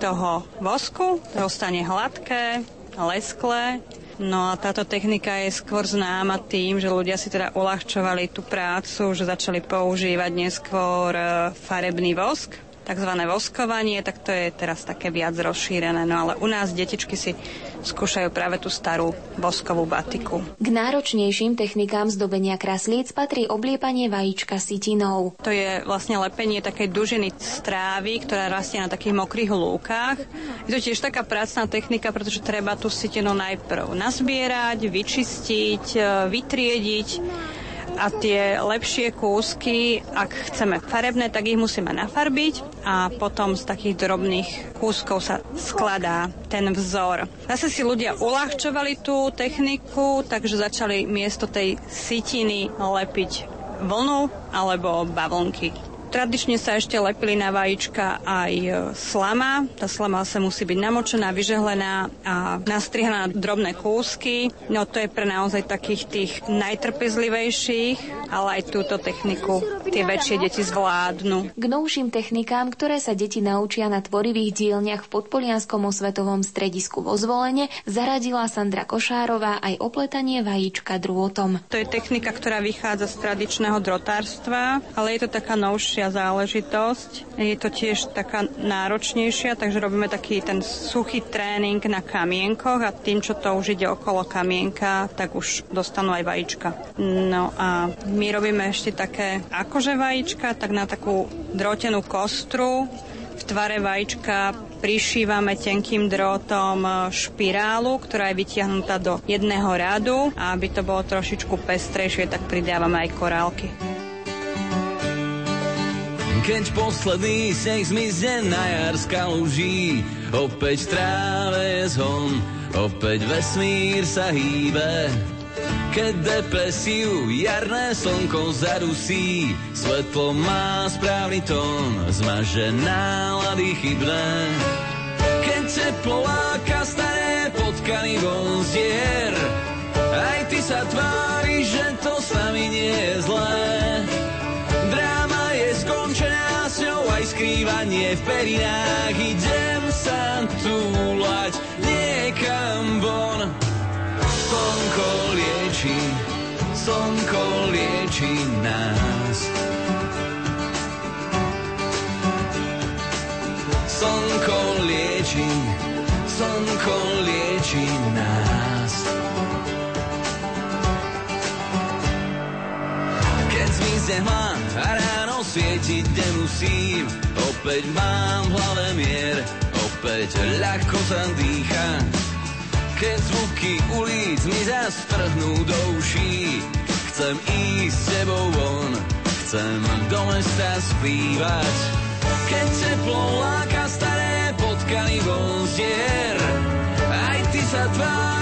toho vosku, to ostane hladké, lesklé. No a táto technika je skôr známa tým, že ľudia si teda uľahčovali tú prácu, že začali používať neskôr e, farebný vosk, tzv. voskovanie, tak to je teraz také viac rozšírené. No ale u nás detičky si skúšajú práve tú starú voskovú batiku. K náročnejším technikám zdobenia kraslíc patrí obliepanie vajíčka sitinou. To je vlastne lepenie takej dužiny strávy, ktorá rastie na takých mokrých lúkach. Je to tiež taká pracná technika, pretože treba tú sitinu najprv nazbierať, vyčistiť, e, vytriediť a tie lepšie kúsky, ak chceme farebné, tak ich musíme nafarbiť a potom z takých drobných kúskov sa skladá ten vzor. Zase si ľudia uľahčovali tú techniku, takže začali miesto tej sitiny lepiť vlnu alebo bavlnky. Tradične sa ešte lepili na vajíčka aj e, slama. Tá slama sa musí byť namočená, vyžehlená a nastrihaná na drobné kúsky. No to je pre naozaj takých tých najtrpezlivejších, ale aj túto techniku tie väčšie deti zvládnu. K novším technikám, ktoré sa deti naučia na tvorivých dielniach v Podpolianskom osvetovom stredisku vo zvolenie, zaradila Sandra Košárová aj opletanie vajíčka drôtom. To je technika, ktorá vychádza z tradičného drotárstva, ale je to taká novšia ďalšia záležitosť. Je to tiež taká náročnejšia, takže robíme taký ten suchý tréning na kamienkoch a tým, čo to už ide okolo kamienka, tak už dostanú aj vajíčka. No a my robíme ešte také akože vajíčka, tak na takú drotenú kostru v tvare vajíčka prišívame tenkým drôtom špirálu, ktorá je vytiahnutá do jedného radu a aby to bolo trošičku pestrejšie, tak pridávame aj korálky. Keď posledný sneh zmizne na jar z kaluží, opäť tráve je zhon, opäť vesmír sa hýbe. Keď depresiu jarné slnko zadusí, svetlo má správny tón, zmaže nálady chybné. Keď teplo láka staré potkany von zdier, aj ty sa tvári, že to s nami nie je zlé skrývanie v perinách. Idem sa túlať niekam von. Slnko lieči, slnko lieči nás. Slnko lieči, slnko lieči nás. Keď zmizne hmla a nemusím. Opäť mám v hlave mier, opäť ľahko sa dýcha. Keď zvuky ulic mi zastrhnú do uší, chcem ísť s tebou von, chcem do mesta spívať. Keď teplo láka staré potkany von zdier, aj ty sa tváriš,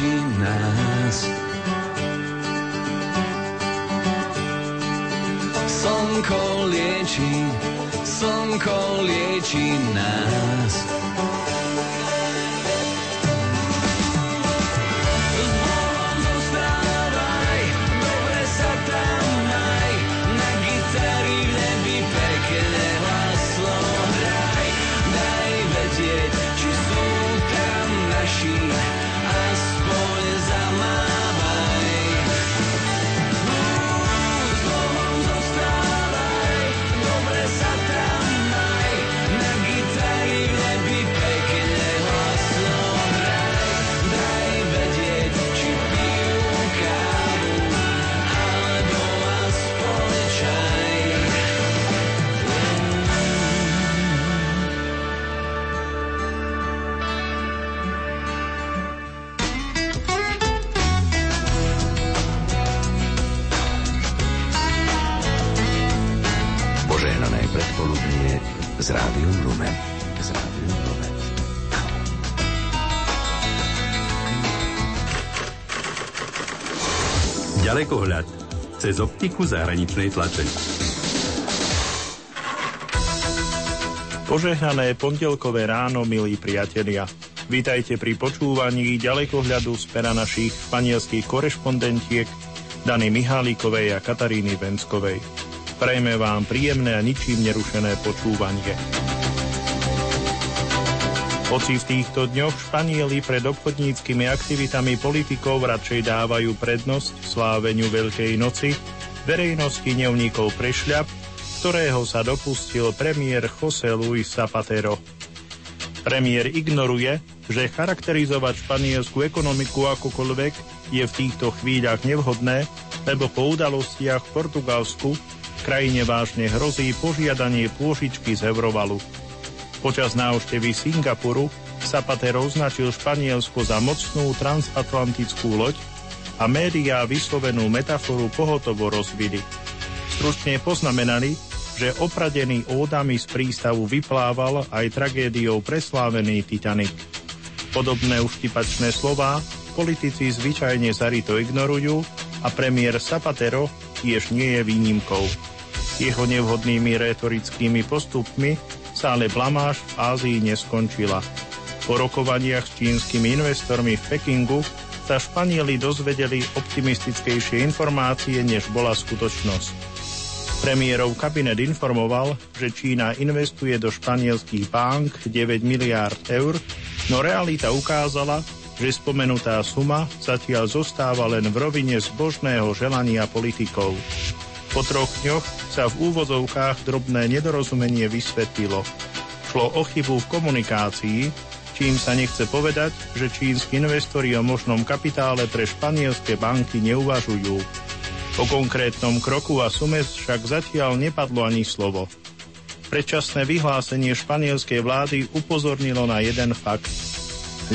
lieči nás. Slnko lieči, slnko lieči nás. Ďalekohľad cez optiku zahraničnej tlače. Požehnané pondelkové ráno, milí priatelia. Vítajte pri počúvaní ďalekohľadu z pera našich španielských korešpondentiek Dany Mihálíkovej a Kataríny Venskovej. Prajme vám príjemné a ničím nerušené počúvanie. Hoci v týchto dňoch Španieli pred obchodníckými aktivitami politikov radšej dávajú prednosť sláveniu Veľkej noci, verejnosti neunikol prešľap, ktorého sa dopustil premiér José Luis Zapatero. Premiér ignoruje, že charakterizovať španielsku ekonomiku akokoľvek je v týchto chvíľach nevhodné, lebo po udalostiach v Portugalsku krajine vážne hrozí požiadanie pôžičky z Eurovalu. Počas návštevy Singapuru Zapatero označil Španielsko za mocnú transatlantickú loď a médiá vyslovenú metaforu pohotovo rozvili. Stručne poznamenali, že opradený ódami z prístavu vyplával aj tragédiou preslávený Titanic. Podobné uštipačné slová politici zvyčajne zarito ignorujú a premiér Zapatero tiež nie je výnimkou. Jeho nevhodnými retorickými postupmi sa ale blamáž v Ázii neskončila. Po rokovaniach s čínskymi investormi v Pekingu sa Španieli dozvedeli optimistickejšie informácie, než bola skutočnosť. Premiérov kabinet informoval, že Čína investuje do španielských bank 9 miliárd eur, no realita ukázala, že spomenutá suma zatiaľ zostáva len v rovine zbožného želania politikov. Po troch dňoch sa v úvozovkách drobné nedorozumenie vysvetlilo. Šlo o chybu v komunikácii, čím sa nechce povedať, že čínsky investori o možnom kapitále pre španielské banky neuvažujú. O konkrétnom kroku a sume však zatiaľ nepadlo ani slovo. Predčasné vyhlásenie španielskej vlády upozornilo na jeden fakt.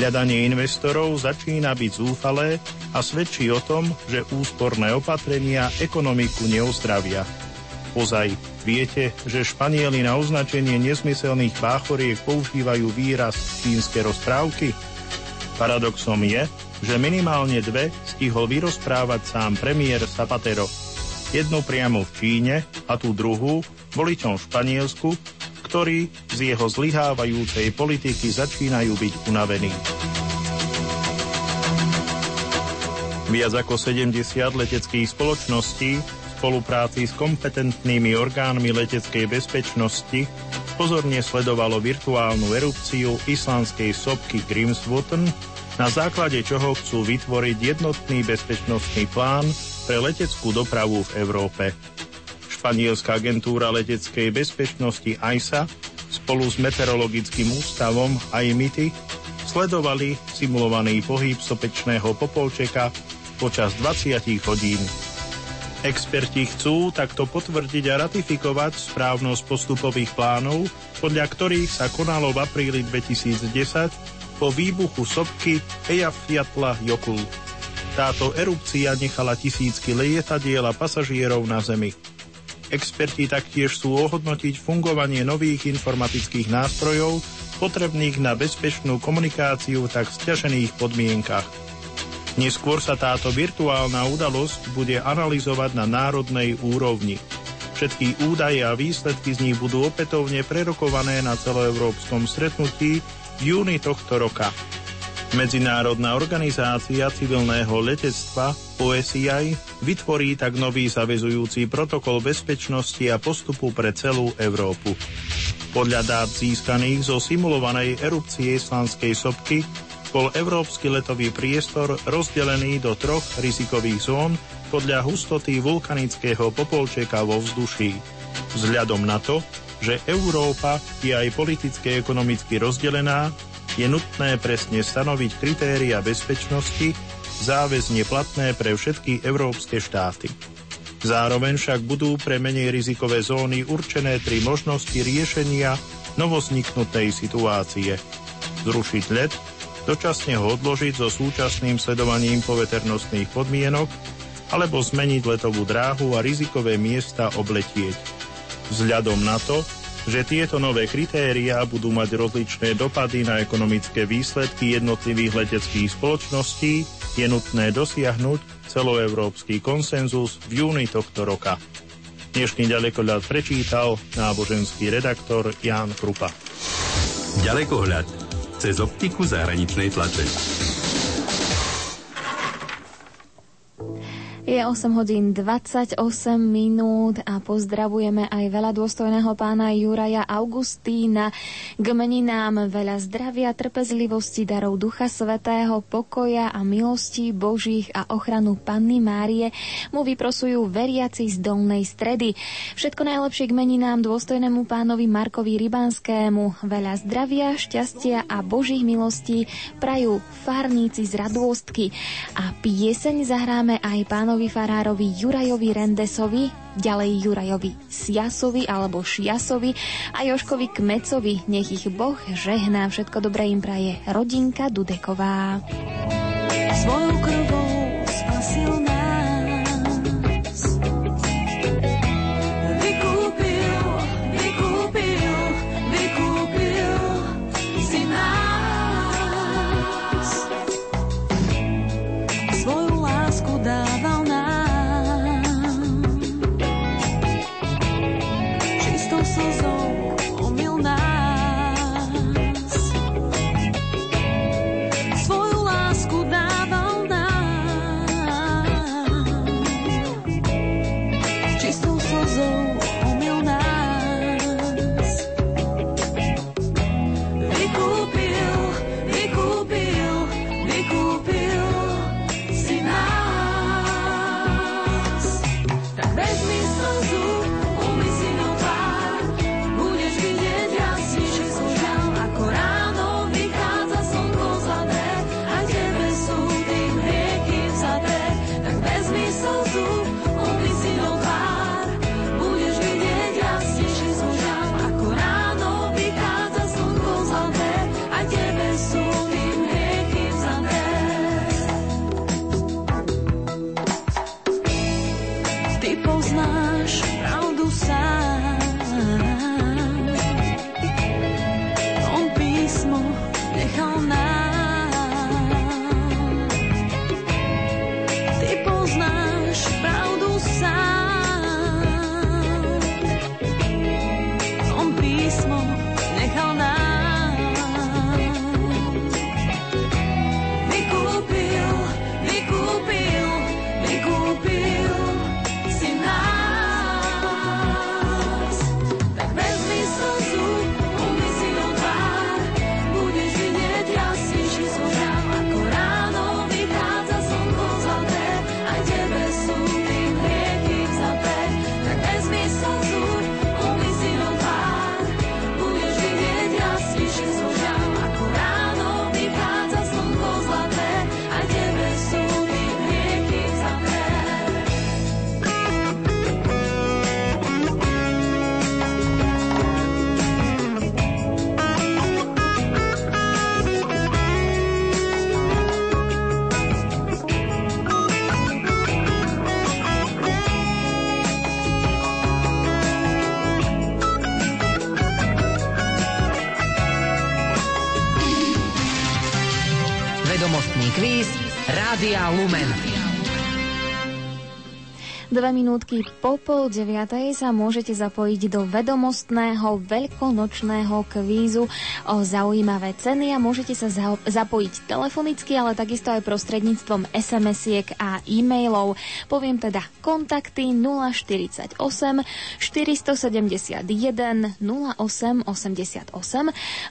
Hľadanie investorov začína byť zúfalé a svedčí o tom, že úsporné opatrenia ekonomiku neozdravia. Ozaj, viete, že Španieli na označenie nezmyselných báchoriek používajú výraz čínske rozprávky? Paradoxom je, že minimálne dve stihol vyrozprávať sám premiér Zapatero. Jednu priamo v Číne a tú druhú voličom v Španielsku, ktorí z jeho zlyhávajúcej politiky začínajú byť unavení. Viac ako 70 leteckých spoločností v spolupráci s kompetentnými orgánmi leteckej bezpečnosti pozorne sledovalo virtuálnu erupciu islandskej sopky Grimsvotn, na základe čoho chcú vytvoriť jednotný bezpečnostný plán pre leteckú dopravu v Európe. Španielská agentúra leteckej bezpečnosti AISA spolu s meteorologickým ústavom AIMITI sledovali simulovaný pohyb sopečného popolčeka počas 20 hodín. Experti chcú takto potvrdiť a ratifikovať správnosť postupových plánov, podľa ktorých sa konalo v apríli 2010 po výbuchu sopky Eyjafjallajökull. Jokul. Táto erupcia nechala tisícky lietadiel a pasažierov na Zemi. Experti taktiež sú ohodnotiť fungovanie nových informatických nástrojov potrebných na bezpečnú komunikáciu v tak stiažených podmienkach. Neskôr sa táto virtuálna udalosť bude analyzovať na národnej úrovni. Všetky údaje a výsledky z nich budú opätovne prerokované na celoeurópskom stretnutí v júni tohto roka. Medzinárodná organizácia civilného letectva OSI vytvorí tak nový zavezujúci protokol bezpečnosti a postupu pre celú Európu. Podľa dát získaných zo simulovanej erupcie islandskej sopky bol európsky letový priestor rozdelený do troch rizikových zón podľa hustoty vulkanického popolčeka vo vzduší. Vzhľadom na to, že Európa je aj politicky ekonomicky rozdelená, je nutné presne stanoviť kritéria bezpečnosti, záväzne platné pre všetky európske štáty. Zároveň však budú pre menej rizikové zóny určené tri možnosti riešenia novozniknutej situácie. Zrušiť let, dočasne ho odložiť so súčasným sledovaním poveternostných podmienok alebo zmeniť letovú dráhu a rizikové miesta obletieť. Vzhľadom na to, že tieto nové kritériá budú mať rozličné dopady na ekonomické výsledky jednotlivých leteckých spoločností, je nutné dosiahnuť celoevropský konsenzus v júni tohto roka. Dnešný ďalekohľad prečítal náboženský redaktor Ján Krupa. Ďalekohľad cez optiku zahraničnej tlače. Je 8 hodín 28 minút a pozdravujeme aj veľa dôstojného pána Juraja Augustína. K meninám veľa zdravia, trpezlivosti, darov Ducha Svetého, pokoja a milosti Božích a ochranu Panny Márie mu vyprosujú veriaci z Dolnej stredy. Všetko najlepšie k meninám dôstojnému pánovi Markovi Rybanskému. Veľa zdravia, šťastia a Božích milostí prajú farníci z Radôstky. A pieseň zahráme aj pánovi pánovi farárovi Jurajovi Rendesovi, ďalej Jurajovi Siasovi alebo Šiasovi a Joškovi Kmecovi. Nech ich Boh žehná, všetko dobré im praje rodinka Dudeková. Svojou krvou spasil. Vykúpil, vykúpil, vykúpil si. Svoju lásku dával Rádia Lumen. Dve minútky po pol deviatej sa môžete zapojiť do vedomostného veľkonočného kvízu o zaujímavé ceny a môžete sa zapojiť telefonicky, ale takisto aj prostredníctvom SMS-iek a e-mailov. Poviem teda kontakty 048 471 0888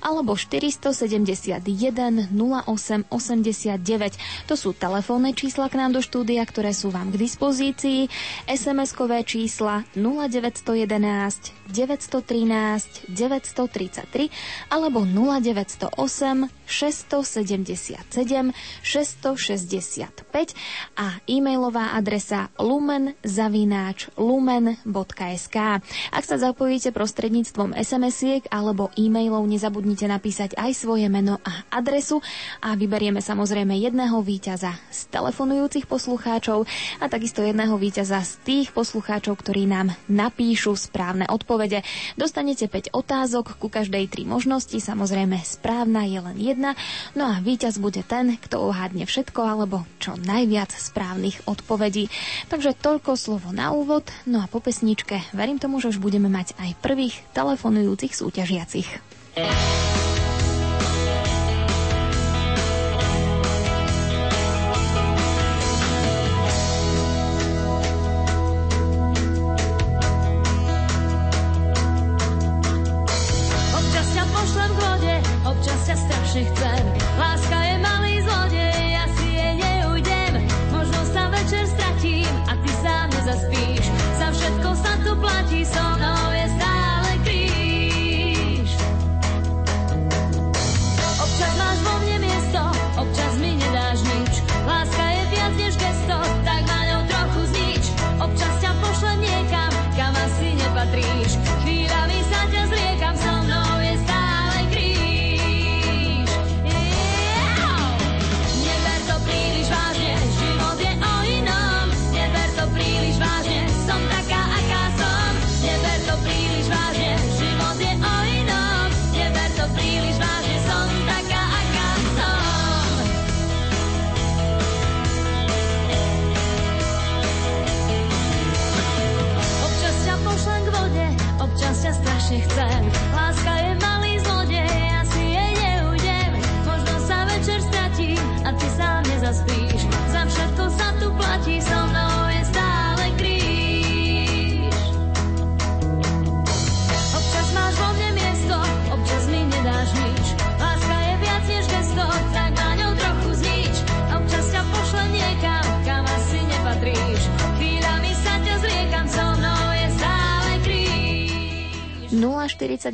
alebo 471 0889. To sú telefónne čísla k nám do štúdia, ktoré sú vám k dispozícii. SMS-kové čísla 0911 913 933 alebo 0908 677 665 a e-mailová adresa lumen-lumen.sk Ak sa zapojíte prostredníctvom SMS-iek alebo e-mailov, nezabudnite napísať aj svoje meno a adresu a vyberieme samozrejme jedného víťaza z telefonujúcich poslucháčov a takisto jedného víťaza z tých poslucháčov, ktorí nám napíšu správne odpovede. Dostanete 5 otázok, ku každej 3 možnosti, samozrejme správna je len jedna. No a víťaz bude ten, kto ohádne všetko alebo čo najviac správnych odpovedí. Takže toľko slovo na úvod. No a po pesničke verím tomu, že už budeme mať aj prvých telefonujúcich súťažiacich.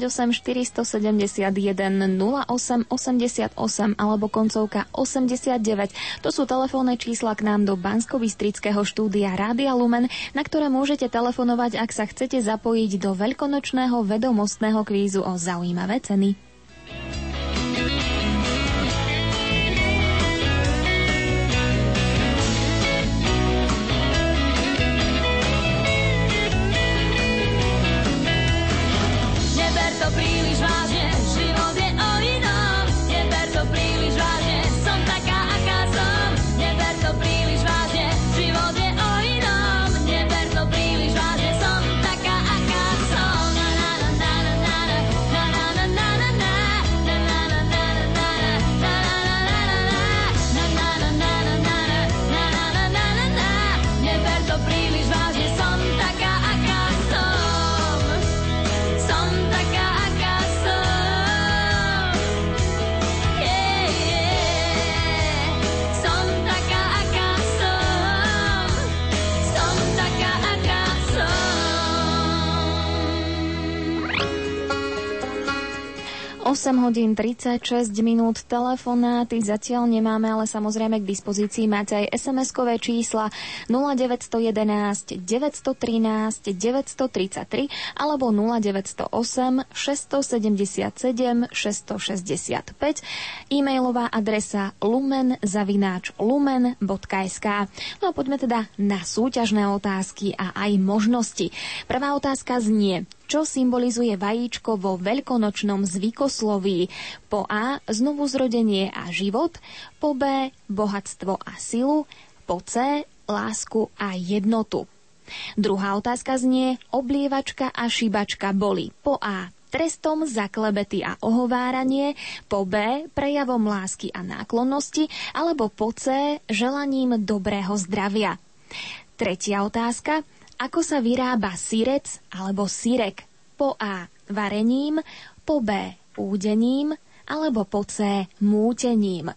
048 471 08 88 alebo koncovka 89. To sú telefónne čísla k nám do bansko štúdia Rádia Lumen, na ktoré môžete telefonovať, ak sa chcete zapojiť do veľkonočného vedomostného kvízu o zaujímavé ceny. 8 hodín 36 minút. Telefonáty zatiaľ nemáme, ale samozrejme k dispozícii máte aj SMS-kové čísla 0911 913 933 alebo 0908 677 665 e-mailová adresa lumen-lumen.sk No a poďme teda na súťažné otázky a aj možnosti. Prvá otázka znie, čo symbolizuje vajíčko vo veľkonočnom zvykosloví? Po A. Znovu zrodenie a život. Po B. Bohatstvo a silu. Po C. Lásku a jednotu. Druhá otázka znie, oblievačka a šibačka boli po A trestom za klebety a ohováranie, po B prejavom lásky a náklonnosti, alebo po C želaním dobrého zdravia. Tretia otázka. Ako sa vyrába sírec alebo sírek? Po A varením, po B údením, alebo po C mútením.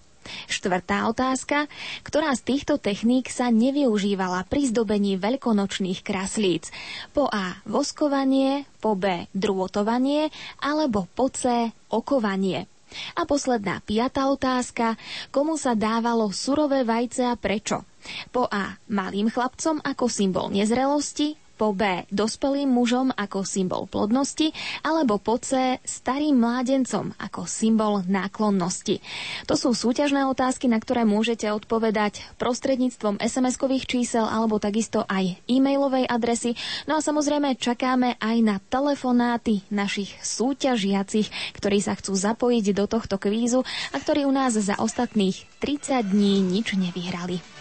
Štvrtá otázka. Ktorá z týchto techník sa nevyužívala pri zdobení veľkonočných kraslíc? Po A. Voskovanie, po B. Drôtovanie, alebo po C. Okovanie. A posledná piatá otázka. Komu sa dávalo surové vajce a prečo? Po A. Malým chlapcom ako symbol nezrelosti, po B dospelým mužom ako symbol plodnosti alebo po C starým mládencom ako symbol náklonnosti. To sú súťažné otázky, na ktoré môžete odpovedať prostredníctvom SMS-kových čísel alebo takisto aj e-mailovej adresy. No a samozrejme čakáme aj na telefonáty našich súťažiacich, ktorí sa chcú zapojiť do tohto kvízu a ktorí u nás za ostatných 30 dní nič nevyhrali.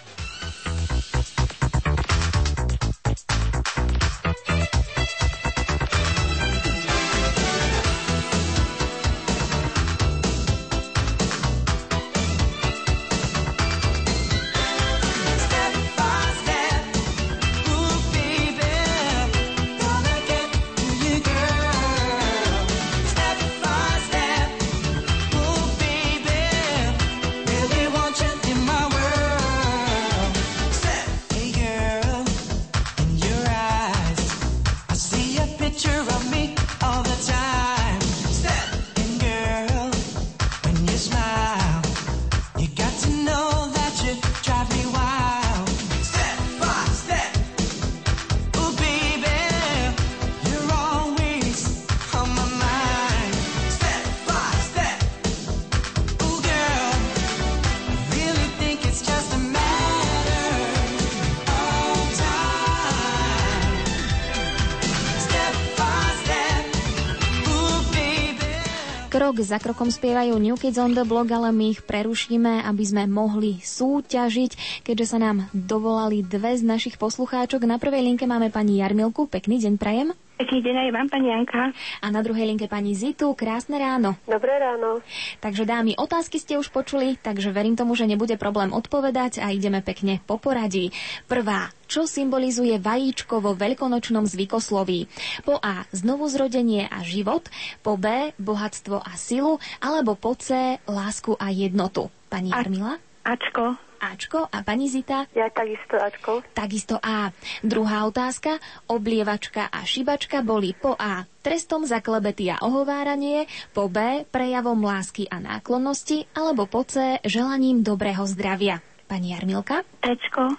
Za krokom spievajú New Kids on the Block, ale my ich prerušíme, aby sme mohli súťažiť, keďže sa nám dovolali dve z našich poslucháčok. Na prvej linke máme pani Jarmilku. Pekný deň prajem. Pekný deň aj vám, pani Janka. A na druhej linke pani Zitu. Krásne ráno. Dobré ráno. Takže dámy, otázky ste už počuli, takže verím tomu, že nebude problém odpovedať a ideme pekne po poradí. Prvá. Čo symbolizuje vajíčko vo veľkonočnom zvykosloví? Po A. Znovu zrodenie a život. Po B. Bohatstvo a silu. Alebo po C. Lásku a jednotu. Pani Jarmila? Ačko. Ačko. A pani Zita? Ja takisto Ačko. Takisto A. Druhá otázka. Oblievačka a šibačka boli po A. Trestom za klebety a ohováranie, po B. Prejavom lásky a náklonnosti, alebo po C. Želaním dobrého zdravia. Pani Jarmilka? Ečko.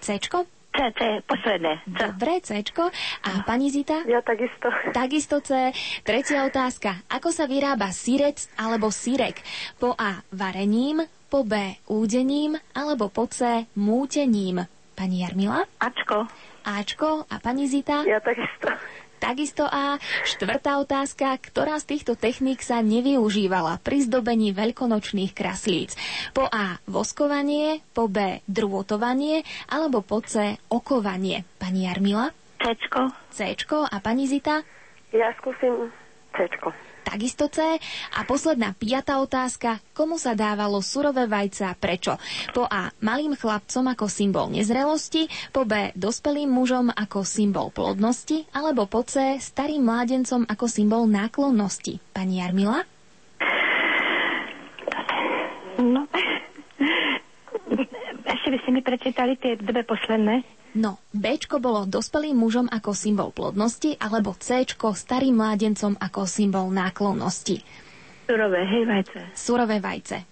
Cčko? C, C, posledné. Dobre, Cčko. A pani Zita? Ja takisto. Takisto C. Tretia otázka. Ako sa vyrába sírec alebo sírek? Po A. Varením, po B. Údením, alebo po C. Mútením. Pani Jarmila? Ačko. Ačko. A pani Zita? Ja takisto. Takisto A. Štvrtá otázka. Ktorá z týchto techník sa nevyužívala pri zdobení veľkonočných kraslíc? Po A. Voskovanie, po B. Drôtovanie, alebo po C. Okovanie. Pani Jarmila? Cčko. Cčko. A pani Zita? Ja skúsim Cčko. Takisto C. A posledná piatá otázka. Komu sa dávalo surové vajce a prečo? Po A. Malým chlapcom ako symbol nezrelosti, po B. Dospelým mužom ako symbol plodnosti, alebo po C. Starým mládencom ako symbol náklonnosti. Pani Jarmila? No. [laughs] Ešte by ste mi prečítali tie dve posledné. No, Bčko bolo dospelým mužom ako symbol plodnosti, alebo Cčko starým mládencom ako symbol náklonnosti. Surové, hej, vajce. Surové vajce.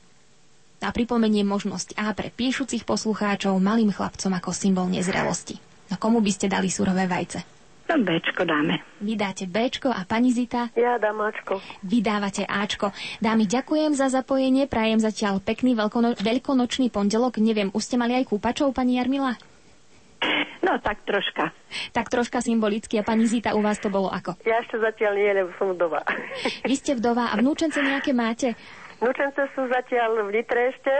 A pripomeniem možnosť A pre píšucich poslucháčov malým chlapcom ako symbol nezrelosti. No komu by ste dali surové vajce? No Bčko dáme. Vy dáte Bčko a pani Zita? Ja dám Ačko. Vy dávate Ačko. Dámy, ďakujem za zapojenie, prajem zatiaľ pekný veľkono- veľkonočný pondelok. Neviem, už ste mali aj kúpačov, pani Jarmila? No tak troška. Tak troška symbolicky a pani Zita, u vás to bolo ako? Ja ešte zatiaľ nie, lebo som vdova. Vy ste vdova a vnúčence nejaké máte? Vnúčence sú zatiaľ v Nitre ešte.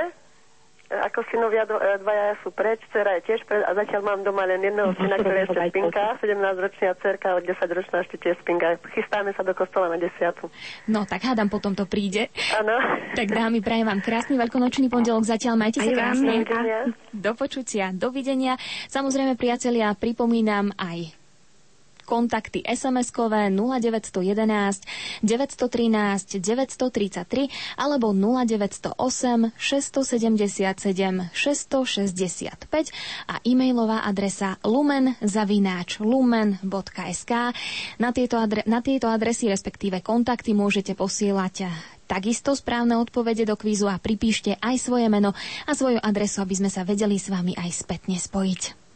Ako synovia do- e, dvaja sú preč, dcera je tiež preč a zatiaľ mám doma len jedného syna, ktorý ešte spinka, 17-ročná dcerka, od 10-ročná ešte tiež spinka. Chystáme sa do kostola na desiatu. No, tak hádam, potom to príde. Áno. Tak dámy, prajem vám krásny veľkonočný pondelok. Zatiaľ majte sa krásne. Do počutia, dovidenia. Samozrejme, priatelia, pripomínam aj kontakty SMS-kové 0911 913 933 alebo 0908 677 665 a e-mailová adresa lumen-lumen.sk na tieto, adre- na tieto adresy, respektíve kontakty môžete posielať Takisto správne odpovede do kvízu a pripíšte aj svoje meno a svoju adresu, aby sme sa vedeli s vami aj spätne spojiť.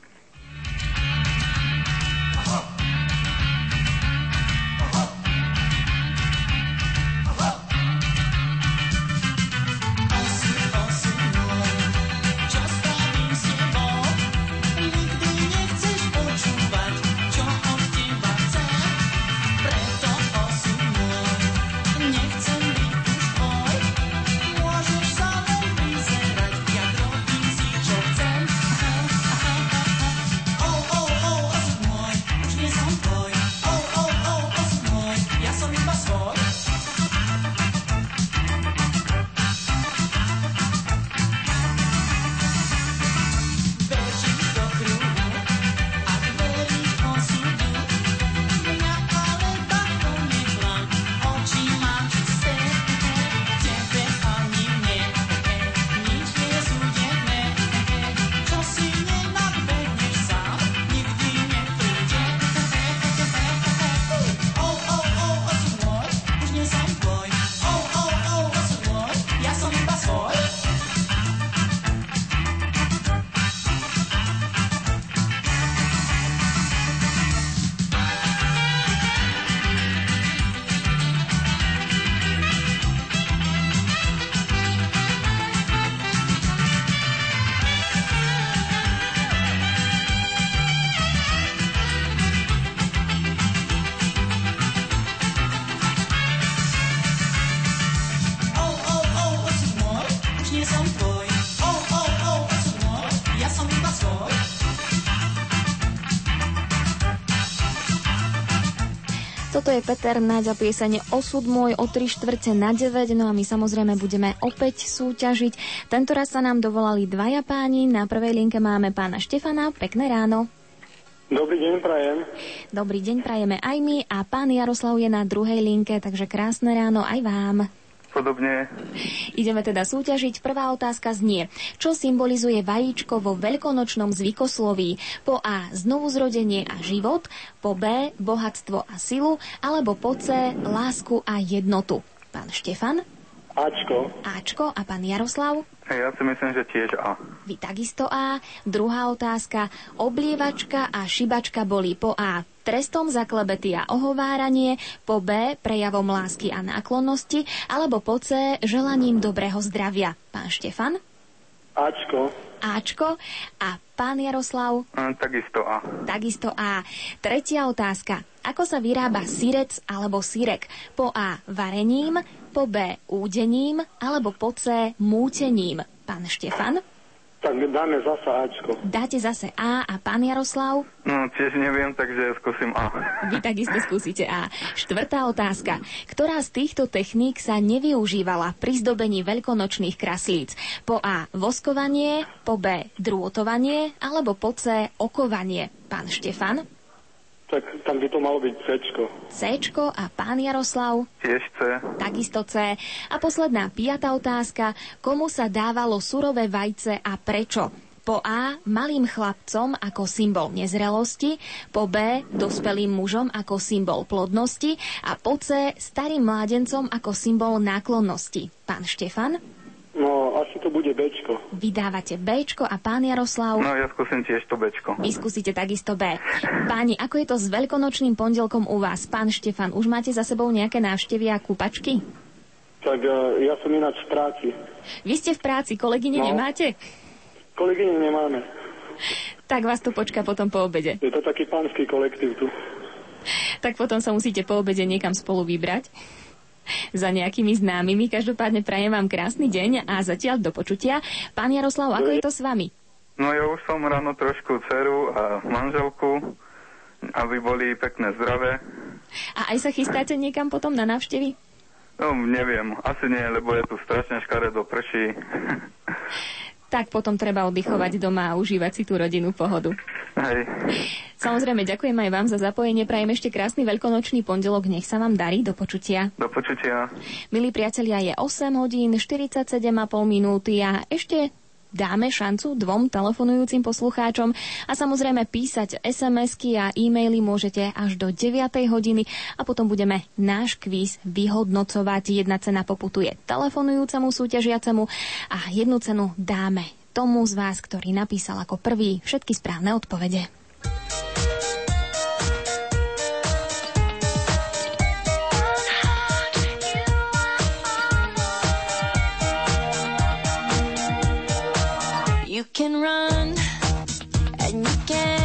Peter Náďa piesene Osud môj o 3 štvrte na 9, no a my samozrejme budeme opäť súťažiť. Tentoraz sa nám dovolali dvaja páni, na prvej linke máme pána Štefana, pekné ráno. Dobrý deň, prajem. Dobrý deň, prajeme aj my a pán Jaroslav je na druhej linke, takže krásne ráno aj vám. Podobne. Ideme teda súťažiť. Prvá otázka znie, čo symbolizuje vajíčko vo veľkonočnom zvykosloví? Po A. Znovuzrodenie a život, po B. Bohatstvo a silu, alebo po C. Lásku a jednotu. Pán Štefan? Ačko. Ačko a pán Jaroslav? Ja si myslím, že tiež A. Vy takisto A. Druhá otázka. Oblievačka a šibačka boli po A. Trestom za klebety a ohováranie, po B. Prejavom lásky a náklonnosti, alebo po C. Želaním dobrého zdravia. Pán Štefan? Ačko. Ačko a pán Jaroslav? Hm, takisto A. Takisto A. Tretia otázka. Ako sa vyrába syrec alebo syrek? Po A. Varením, po B. Údením, alebo po C. Mútením. Pán Štefan? Tak dáme zasa Ačko. Dáte zase A a pán Jaroslav? No, tiež neviem, takže skúsim A. [laughs] Vy takisto skúsite A. Štvrtá otázka. Ktorá z týchto techník sa nevyužívala pri zdobení veľkonočných kraslíc? Po A. Voskovanie, po B. Drôtovanie, alebo po C. Okovanie. Pán Štefan? Tak tam by to malo byť Cčko. Cčko a pán Jaroslav? Tiež C. Takisto C. A posledná piatá otázka. Komu sa dávalo surové vajce a prečo? Po A malým chlapcom ako symbol nezrelosti, po B dospelým mužom ako symbol plodnosti a po C starým mládencom ako symbol náklonnosti. Pán Štefan? No, asi to bude Bčko. Vydávate Bčko a pán Jaroslav? No, ja skúsim tiež to Bčko. Vy skúsite takisto B. Páni, ako je to s veľkonočným pondelkom u vás? Pán Štefan, už máte za sebou nejaké návštevy a kúpačky? Tak e, ja som ináč v práci. Vy ste v práci, kolegyne No. nemáte? Kolegyne nemáme. Tak vás tu počká potom po obede. Je to taký pánsky kolektív tu. Tak potom sa musíte po obede niekam spolu vybrať [laughs] za nejakými známymi. Každopádne prajem vám krásny deň a zatiaľ do počutia. Pán Jaroslav, ako je to s vami? No ja už som ráno trošku dceru a manželku, aby boli pekné zdravé. A aj sa chystáte niekam potom na návštevy? No neviem, asi nie, lebo je tu strašne škaredo prší. [laughs] Tak potom treba oddychovať doma a užívať si tú rodinnú pohodu. Hej. Samozrejme, ďakujem aj vám za zapojenie. Prajem ešte krásny veľkonočný pondelok. Nech sa vám darí. Do počutia. Do počutia. Milí priatelia, je 8 hodín 47,5 minúty a ešte dáme šancu dvom telefonujúcim poslucháčom a samozrejme písať SMS-ky a e-maily môžete až do 9 hodiny a potom budeme náš kvíz vyhodnocovať. Jedna cena poputuje telefonujúcemu súťažiacemu a jednu cenu dáme tomu z vás, ktorý napísal ako prvý všetky správne odpovede. Can run and you can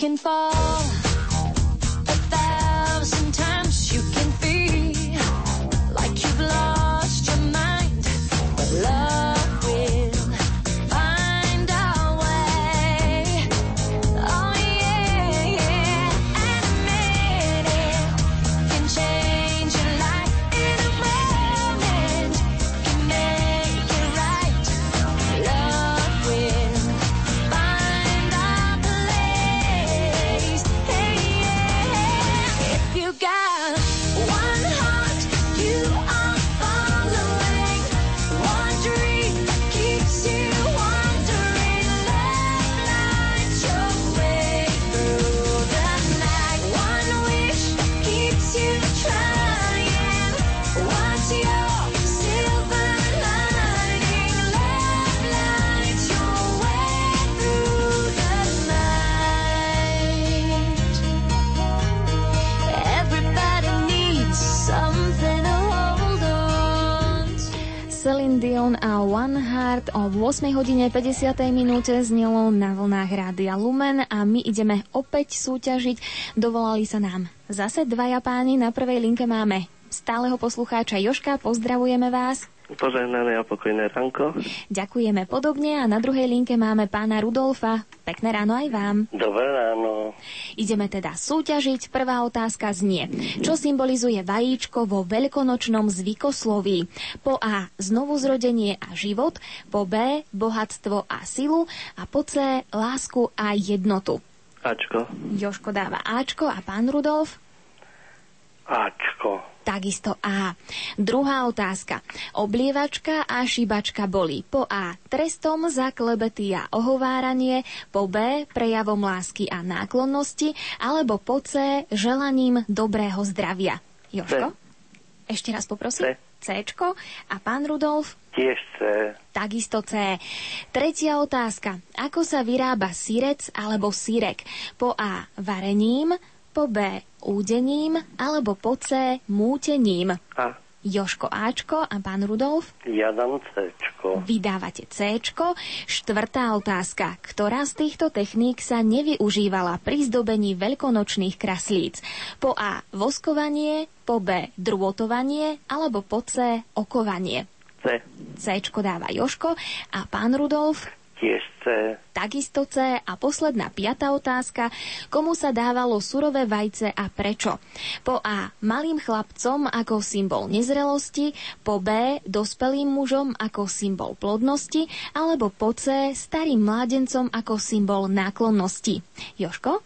night. You Celine Dion a One Heart o 8 hodine 50. minúte znelo na vlnách Rádia Lumen a my ideme opäť súťažiť. Dovolali sa nám zase dvaja páni. Na prvej linke máme stáleho poslucháča Joška. Pozdravujeme vás. Požehnané a pokojné ránko. Ďakujeme podobne a na druhej linke máme pána Rudolfa. Pekné ráno aj vám. Dobré ráno. Ideme teda súťažiť. Prvá otázka znie. Čo symbolizuje vajíčko vo veľkonočnom zvykosloví? Po A. Znovu zrodenie a život. Po B. Bohatstvo a silu. A po C. Lásku a jednotu. Ačko. Joško dáva Ačko a pán Rudolf? Ačko. Takisto A. Druhá otázka. Oblievačka a šibačka boli po A. Trestom za klebety a ohováranie, po B. Prejavom lásky a náklonnosti, alebo po C. Želaním dobrého zdravia. Joško? Ešte raz poprosím. C. Cčko. A pán Rudolf? Tiež C. Takisto C. Tretia otázka. Ako sa vyrába sírec alebo sírek? Po A. Varením, po B. Údením, alebo po C. Mútením. A. Joško Ačko a pán Rudolf? Ja dám Cčko. Vydávate C. Štvrtá otázka. Ktorá z týchto techník sa nevyužívala pri zdobení veľkonočných kraslíc? Po A. Voskovanie, po B. Drôtovanie, alebo po C. Okovanie. C. C dáva Joško a pán Rudolf? Tiež C. Takisto C. A posledná piatá otázka. Komu sa dávalo surové vajce a prečo? Po A. Malým chlapcom ako symbol nezrelosti, po B. Dospelým mužom ako symbol plodnosti, alebo po C. Starým mládencom ako symbol náklonnosti. Joško?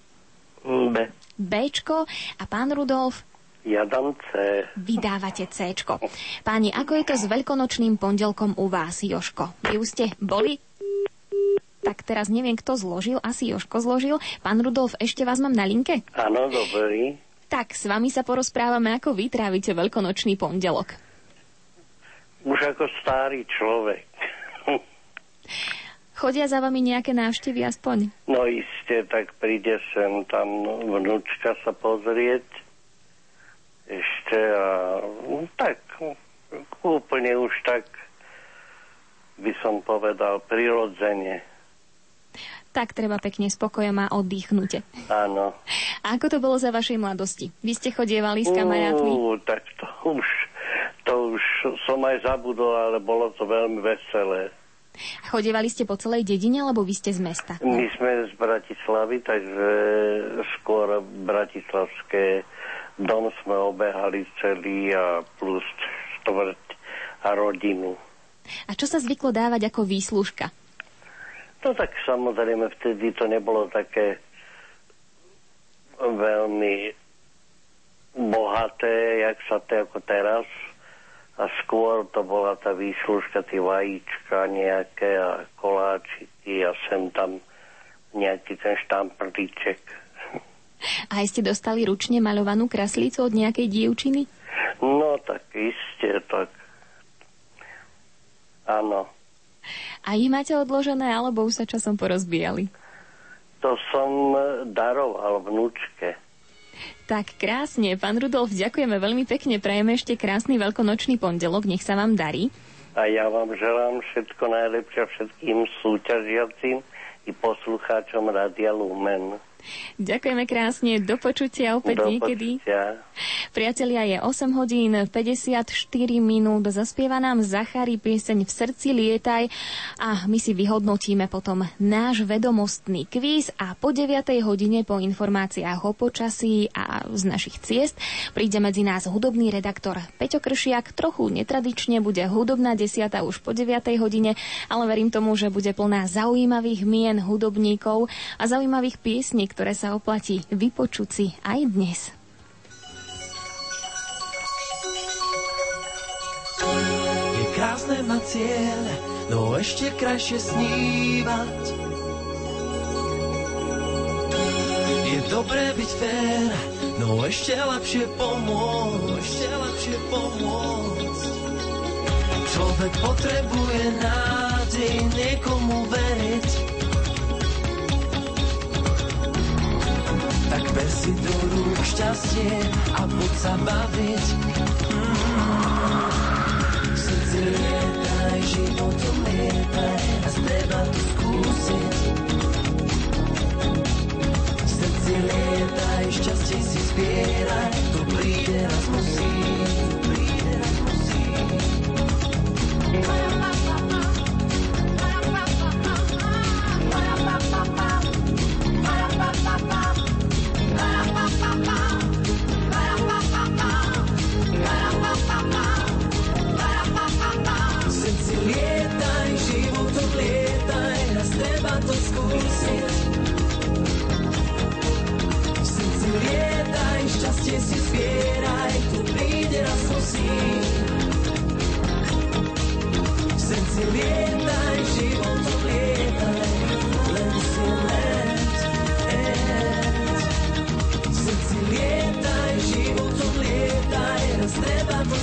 B. Bčko. A pán Rudolf? Ja dám C. Vydávate C. Páni, ako je to s veľkonočným pondelkom u vás, Joško? Vy už ste boli tak teraz neviem, kto zložil, asi Joško zložil. Pán Rudolf, ešte vás mám na linke? Áno, dobrý. Tak, s vami sa porozprávame, ako vy trávite veľkonočný pondelok. Už ako starý človek. [laughs] Chodia za vami nejaké návštevy aspoň? No iste, tak príde sem tam vnúčka sa pozrieť. Ešte a no, tak úplne už tak by som povedal prirodzene. Tak treba pekne spokojom a oddychnutie. Áno. A ako to bolo za vašej mladosti? Vy ste chodievali s kamarátmi? Ú, tak to už, to už som aj zabudol, ale bolo to veľmi veselé. Chodievali ste po celej dedine, alebo vy ste z mesta? My sme z Bratislavy, takže skôr bratislavské dom sme obehali celý a plus štvrť a rodinu. A čo sa zvyklo dávať ako výslužka? No tak samozrejme vtedy to nebolo také veľmi bohaté, jak sa to ako teraz. A skôr to bola tá výslužka, tie vajíčka nejaké a koláčiky a sem tam nejaký ten štamprlíček. A aj ste dostali ručne malovanú kraslicu od nejakej dievčiny? No tak iste, tak áno. A ich máte odložené, alebo už sa časom porozbijali? To som daroval vnúčke. Tak krásne. Pán Rudolf, ďakujeme veľmi pekne. Prajeme ešte krásny veľkonočný pondelok. Nech sa vám darí. A ja vám želám všetko najlepšie všetkým súťažiacim i poslucháčom Radia Lumen. Ďakujeme krásne, do počutia opäť Do niekedy. počutia. Priatelia, je 8 hodín 54 minút. Zaspieva nám Zachary pieseň V srdci lietaj a my si vyhodnotíme potom náš vedomostný kvíz a po 9 hodine po informáciách o počasí a z našich ciest príde medzi nás hudobný redaktor Peťo Kršiak. Trochu netradične bude hudobná desiata už po 9 hodine, ale verím tomu, že bude plná zaujímavých mien hudobníkov a zaujímavých piesní, ktoré sa oplatí vypočuť si aj dnes. Je krásne mať cieľ, no ešte krajšie snívať. Je dobré byť fér, no ešte lepšie pomôcť, ešte lepšie pomôcť. Človek potrebuje nádej niekomu veriť. Ber si do rúk šťastie a poď sa baviť. Mm. V srdci lietaj, životom lietaj a treba to skúsiť. V srdci lietaj, šťastie si zbieraj, to príde raz musí. Lietaj, šťastie si zbieraj, tu príde raz musí. V srdci lietaj, životom lietaj, len si let, let. V srdci lietaj, životom lietaj, raz treba to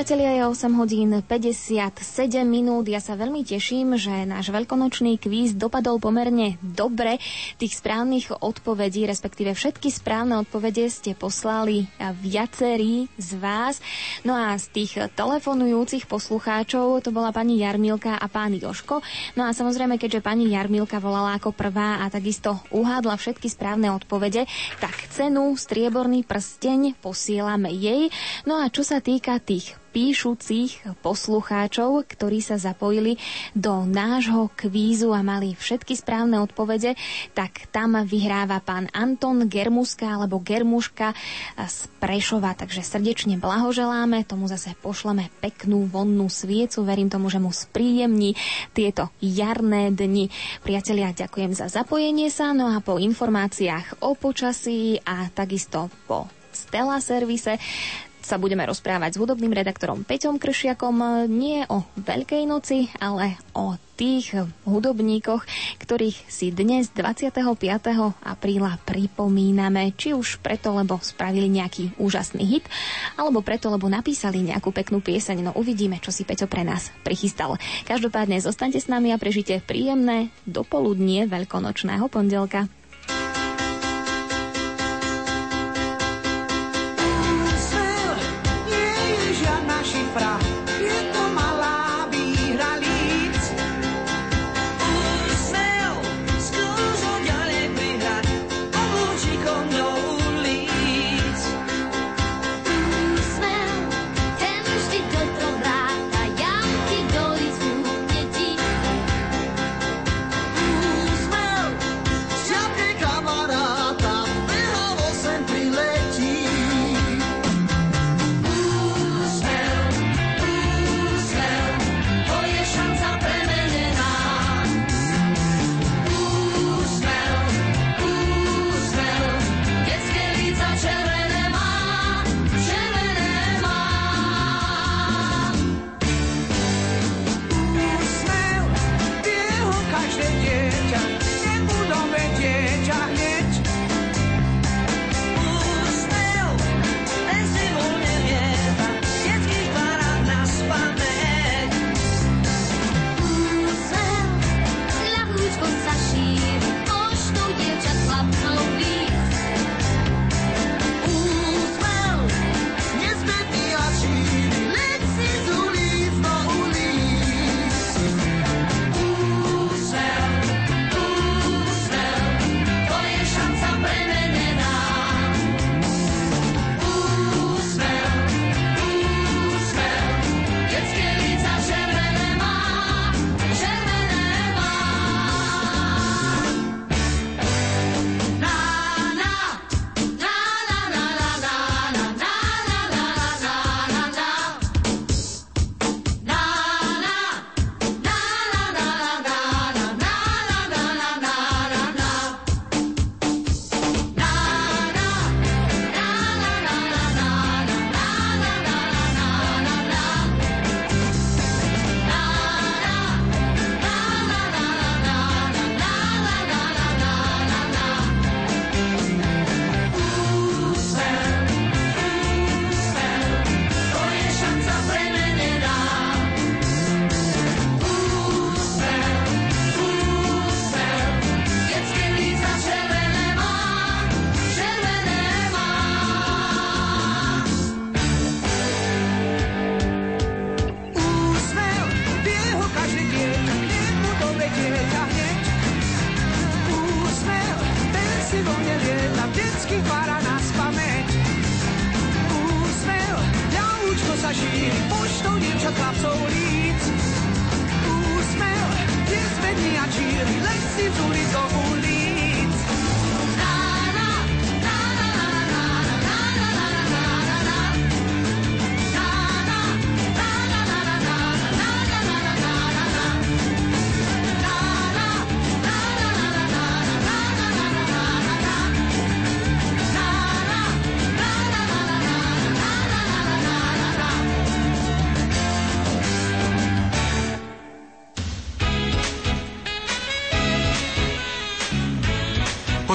Priatelia, je 8 hodín 57 minút. Ja sa veľmi teším, že náš veľkonočný kvíz dopadol pomerne dobre. Tých správnych odpovedí, respektíve všetky správne odpovede ste poslali viacerí z vás. No a z tých telefonujúcich poslucháčov to bola pani Jarmilka a pán Joško. No a samozrejme, keďže pani Jarmilka volala ako prvá a takisto uhádla všetky správne odpovede, tak cenu strieborný prsteň posielame jej. No a čo sa týka tých píšucich poslucháčov, ktorí sa zapojili do nášho kvízu a mali všetky správne odpovede, tak tam vyhráva pán Anton Germuska alebo Germuška z Prešova. Takže srdečne blahoželáme, tomu zase pošleme peknú vonnú sviecu. Verím tomu, že mu spríjemní tieto jarné dni. Priatelia, ďakujem za zapojenie sa, no a po informáciách o počasí a takisto po Stella servise sa budeme rozprávať s hudobným redaktorom Peťom Kršiakom nie o Veľkej noci, ale o tých hudobníkoch, ktorých si dnes 25. apríla pripomíname, či už preto, lebo spravili nejaký úžasný hit, alebo preto, lebo napísali nejakú peknú pieseň. No uvidíme, čo si Peťo pre nás prichystal. Každopádne zostaňte s nami a prežite príjemné dopoludnie veľkonočného pondelka.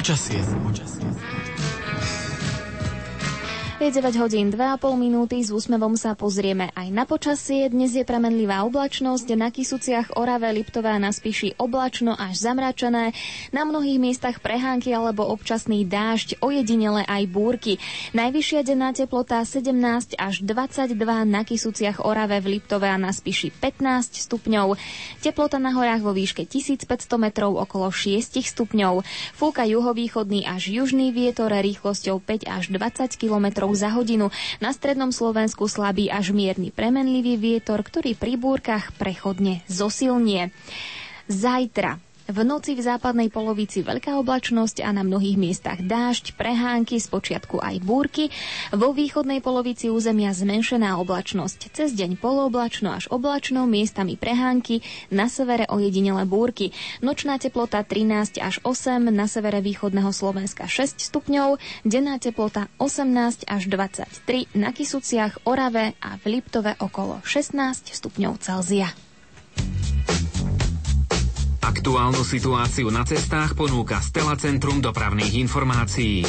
Počasie. Je Je 9 hodín 2,5 minúty, s úsmevom sa pozrieme aj na počasie. Dnes je premenlivá oblačnosť, na Kisuciach, Orave, Liptové a na Spiši oblačno až zamračené. Na mnohých miestach prehánky alebo občasný dážď, ojedinele aj búrky. Najvyššia denná teplota 17 až 22, na Kisuciach, Orave, v Liptove a na Spiši 15 stupňov. Teplota na horách vo výške 1500 metrov okolo 6 stupňov. Fúka juhovýchodný až južný vietor rýchlosťou 5 až 20 km za hodinu. Na strednom Slovensku slabý až mierny premenlivý vietor, ktorý pri búrkach prechodne zosilnie. Zajtra v noci v západnej polovici veľká oblačnosť a na mnohých miestach dážď, prehánky, z počiatku aj búrky. Vo východnej polovici územia zmenšená oblačnosť. Cez deň polooblačno až oblačno, miestami prehánky, na severe ojedinele búrky. Nočná teplota 13 až 8, na severe východného Slovenska 6 stupňov, denná teplota 18 až 23, na Kisuciach, Orave a v Liptove okolo 16 stupňov Celzia. Aktuálnu situáciu na cestách ponúka Stela Centrum dopravných informácií.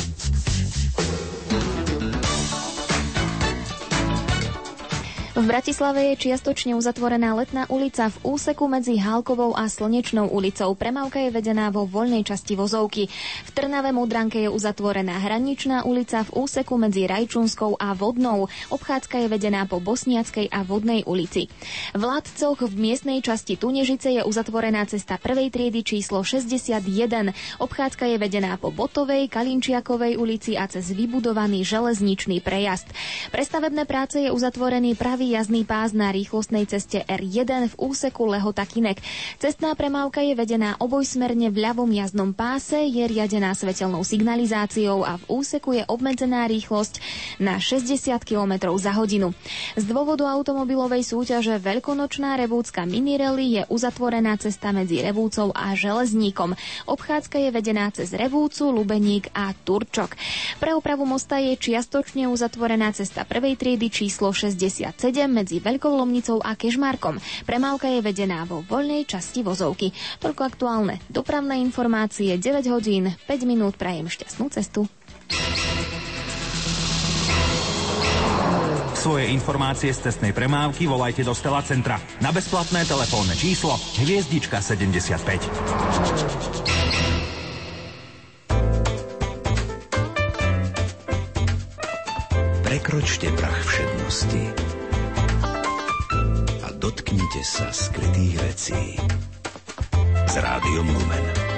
V Bratislave je čiastočne uzatvorená letná ulica v úseku medzi Hálkovou a Slnečnou ulicou. Premávka je vedená vo voľnej časti vozovky. V Trnave Mudranke je uzatvorená hraničná ulica v úseku medzi Rajčunskou a Vodnou. Obchádzka je vedená po Bosniackej a Vodnej ulici. V Ladcoch v miestnej časti Tunežice je uzatvorená cesta prvej triedy číslo 61. Obchádzka je vedená po Botovej, Kalinčiakovej ulici a cez vybudovaný železničný prejazd. Pre práce je uzatvorený pravý jazdný pás na rýchlostnej ceste R1 v úseku Lehota Kinek. Cestná premávka je vedená obojsmerne v ľavom jazdnom páse, je riadená svetelnou signalizáciou a v úseku je obmedzená rýchlosť na 60 km za hodinu. Z dôvodu automobilovej súťaže Veľkonočná revúcka minirally je uzatvorená cesta medzi Revúcou a Železníkom. Obchádzka je vedená cez Revúcu, Lubeník a Turčok. Pre opravu mosta je čiastočne uzatvorená cesta prvej triedy číslo 67 medzi Veľkou Lomnicou a Kežmarkom. Premávka je vedená vo voľnej časti vozovky. Toľko aktuálne dopravné informácie 9 hodín 5 minút prajem šťastnú cestu. Svoje informácie z cestnej premávky volajte do Stela Centra na bezplatné telefónne číslo Hviezdička 75. Prekročte prach všednosti dotknite sa skrytých vecí. S rádiom Lumen.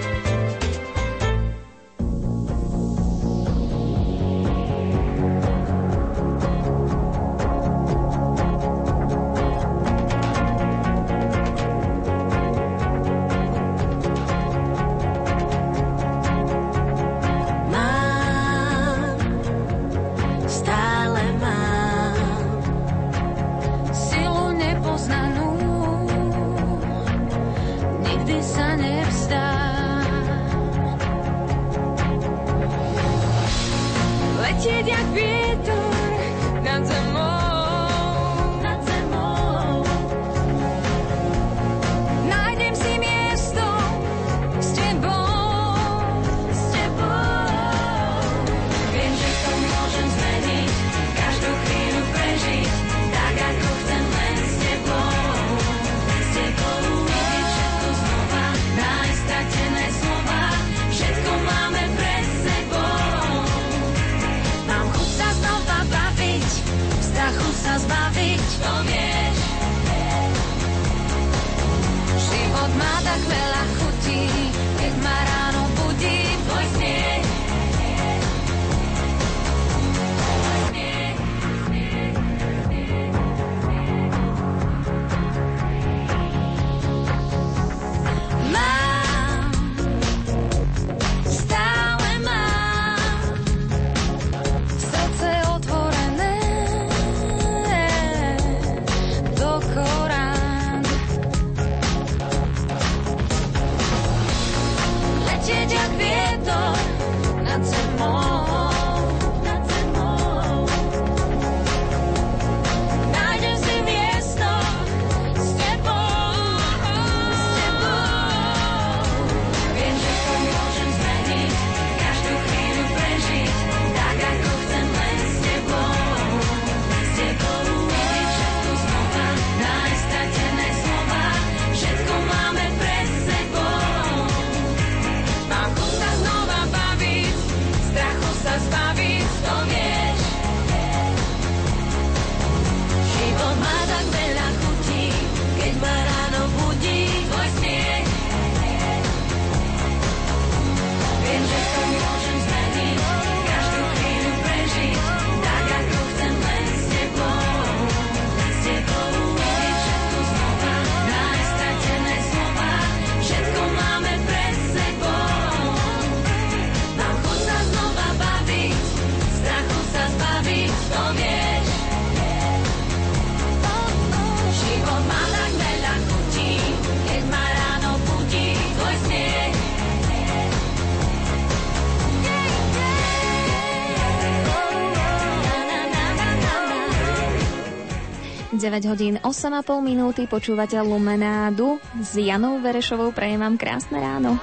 9 hodín 8,5 minúty počúvate Lumenádu. S Janou Verešovou prajem vám krásne ráno.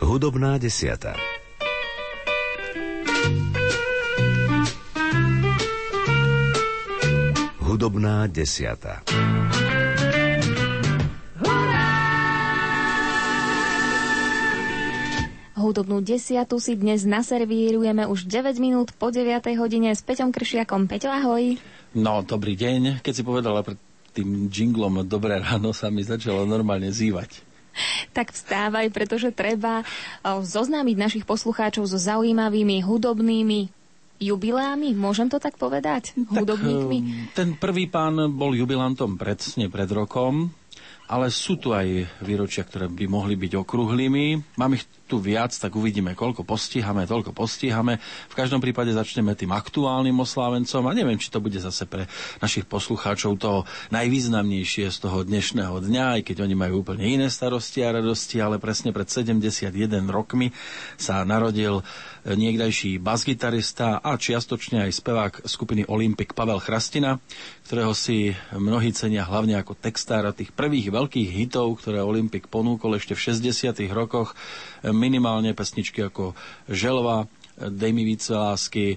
Hudobná desiata. Hudobná desiata. Hudobnú desiatu si dnes naservírujeme už 9 minút po 9 hodine s Peťom Kršiakom. Peťo, ahoj. No, dobrý deň. Keď si povedala pred tým jinglom Dobré ráno sa mi začalo normálne zývať. Tak vstávaj, pretože treba zoznámiť našich poslucháčov so zaujímavými hudobnými jubilámi, môžem to tak povedať? Hudobníkmi? Ehm, Ten prvý pán bol jubilantom presne pred rokom, ale sú tu aj výročia, ktoré by mohli byť okrúhlymi. Mám ich tu viac, tak uvidíme, koľko postihame, toľko postihame. V každom prípade začneme tým aktuálnym oslávencom a neviem, či to bude zase pre našich poslucháčov to najvýznamnejšie z toho dnešného dňa, aj keď oni majú úplne iné starosti a radosti, ale presne pred 71 rokmi sa narodil niekdajší basgitarista a čiastočne aj spevák skupiny Olympic Pavel Chrastina, ktorého si mnohí cenia hlavne ako textára tých prvých veľkých hitov, ktoré Olympic ponúkol ešte v 60 rokoch minimálne pesničky ako Želva, Dej mi více lásky,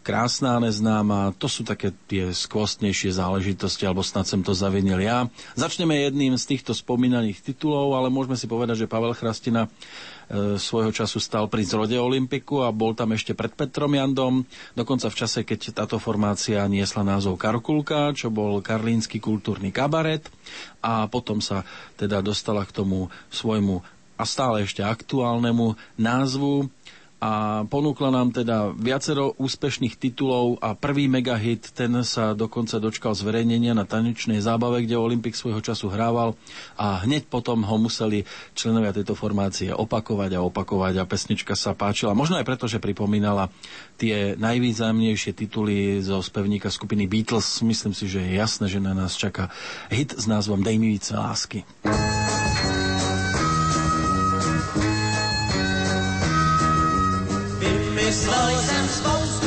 Krásná neznáma, to sú také tie skvostnejšie záležitosti, alebo snad sem to zavinil ja. Začneme jedným z týchto spomínaných titulov, ale môžeme si povedať, že Pavel Chrastina e, svojho času stal pri zrode Olympiku a bol tam ešte pred Petrom Jandom, dokonca v čase, keď táto formácia niesla názov Karkulka, čo bol karlínsky kultúrny kabaret a potom sa teda dostala k tomu svojmu a stále ešte aktuálnemu názvu a ponúkla nám teda viacero úspešných titulov a prvý megahit, ten sa dokonca dočkal zverejnenia na tanečnej zábave, kde Olympik svojho času hrával a hneď potom ho museli členovia tejto formácie opakovať a opakovať a pesnička sa páčila. Možno aj preto, že pripomínala tie najvýznamnejšie tituly zo spevníka skupiny Beatles. Myslím si, že je jasné, že na nás čaká hit s názvom Dej mi více lásky. Vymyslel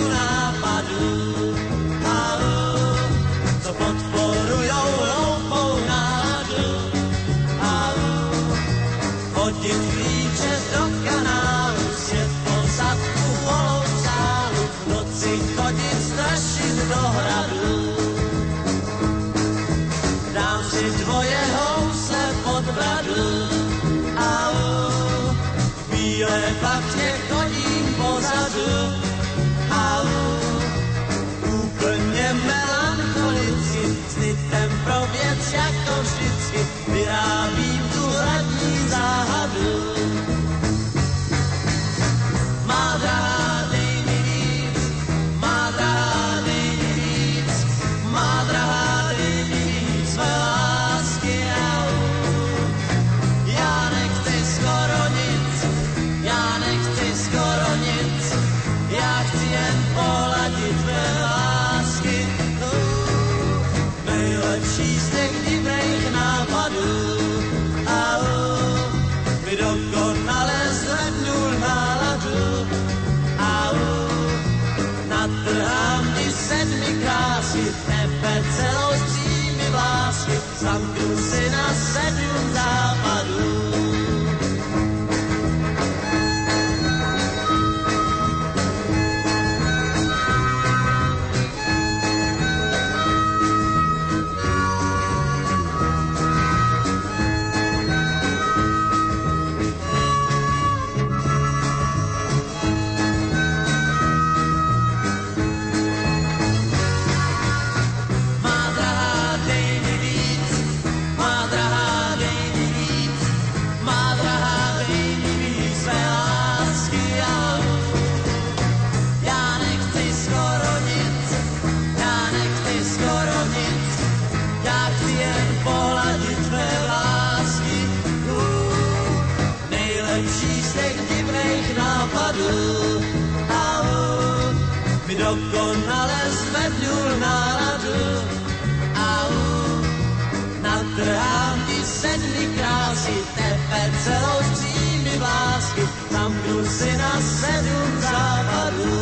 si na sedm západů.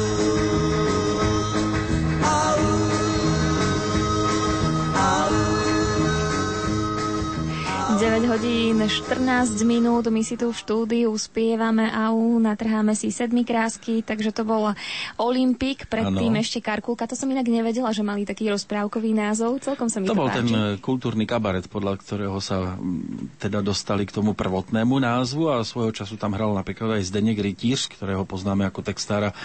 Hodín 14 minút, my si tu v štúdiu spievame au, natrháme si sedmi krásky, takže to bol Olympik, predtým ešte Karkulka, to som inak nevedela, že mali taký rozprávkový názov, celkom sa mi To to, bol páči. ten e, kultúrny kabaret, podľa ktorého sa teda dostali k tomu prvotnému názvu a svojho času tam hral napríklad aj Zdeněk Rytíř, ktorého poznáme ako textára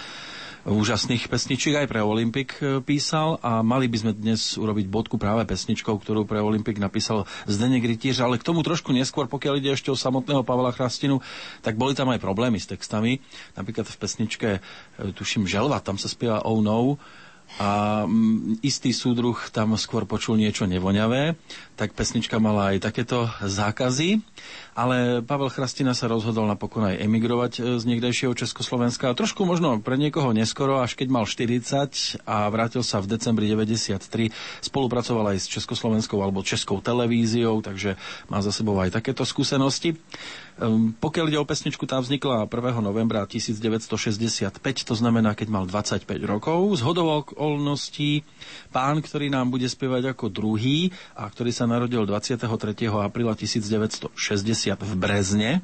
úžasných pesničiek, aj pre Olympik e, písal. A mali by sme dnes urobiť bodku práve pesničkou, ktorú pre Olympik napísal Zdeněk Rytíř, ale k tomu trošku neskôr, pokiaľ ide ešte o samotného Pavla Chrastinu, tak boli tam aj problémy s textami. Napríklad v pesničke, e, tuším, Želva, tam sa spieva Oh No, a mm, istý súdruh tam skôr počul niečo nevoňavé, tak pesnička mala aj takéto zákazy, ale Pavel Chrastina sa rozhodol napokon aj emigrovať e, z niekdejšieho Československa. Trošku možno pre niekoho neskoro, až keď mal 40 a vrátil sa v decembri 93. Spolupracoval aj s Československou alebo Českou televíziou, takže má za sebou aj takéto skúsenosti. Um, pokiaľ ide o pesničku, tá vznikla 1. novembra 1965, to znamená, keď mal 25 rokov. Z hodou okolností pán, ktorý nám bude spievať ako druhý a ktorý sa narodil 23. apríla 1960 v Brezne,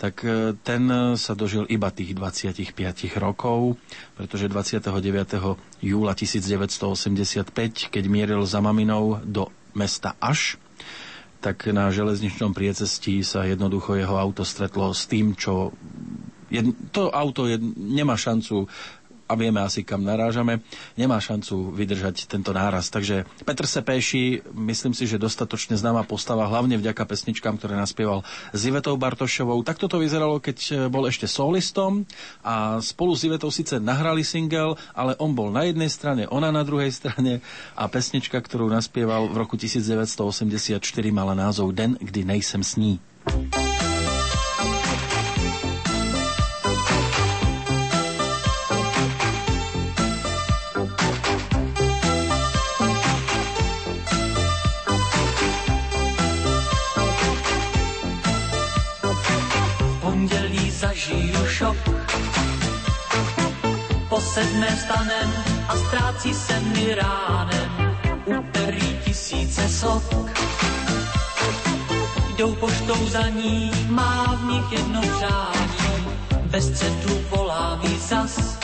tak e, ten sa dožil iba tých 25 rokov, pretože 29. júla 1985, keď mieril za maminou do mesta Aš, tak na železničnom priecestí sa jednoducho jeho auto stretlo s tým, čo... Jed, to auto je, nemá šancu a vieme asi, kam narážame, nemá šancu vydržať tento náraz. Takže Petr Sepéši, myslím si, že dostatočne známa postava, hlavne vďaka pesničkám, ktoré naspieval s Ivetou Bartošovou. Takto to vyzeralo, keď e, bol ešte solistom a spolu s Ivetou síce nahrali single, ale on bol na jednej strane, ona na druhej strane a pesnička, ktorú naspieval v roku 1984, mala názov Den, kdy nejsem s ní. v sedmé vstanem a ztrácí se mi ránem úterý tisíce sok. Jdou poštou za ní, má v nich jedno přání, bez střetu volá mi zas.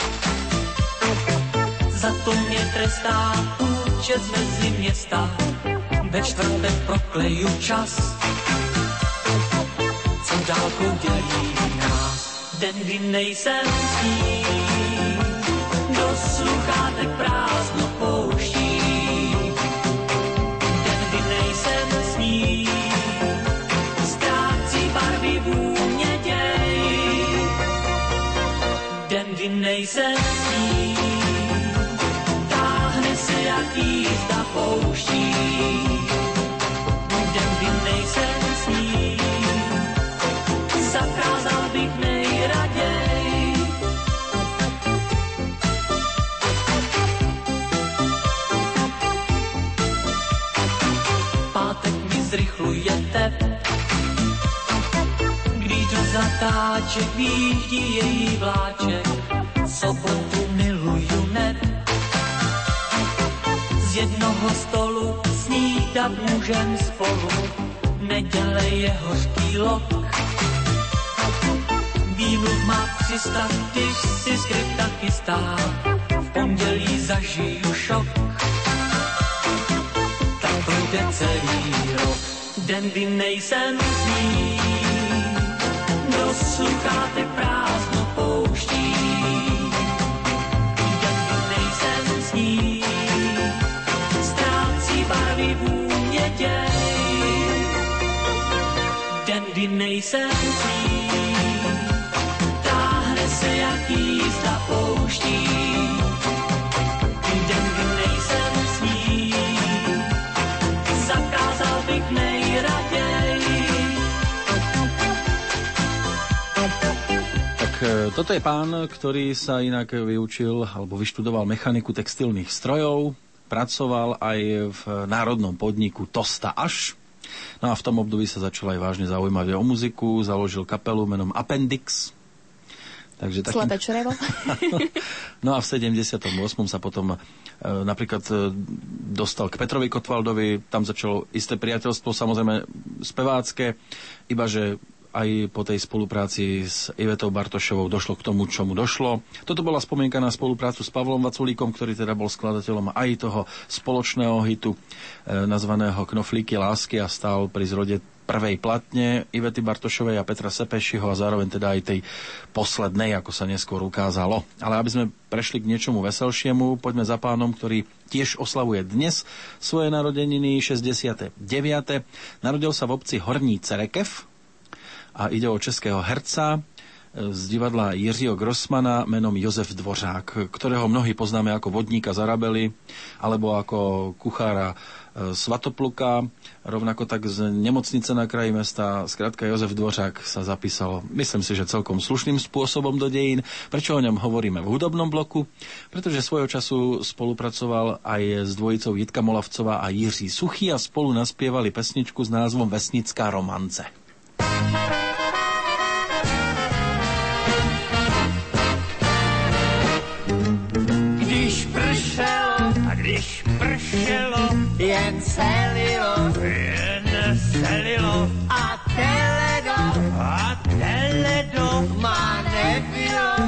Za to mě trestá účet mezi města, ve čtvrtek prokleju čas co dálkou dělí nás. Den, kdy nejsem s ní, do sluchátek zatáček výjíždí její vláček, sobotu miluju neb. Z jednoho stolu snídat můžem spolu, neděle je hořký lok. Výmluv má přistat, když si skripta chystá. V pondělí zažiju šok. Tak projde celý rok. Den, kdy nejsem s ní. Sluchátek prázdno pouští. Kdy nejsem s ní. Ztrácí barvy vůně děj. Den, kdy nejsem s ní táhne se jak jízda pouští. Toto je pán, ktorý sa inak vyučil alebo vyštudoval mechaniku textilných strojov, pracoval aj v národnom podniku Tosta Až. No a v tom období sa začal aj vážne zaujímať o muziku, založil kapelu menom Appendix. Takže takým... Slepé črevo. [laughs] no a v 78. sa potom e, napríklad e, dostal k Petrovi Kotvaldovi, tam začalo isté priateľstvo, samozrejme spevácké, iba že aj po tej spolupráci s Ivetou Bartošovou došlo k tomu, čomu došlo. Toto bola spomienka na spoluprácu s Pavlom Vaculíkom, ktorý teda bol skladateľom aj toho spoločného hitu e, nazvaného Knoflíky lásky a stál pri zrode prvej platne Ivety Bartošovej a Petra Sepešiho a zároveň teda aj tej poslednej, ako sa neskôr ukázalo. Ale aby sme prešli k niečomu veselšiemu, poďme za pánom, ktorý tiež oslavuje dnes svoje narodeniny 69. Narodil sa v obci Horní Cerekev a ide o českého herca, z divadla Jiřího Grossmana menom Jozef Dvořák, ktorého mnohí poznáme ako vodníka z Arabely, alebo ako kuchára e, Svatopluka, rovnako tak z nemocnice na kraji mesta. Skrátka Jozef Dvořák sa zapísal, myslím si, že celkom slušným spôsobom do dejín. Prečo o ňom hovoríme v hudobnom bloku? Pretože svojho času spolupracoval aj s dvojicou Jitka Molavcová a Jiří Suchý a spolu naspievali pesničku s názvom Vesnická romance. Když pršelo, jen selilo, jen selilo a teledo, a teledo. Má nebylo,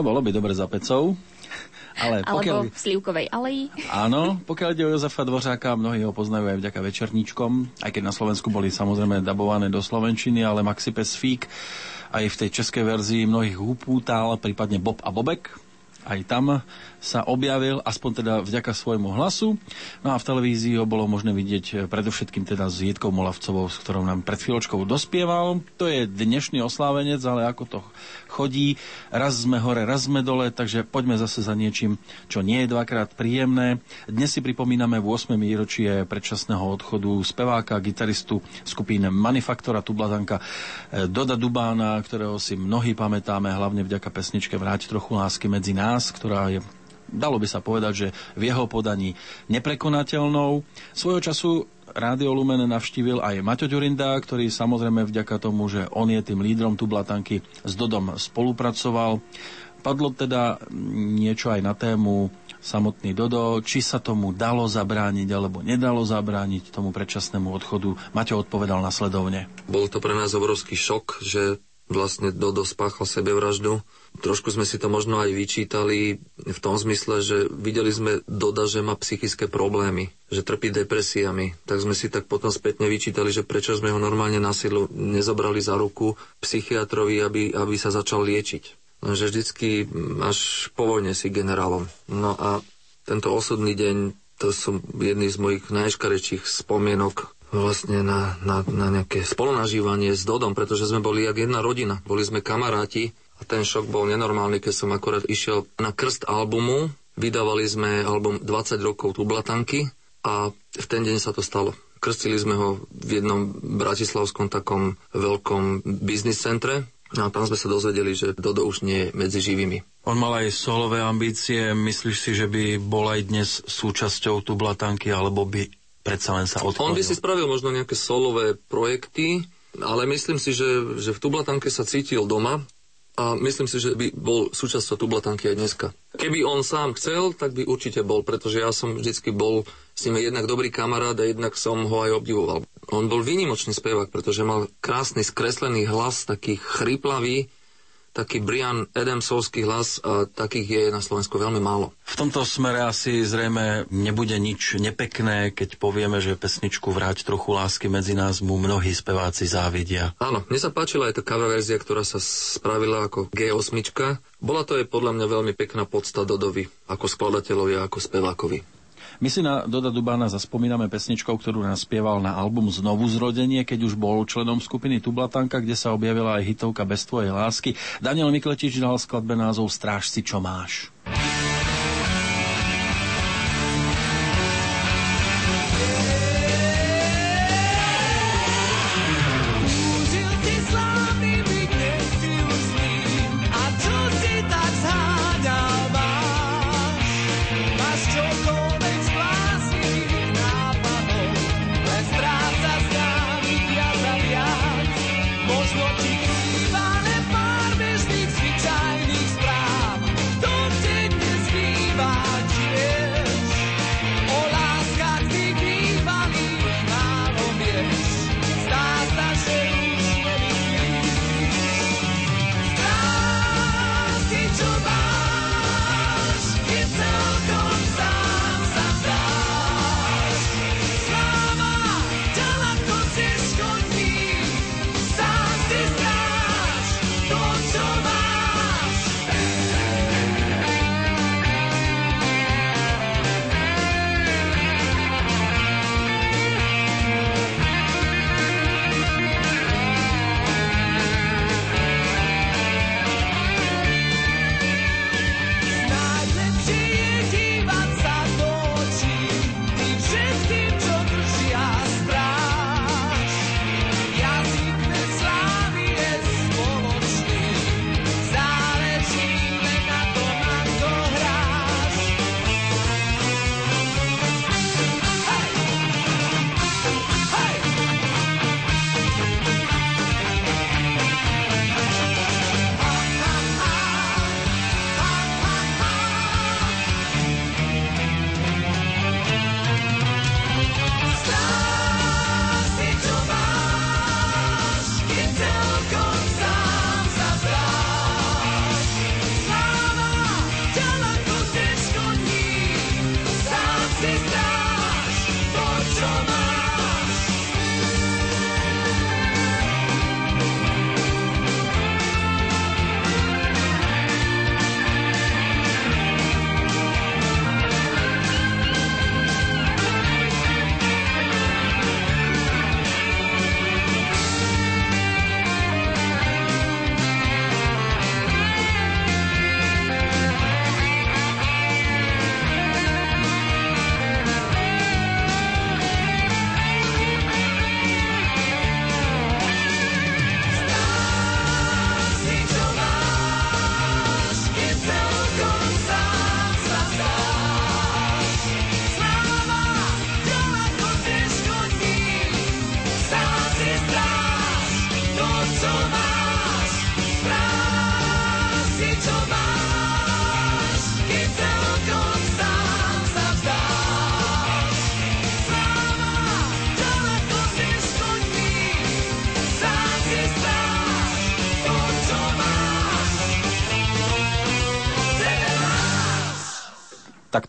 No bolo by dobre za pecou. Ale pokiaľ... Alebo v Slivkovej aleji. Áno, pokiaľ ide o Jozefa Dvořáka, mnohí ho poznajú aj vďaka večerníčkom, aj keď na Slovensku boli samozrejme dabované do Slovenčiny, ale Maxi Pesfík aj v tej českej verzii mnohých upútal, prípadne Bob a Bobek. Aj tam sa objavil, aspoň teda vďaka svojmu hlasu. No a v televízii ho bolo možné vidieť eh, predovšetkým teda s Jietkou Molavcovou, s ktorou nám pred chvíľočkou dospieval. To je dnešný oslávenec, ale ako to chodí, raz sme hore, raz sme dole, takže poďme zase za niečím, čo nie je dvakrát príjemné. Dnes si pripomíname v 8. výročie predčasného odchodu speváka, gitaristu skupín Manifaktora Tublatanka eh, Doda Dubána, ktorého si mnohí pamätáme, hlavne vďaka pesničke Vráť trochu lásky medzi nás, ktorá je dalo by sa povedať, že v jeho podaní neprekonateľnou. Svojho času Rádio Lumen navštívil aj Maťo Ďurinda, ktorý samozrejme vďaka tomu, že on je tým lídrom Tublatanky, s Dodom spolupracoval. Padlo teda niečo aj na tému samotný Dodo, či sa tomu dalo zabrániť alebo nedalo zabrániť tomu predčasnému odchodu. Maťo odpovedal nasledovne. Bol to pre nás obrovský šok, že vlastne Dodo spáchal sebevraždu. Trošku sme si to možno aj vyčítali v tom zmysle, že videli sme Doda, že má psychické problémy, že trpí depresiami. Tak sme si tak potom spätne vyčítali, že prečo sme ho normálne na silu nezobrali za ruku psychiatrovi, aby, aby sa začal liečiť. Lenže vždycky až po vojne si generálom. No a tento osudný deň, to sú jedny z mojich najškarečích spomienok vlastne na, na, na nejaké spolunažívanie s Dodom, pretože sme boli jak jedna rodina. Boli sme kamaráti a ten šok bol nenormálny, keď som akorát išiel na krst albumu. Vydávali sme album 20 rokov Tublatanky a v ten deň sa to stalo. Krstili sme ho v jednom bratislavskom takom veľkom biznis centre, No a tam sme sa dozvedeli, že Dodo už nie je medzi živými. On mal aj solové ambície. Myslíš si, že by bol aj dnes súčasťou Tublatanky, alebo by predsa len sa odklonil? On by si spravil možno nejaké solové projekty, ale myslím si, že, že v Tublatanke sa cítil doma a myslím si, že by bol súčasťou Tublatanky aj dneska. Keby on sám chcel, tak by určite bol, pretože ja som vždycky bol s ním jednak dobrý kamarát a jednak som ho aj obdivoval. On bol výnimočný spevák, pretože mal krásny skreslený hlas, taký chryplavý, taký Brian Adamsovský hlas a takých je na Slovensku veľmi málo. V tomto smere asi zrejme nebude nič nepekné, keď povieme, že pesničku Vráť trochu lásky medzi nás mu mnohí speváci závidia. Áno, mne sa páčila aj tá cover verzia, ktorá sa spravila ako G8. Bola to je podľa mňa veľmi pekná podsta Dodovi, ako skladateľovi a ako spevákovi. My si na Doda Dubána zaspomíname pesničkou, ktorú nás spieval na album Znovu zrodenie, keď už bol členom skupiny Tublatanka, kde sa objavila aj hitovka Bez tvojej lásky. Daniel Mikletič dal skladbe názov Stráž si, čo máš.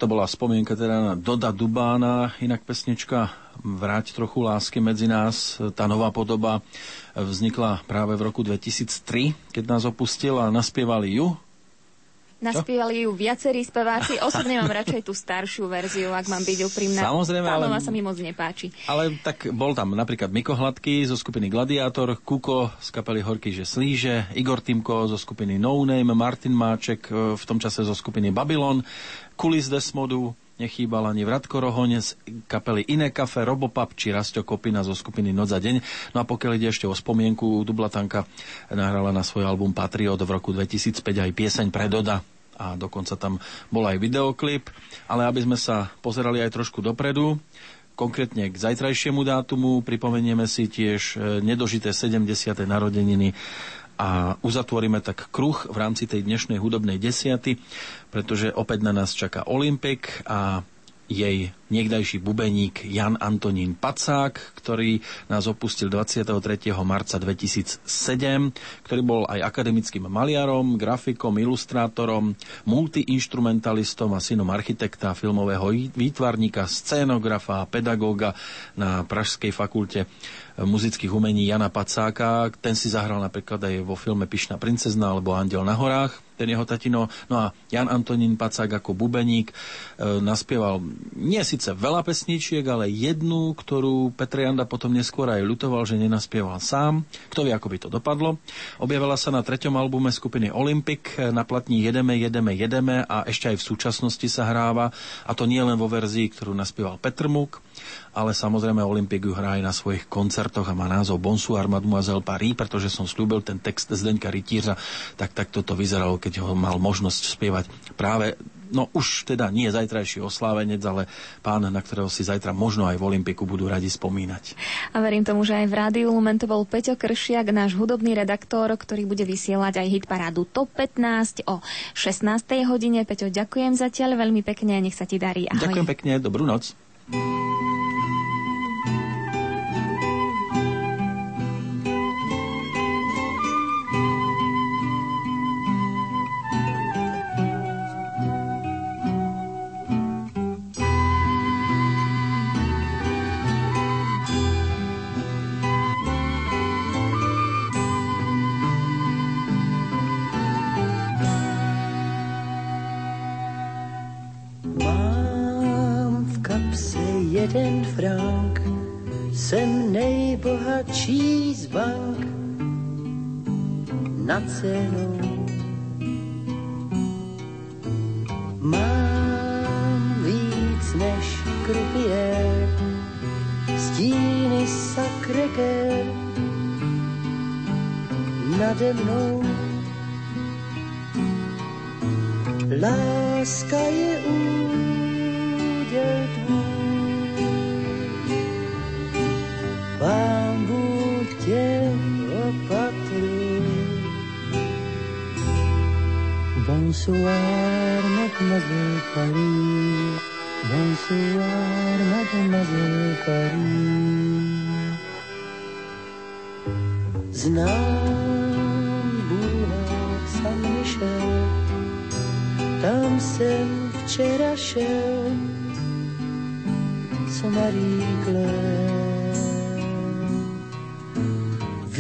To bola spomienka teda na Doda Dubána, inak pesnička Vráť trochu lásky medzi nás. Tá nová podoba vznikla práve v roku 2003, keď nás opustil a naspievali ju Naspievali ju viacerí speváci. Osobne mám radšej tú staršiu verziu, ak mám byť úprimná. Samozrejme, Tá ale- sa mi moc nepáči. Ale tak bol tam napríklad Miko Hladký zo skupiny Gladiátor, Kuko z kapely Horky, že slíže, Igor Timko zo skupiny No Name, Martin Máček e, v tom čase zo skupiny Babylon, Kulis Desmodu, nechýbal ani Vratko Rohoň z kapely Iné kafe, Robopap či Rasto Kopina zo skupiny Noc za deň. No a pokiaľ ide ešte o spomienku, Dublatanka nahrala na svoj album Patriot v roku 2005 aj pieseň pre Doda a dokonca tam bol aj videoklip, ale aby sme sa pozerali aj trošku dopredu, konkrétne k zajtrajšiemu dátumu, pripomenieme si tiež e, nedožité 70. narodeniny a uzatvoríme tak kruh v rámci tej dnešnej hudobnej desiaty, pretože opäť na nás čaká Olympik a jej niekdajší bubeník Jan Antonín Pacák, ktorý nás opustil 23. marca 2007, ktorý bol aj akademickým maliarom, grafikom, ilustrátorom, multiinstrumentalistom a synom architekta, filmového výtvarníka, scénografa a pedagóga na Pražskej fakulte muzických umení Jana Pacáka. Ten si zahral napríklad aj vo filme Pišná princezna alebo Andel na horách, ten jeho tatino. No a Jan Antonín Pacák ako bubeník e, naspieval nie síce veľa pesničiek, ale jednu, ktorú Petr Janda potom neskôr aj ľutoval, že nenaspieval sám. Kto vie, ako by to dopadlo. Objavila sa na treťom albume skupiny Olympic na platní Jedeme, jedeme, jedeme a ešte aj v súčasnosti sa hráva. A to nie len vo verzii, ktorú naspieval Petr Muk, ale samozrejme Olympik ju hrá aj na svojich koncertoch a má názov Bonsoir Mademoiselle Paris, pretože som slúbil ten text Zdeňka Rytířa, tak tak toto vyzeralo, keď ho mal možnosť spievať práve No už teda nie zajtrajší oslávenec, ale pán, na ktorého si zajtra možno aj v Olympiku budú radi spomínať. A verím tomu, že aj v Rádiu Lumen to bol Peťo Kršiak, náš hudobný redaktor, ktorý bude vysielať aj hitparádu Top 15 o 16. hodine. Peťo, ďakujem zatiaľ veľmi pekne, nech sa ti darí. Ahoj. Ďakujem pekne, dobrú noc. うん。Jeden frank, jsem nejbohatší z bank na cenou. Mám víc než krupier, stíny sakreger nade mnou. Láska je úděl tvůj. Pán Bůh tě opatruj. Bonsoir, mademoiselle Paris. Bonsoir, mademoiselle Paris. Znám Bůh San Michel, tam jsem včera šel, co Marie Claire.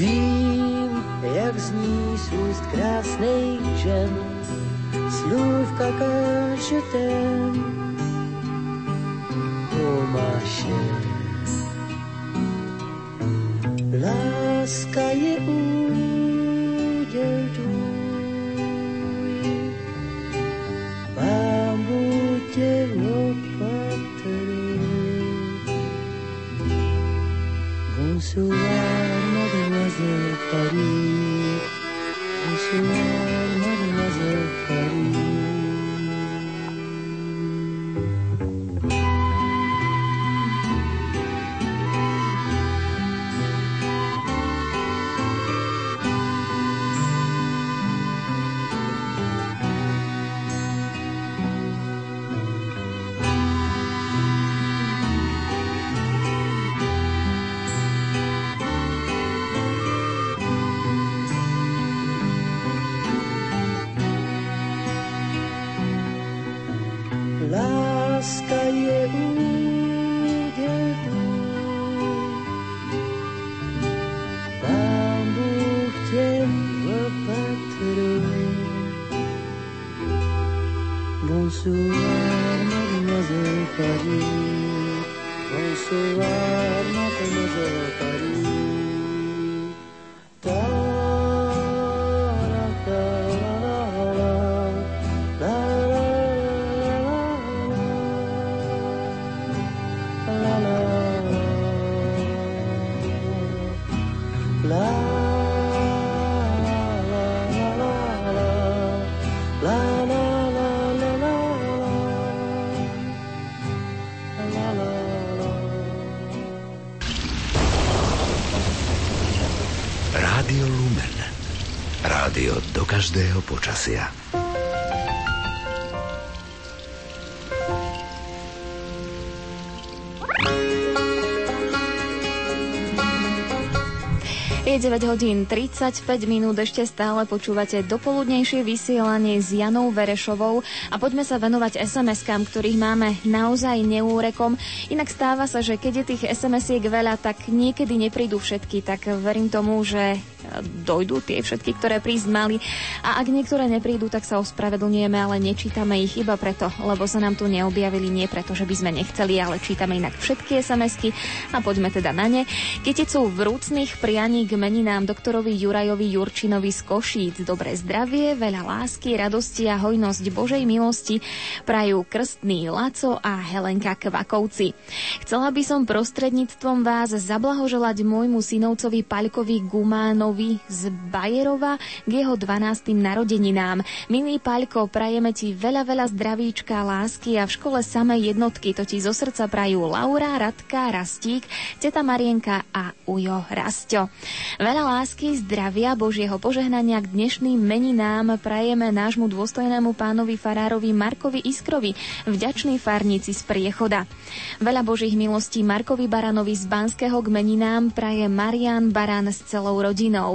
Vím, jak zní z úst krásných žen, slůvka kažetem. O máše, láska je úděl tvůj. Bůh tě opatruj. Bonsoir, mademoiselle počasia. Je 9 hodín 35 minút, ešte stále počúvate dopoludnejšie vysielanie s Janou Verešovou a poďme sa venovať SMS-kám, ktorých máme naozaj neúrekom. Inak stáva sa, že keď je tých SMS-iek veľa, tak niekedy neprídu všetky, tak verím tomu, že dojdú tie všetky, ktoré prísť mali. A ak niektoré neprídu, tak sa ospravedlňujeme, ale nečítame ich iba preto, lebo sa nám tu neobjavili, nie preto, že by sme nechceli, ale čítame inak všetky SMS-ky a poďme teda na ne. Kyticu vrúcných prianí k meninám doktorovi Jurajovi Jurčinovi z Košíc. Dobré zdravie, veľa lásky, radosti a hojnosť Božej milosti prajú krstný Laco a Helenka Kvakovci. Chcela by som prostredníctvom vás zablahoželať môjmu synovcovi Paľkovi Gumánovi z Bajerova k jeho 12. narodeninám. Milý Paľko, prajeme ti veľa, veľa zdravíčka, lásky a v škole samé jednotky. To ti zo srdca prajú Laura, Radka, Rastík, teta Marienka a Ujo Rastio. Veľa lásky, zdravia, Božieho požehnania k dnešným meninám prajeme nášmu dôstojnému pánovi farárovi Markovi Iskrovi, vďačný farníci z Priechoda. Veľa Božích milostí Markovi Baranovi z Banského k meninám praje Marian Baran s celou rodinou.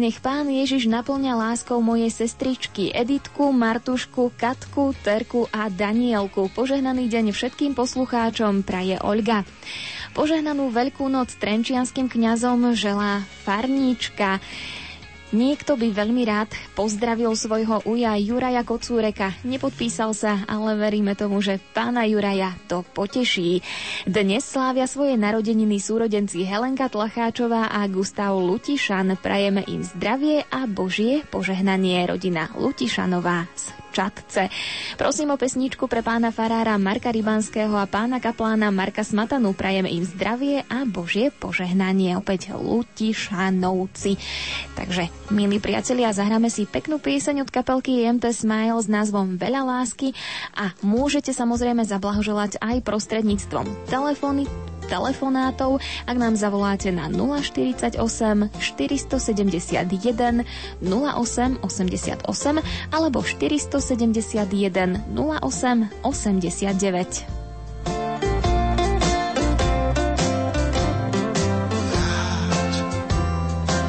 Nech pán Ježiš naplňa láskou mojej sestričky Editku, Martušku, Katku, Terku a Danielku. Požehnaný deň všetkým poslucháčom praje Olga. Požehnanú Veľkú noc trenčianským kňazom želá farníčka. Niekto by veľmi rád pozdravil svojho uja Juraja Kocúreka. Nepodpísal sa, ale veríme tomu, že pána Juraja to poteší. Dnes slávia svoje narodeniny súrodenci Helenka Tlacháčová a Gustav Lutišan. Prajeme im zdravie a Božie požehnanie rodina Lutišanová z Čatce. Prosím o pesničku pre pána farára Marka Rybanského a pána kaplána Marka Smatanu. Prajeme im zdravie a Božie požehnanie. Opäť Lutišanovci. Takže, milí priatelia, zahráme si peknú pieseň od kapelky EMT Smile s názvom Veľa lásky a môžete samozrejme zablahoželať aj prostredníctvom telefóny telefonátov, ak nám zavoláte na 048 471 08 88 alebo 471 08 89.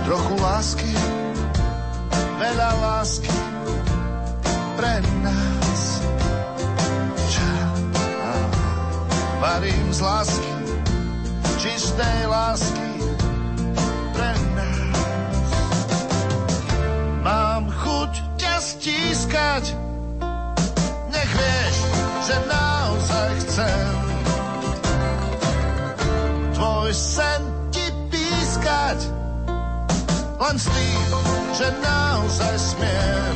trochu lásky, veľa lásky pre nás. Ča, á, varím z lásky, čistej lásky pre nás. Mám chuť ťa stískať, že naozaj chcem tvoj sen ti pískať, len s tým, že naozaj smiem.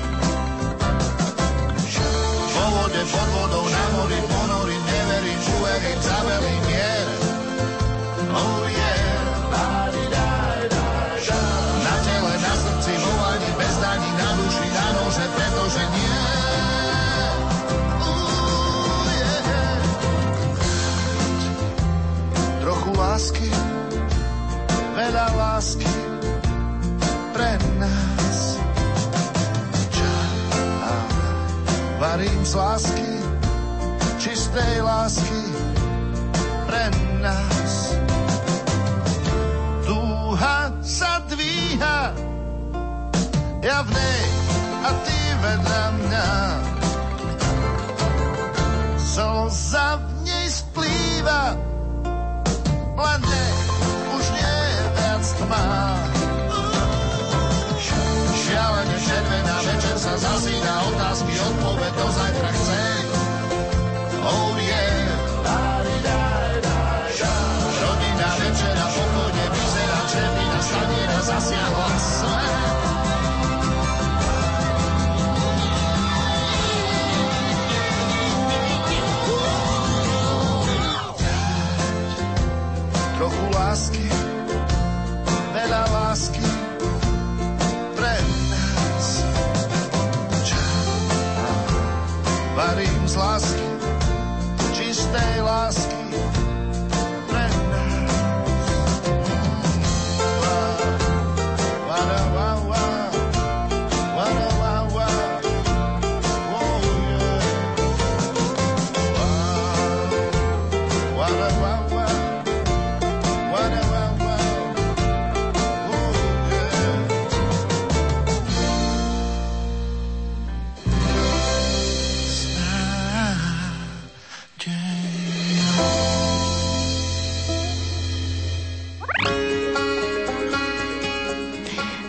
Vo vode, pod vodou, na mori, ponorím, neverím, uverím, zavelím mier. Lásky pre nás. Ča, a varím z lásky, čistej lásky pre nás. Túha sa dvíha, ja v nej a ty vedľa mňa. slza v nej splýva, len je tmá. Šialene červená večer sa zasína, otázky odpoveď do zajtra chce. Oh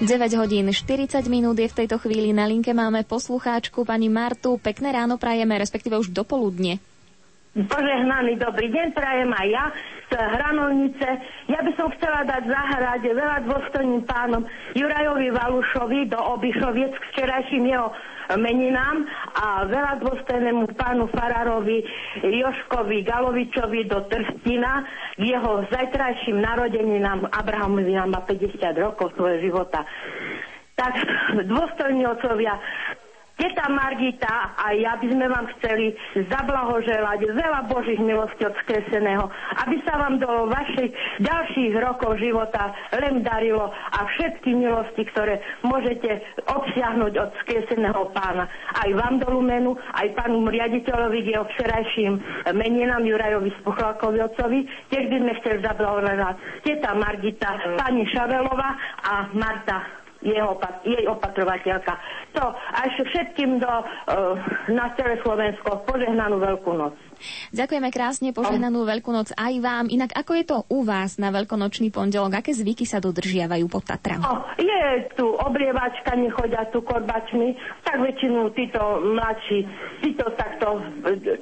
9 hodín 40 minút je v tejto chvíli na linke. Máme poslucháčku pani Martu. Pekné ráno prajeme, respektíve už dopoludne. Požehnaný dobrý deň prajem aj ja z Hranolnice. Ja by som chcela dať zahrať veľa dôstojným pánom Jurajovi Valušovi do Obišoviec k včerajším jeho meninám a veľa dôstojnému pánu Farárovi Joškovi Galovičovi do Trstina k jeho zajtrajším narodeninám. Abrahamovi nám má 50 rokov svojho života. Tak [laughs] dôstojní otcovia, Teta Margita a ja by sme vám chceli zablahoželať veľa Božích milostí od skreseného, aby sa vám do vašich ďalších rokov života len darilo a všetky milosti, ktoré môžete obsiahnuť od skreseného pána. Aj vám do Lumenu, aj pánu riaditeľovi jeho včerajším meninám Jurajovi Spuchalkovi otcovi. Tiež by sme chceli zablahoželať teta Margita, pani Šavelová a Marta jeho, jej opatrovateľka. To a ešte všetkým do, uh, na celé Slovensko požehnanú Veľkú noc. Ďakujeme krásne, požehnanú Veľkú noc aj vám. Inak ako je to u vás na veľkonočný pondelok? Aké zvyky sa dodržiavajú pod Tatrami? Je tu oblievačka, nechodia tu korbačmi, tak väčšinu títo mladší, títo takto,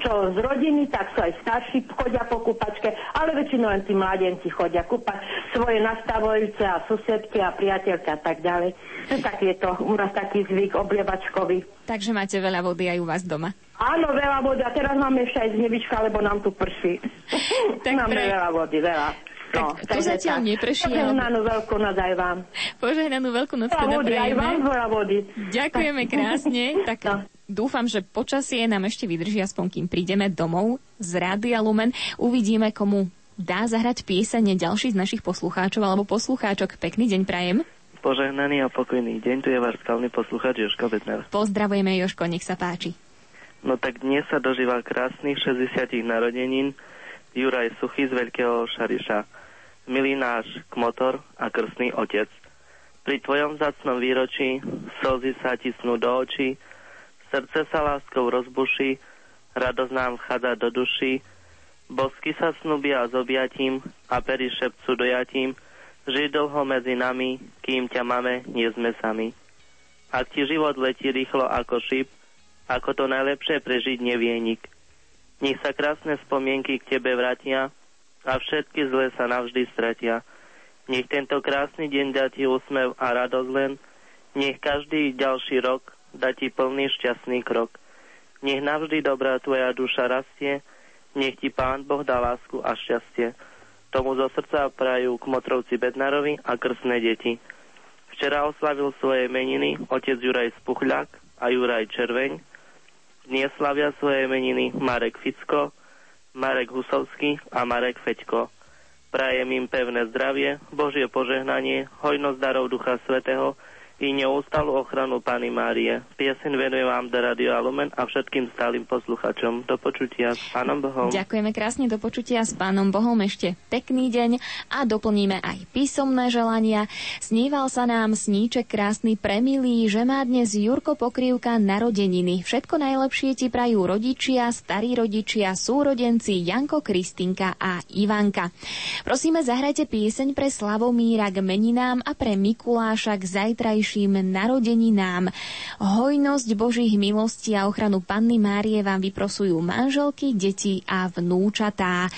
čo z rodiny, tak sú aj starší, chodia po kúpačke, ale väčšinou len tí mladenci chodia kúpať svoje nastavujúce a susedky a priateľky a tak ďalej. To taký je to u nás taký zvyk oblievačkový. Takže máte veľa vody aj u vás doma. Áno, veľa vody. A teraz máme ešte aj znebička, lebo nám tu prší. [laughs] Tak máme pre- veľa vody, veľa. No, Tak tu zatiaľ neprší, ale- Požehnanú veľkú noc aj vám. Požehnanú veľkú noc teda vody, aj vám veľa vody. Ďakujeme [laughs] krásne. Tak dúfam, že počasie nám ešte vydrží aspoň kým prídeme domov z Rádia Lumen. Uvidíme, komu dá zahrať piesene ďalší z našich poslucháčov alebo poslucháčok. Pekný deň prajem. Požehnaný a pokojný deň, tu je váš skalný poslucháč Joško Bednar. Pozdravujeme Joško, nech sa páči. No tak dnes sa dožíva krásnych 60 narodenín Juraj Suchy z Veľkého Šariša, milý náš kmotor a krstný otec. Pri tvojom zacnom výročí slzy sa tisnú do očí, srdce sa láskou rozbuší, radosť nám vchádza do duší, bosky sa snubia s objatím a pery šepcu dojatím, Žij dlho medzi nami, kým ťa máme, nie sme sami. Ak ti život letí rýchlo ako šip, ako to najlepšie prežiť nevie nik. Nech sa krásne spomienky k tebe vrátia a všetky zlé sa navždy stratia. Nech tento krásny deň dá ti úsmev a radosť len, nech každý ďalší rok dá ti plný šťastný krok. Nech navždy dobrá tvoja duša rastie, nech ti Pán Boh dá lásku a šťastie. Tomu zo srdca prajú kmotrovci Bednarovi a krstné deti. Včera oslavil svoje meniny otec Juraj Spuchľak a Juraj Červeň. Dnes slavia svoje meniny Marek Ficko, Marek Husovský a Marek Feďko. Prajem im pevné zdravie, Božie požehnanie, hojnosť darov Ducha Svetého, i neustalú ochranu Pany Márie. Pieseň venujem vám do Radio Alumen a všetkým stálym posluchačom. Do počutia s Pánom Bohom. Ďakujeme krásne do počutia s Pánom Bohom ešte pekný deň a doplníme aj písomné želania. Sníval sa nám sníček krásny premilý, že má dnes Jurko Pokrývka narodeniny. Všetko najlepšie ti prajú rodičia, starí rodičia, súrodenci Janko, Kristinka a Ivanka. Prosíme, zahrajte pieseň pre Slavomíra k meninám a pre Mikuláša k zajtrajším narodeninám. Hojnosť Božích milostí a ochranu Panny Márie vám vyprosujú manželky, deti a vnúčatá.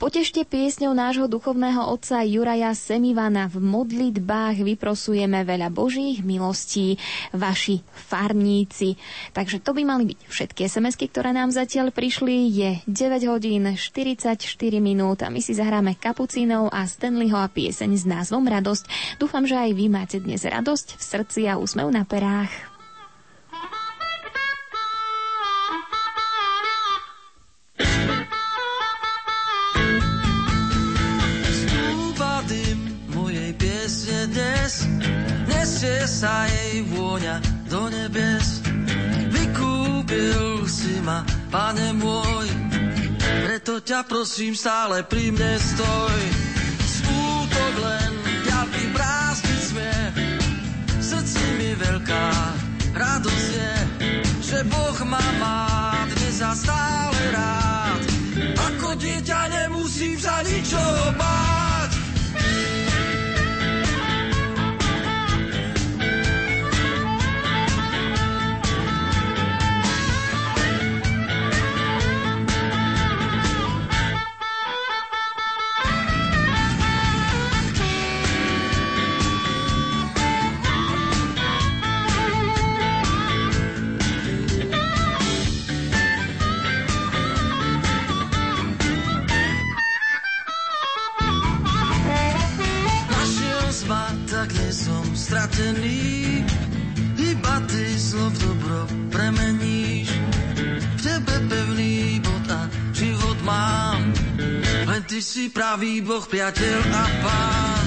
Potešte piesňou nášho duchovného otca Juraja Semivana v modlitbách vyprosujeme veľa Božích milostí, vaši farníci. Takže to by mali byť všetky sms ktoré nám zatiaľ prišli. Je 9 hodín 44 minút a my si zahráme Kapucínov a Stanleyho a pieseň s názvom Radosť. Dúfam, že aj vy máte dnes radosť v srdci a úsmev na perách. Stúpa dym nesie sa jej vôňa do nebes. Vykúpil si ma, pane môj, preto ťa prosím stále pri mne stoj. Smútok len ďalky prázdny veľká radosť je, že Boh ma má dnes a stále rád. Ako dieťa nemusím sa ničoho báť. Som stratený. Iba ty slov dobro premeníš. V tebe pevný bod a život mám. Len ty si pravý Boh, priateľ a pán.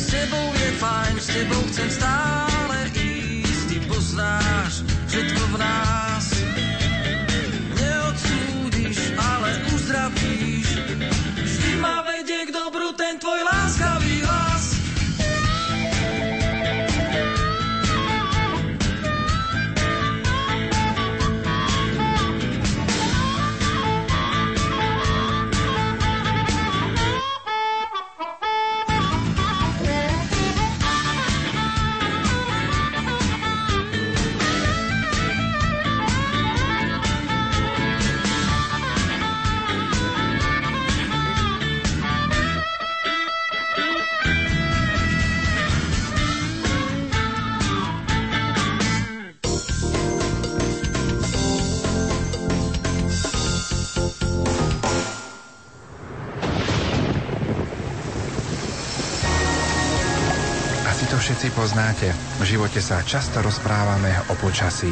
S tebou je fajn, s tebou chcem stále ísť. Ty poznáš všetko v nás. Neodsúdiš, ale uzdravíš. Vždy ma vedie k dobru ten tvoj láskavý poznáte. V živote sa často rozprávame o počasí.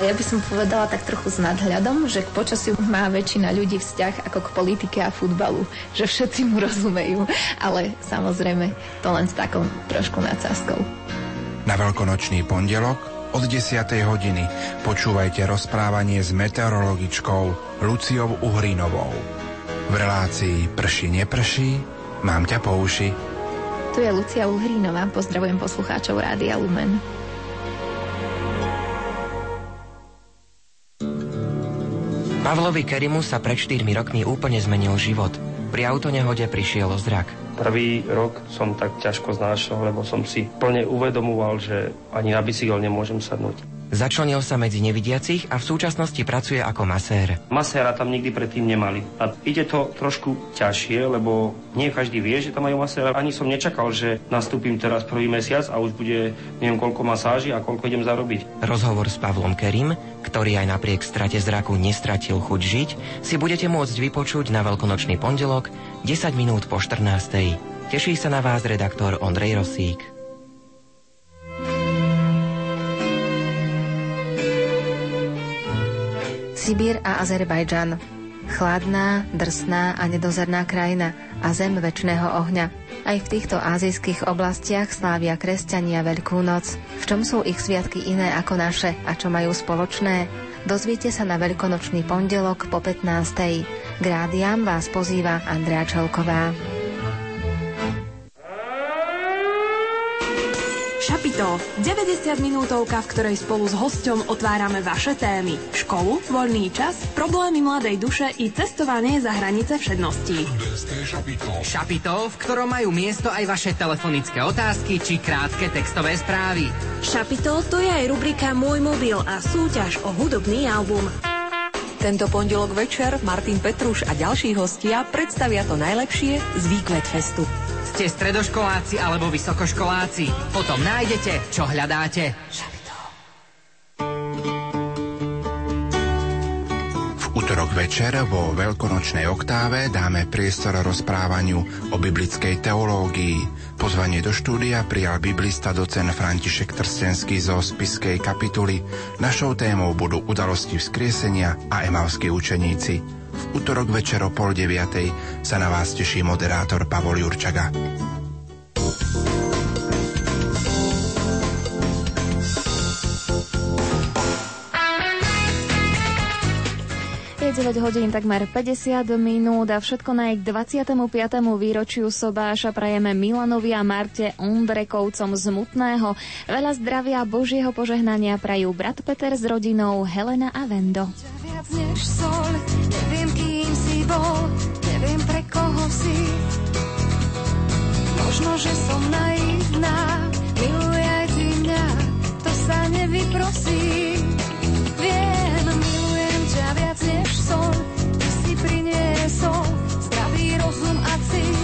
Ja by som povedala tak trochu s nadhľadom, že k počasiu má väčšina ľudí vzťah ako k politike a futbalu. Že všetci mu rozumejú, ale samozrejme to len s takou trošku nadsázkou. Na veľkonočný pondelok od 10. hodiny počúvajte rozprávanie s meteorologičkou Luciou Uhrinovou. V relácii Prši neprší, mám ťa po uši. Tu je Lucia Uhrínová, pozdravujem poslucháčov Rádia Lumen. Pavlovi Kerimu sa pred 4 rokmi úplne zmenil život. Pri autonehode prišiel o zrak. Prvý rok som tak ťažko znášal, lebo som si plne uvedomoval, že ani na bicykel nemôžem sadnúť. Začlenil sa medzi nevidiacich a v súčasnosti pracuje ako masér. Maséra tam nikdy predtým nemali. A ide to trošku ťažšie, lebo nie každý vie, že tam majú maséra. Ani som nečakal, že nastúpim teraz prvý mesiac a už bude neviem koľko masáží a koľko idem zarobiť. Rozhovor s Pavlom Kerim, ktorý aj napriek strate zraku nestratil chuť žiť, si budete môcť vypočuť na veľkonočný pondelok 10 minút po 14. Teší sa na vás redaktor Ondrej Rosík. Sibír a Azerbajdžan. chladná, drsná a nedozerná krajina a zem väčšného ohňa. Aj v týchto azijských oblastiach slávia kresťania Veľkú noc. V čom sú ich sviatky iné ako naše a čo majú spoločné? Dozviete sa na veľkonočný pondelok po 15. K rádiám vás pozýva Andrea Čelková. Šapito, 90 minútovka, v ktorej spolu s hosťom otvárame vaše témy. Školu, voľný čas, problémy mladej duše i cestovanie za hranice všedností. Šapito, v ktorom majú miesto aj vaše telefonické otázky či krátke textové správy. Šapito, to je aj rubrika Môj mobil a súťaž o hudobný album. Tento pondelok večer Martin Petruš a ďalší hostia predstavia to najlepšie z Výkvet Festu. Ste stredoškoláci alebo vysokoškoláci? Potom nájdete, čo hľadáte. V útorok večer vo veľkonočnej oktáve dáme priestor rozprávaniu o biblickej teológii. Pozvanie do štúdia prijal biblista docen František Trstenský zo spiskej kapituly. Našou témou budú udalosti vzkriesenia a emavskí učeníci. V útorok večer o pol deviatej sa na vás teší moderátor Pavol Jurčaga. Je 9 hodín takmer 50 minút a všetko na ich 25. výročiu sobáša prajeme Milanovi a Marte Ondrekovcom z Mutného. Veľa zdravia a Božieho požehnania prajú brat Peter s rodinou Helena a Vendo. Viac než Neviem, kým si bol Neviem, pre koho si. Možno, že som naivná Miluj aj mňa To sa nevyprosí. Viem, milujem viac než sol Ty si priniesol Zdravý rozum a cit.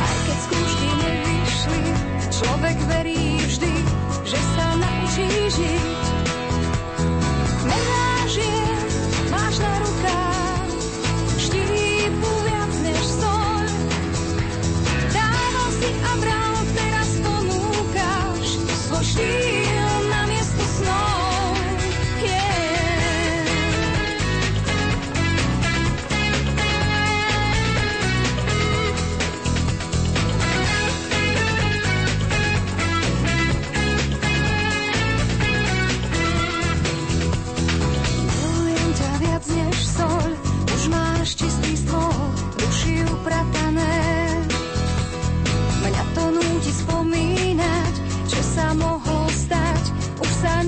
Aj keď skúšky Človek verí vždy Že sa naučí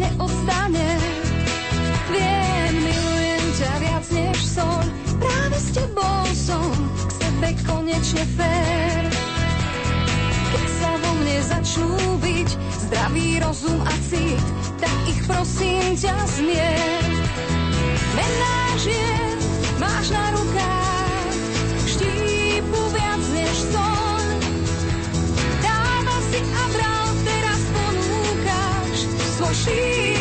neodstane. Viem, milujem ťa viac než sol, práve s tebou som k sebe konečne fér. Keď sa vo mne začnú byť zdravý rozum a cit, tak ich prosím ťa zmier. Mená máš na rukách, svoj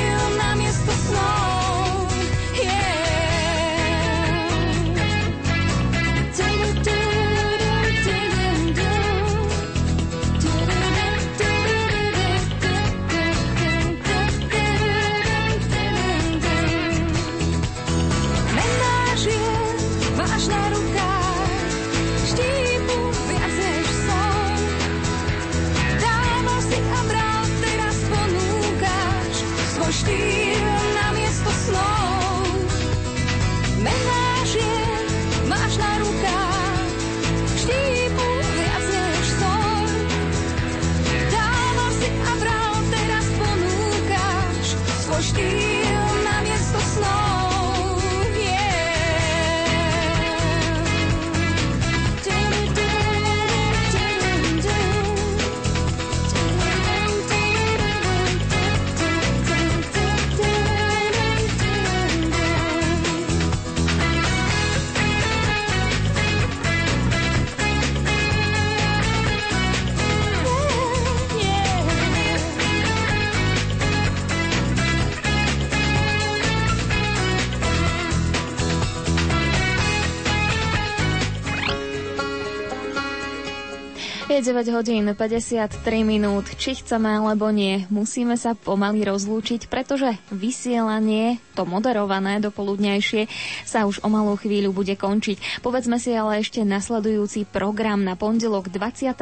9 hodín 53 minút, či chceme alebo nie, musíme sa pomaly rozlúčiť, pretože vysielanie, to moderované dopoludnejšie, sa už o malú chvíľu bude končiť. Povedzme si ale ešte nasledujúci program na pondelok 25.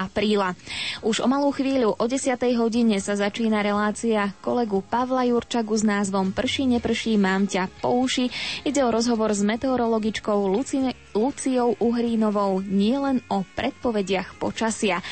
apríla. Už o malú chvíľu o 10. hodine sa začína relácia kolegu Pavla Jurčagu s názvom Prší, neprší, mám ťa po uši. Ide o rozhovor s meteorologičkou Luci- Luciou Uhrínovou nielen o predpovediach počasia.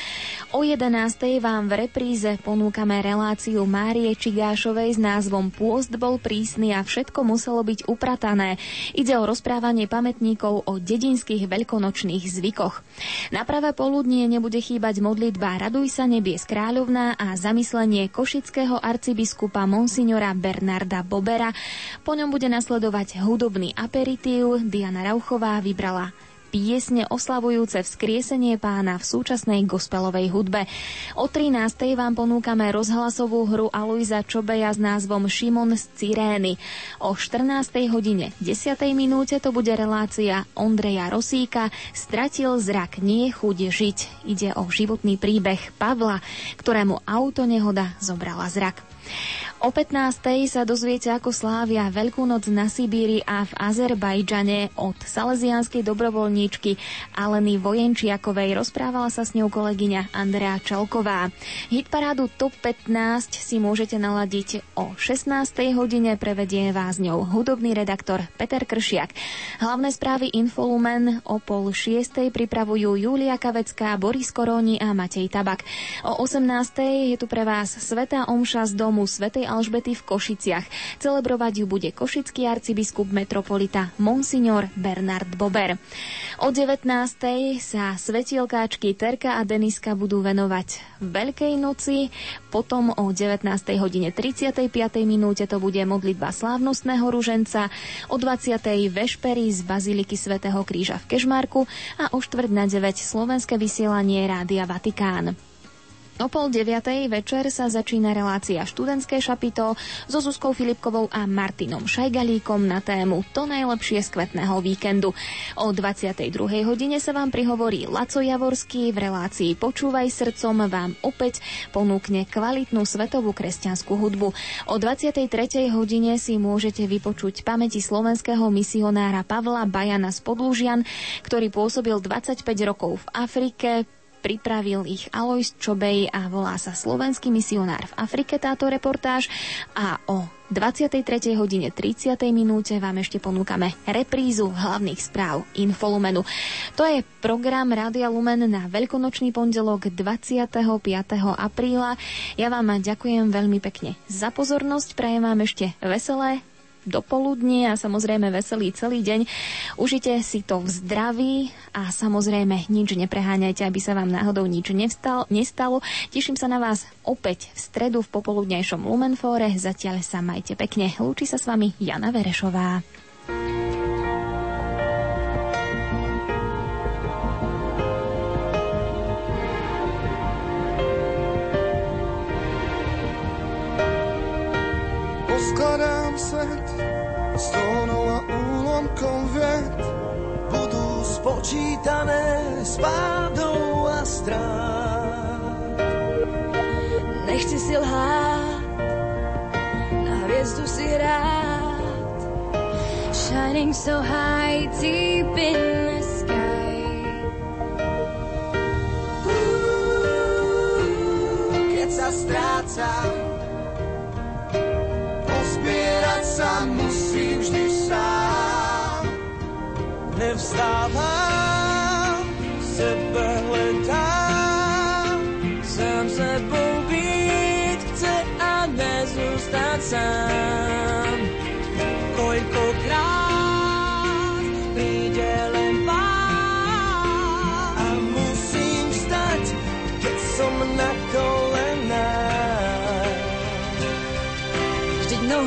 O 11. vám v repríze ponúkame reláciu Márie Čigášovej s názvom Pôst bol prísny a všetko muselo byť upratané. Ide o rozprávanie pamätníkov o dedinských veľkonočných zvykoch. Na pravé poludnie nebude chýbať modlitba Raduj sa nebies kráľovná a zamyslenie košického arcibiskupa Monsignora Bernarda Bobera. Po ňom bude nasledovať hudobný aperitív. Diana Rauchová vybrala piesne oslavujúce vzkriesenie pána v súčasnej gospelovej hudbe. O 13. vám ponúkame rozhlasovú hru Aloisa Čobeja s názvom Šimon z Cirény. O 14. hodine 10. minúte to bude relácia Ondreja Rosíka Stratil zrak, nie chuť žiť. Ide o životný príbeh Pavla, ktorému auto nehoda zobrala zrak. O 15. sa dozviete, ako slávia Veľkú noc na Sibíri a v Azerbajdžane od salesianskej dobrovoľníčky Aleny Vojenčiakovej. Rozprávala sa s ňou kolegyňa Andrea Čalková. Hitparádu Top 15 si môžete naladiť o 16. hodine. Prevedie vás ňou hudobný redaktor Peter Kršiak. Hlavné správy Infolumen o pol 6. pripravujú Julia Kavecká, Boris Koróni a Matej Tabak. O 18. je tu pre vás Sveta Omša z domu Svetej Alžbety v Košiciach. Celebrovať ju bude košický arcibiskup metropolita Monsignor Bernard Bober. O 19. sa svetielkáčky Terka a Deniska budú venovať Veľkej noci, potom o 19. hodine 35. minúte to bude modlitba slávnostného ruženca, o 20. vešpery z Baziliky svätého Kríža v Kežmarku a o štvrť na 9 slovenské vysielanie Rádia Vatikán. O pol deviatej večer sa začína relácia študentské šapito so Zuzkou Filipkovou a Martinom Šajgalíkom na tému To najlepšie z kvetného víkendu. O 22. hodine sa vám prihovorí Laco Javorský v relácii Počúvaj srdcom vám opäť ponúkne kvalitnú svetovú kresťanskú hudbu. O 23. hodine si môžete vypočuť pamäti slovenského misionára Pavla Bajana z Podlužian, ktorý pôsobil 25 rokov v Afrike, pripravil ich Alois Čobej a volá sa Slovenský misionár v Afrike táto reportáž a o 23. hodine 30. minúte vám ešte ponúkame reprízu hlavných správ Infolumenu. To je program Rádia Lumen na veľkonočný pondelok 25. apríla. Ja vám ďakujem veľmi pekne za pozornosť, prajem vám ešte veselé dopoludnie a samozrejme veselý celý deň. Užite si to v zdraví a samozrejme nič nepreháňajte, aby sa vám náhodou nič nevstal, nestalo. Teším sa na vás opäť v stredu v popoludnejšom Lumenfóre. Zatiaľ sa majte pekne. Lúči sa s vami Jana Verešová. Z tónov a úlomkov viet. Budú spočítané s pádov a strát. Nechci si lhát, na hviezdu si hrát. Shining so high, deep in the sky. Keď sa strácam, pozbierať sa musím vždy sám. Nevzdávam, sebe hledám, Sám sebou byť chce a nezostať sám.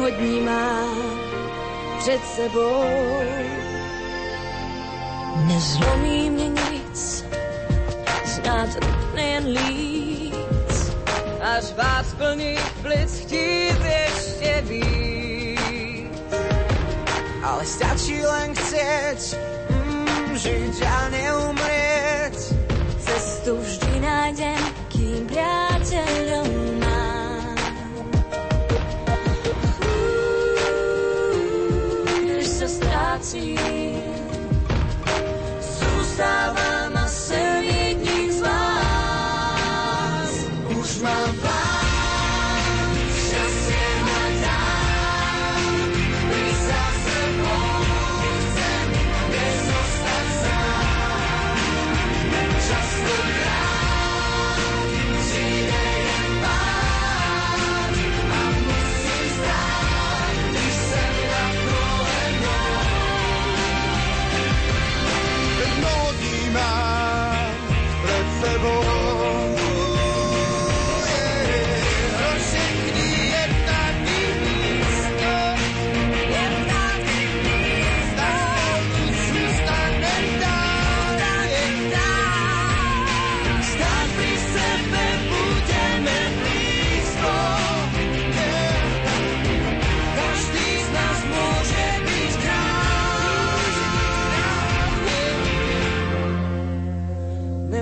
mnoho dní má před sebou. Nezlomí mě nic, snad nejen líc, až vás plný plic chtít ještě víc. Ale stačí len chcieť, mm, žiť a neumrieť. Cestu vždy nájdem, kým priateľom práci. Zostávam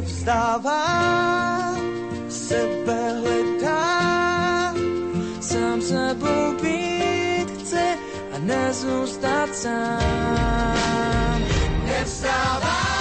nevzdává, sebe hledá, sám sebou být chce a nezůstat sám. Nevzdává,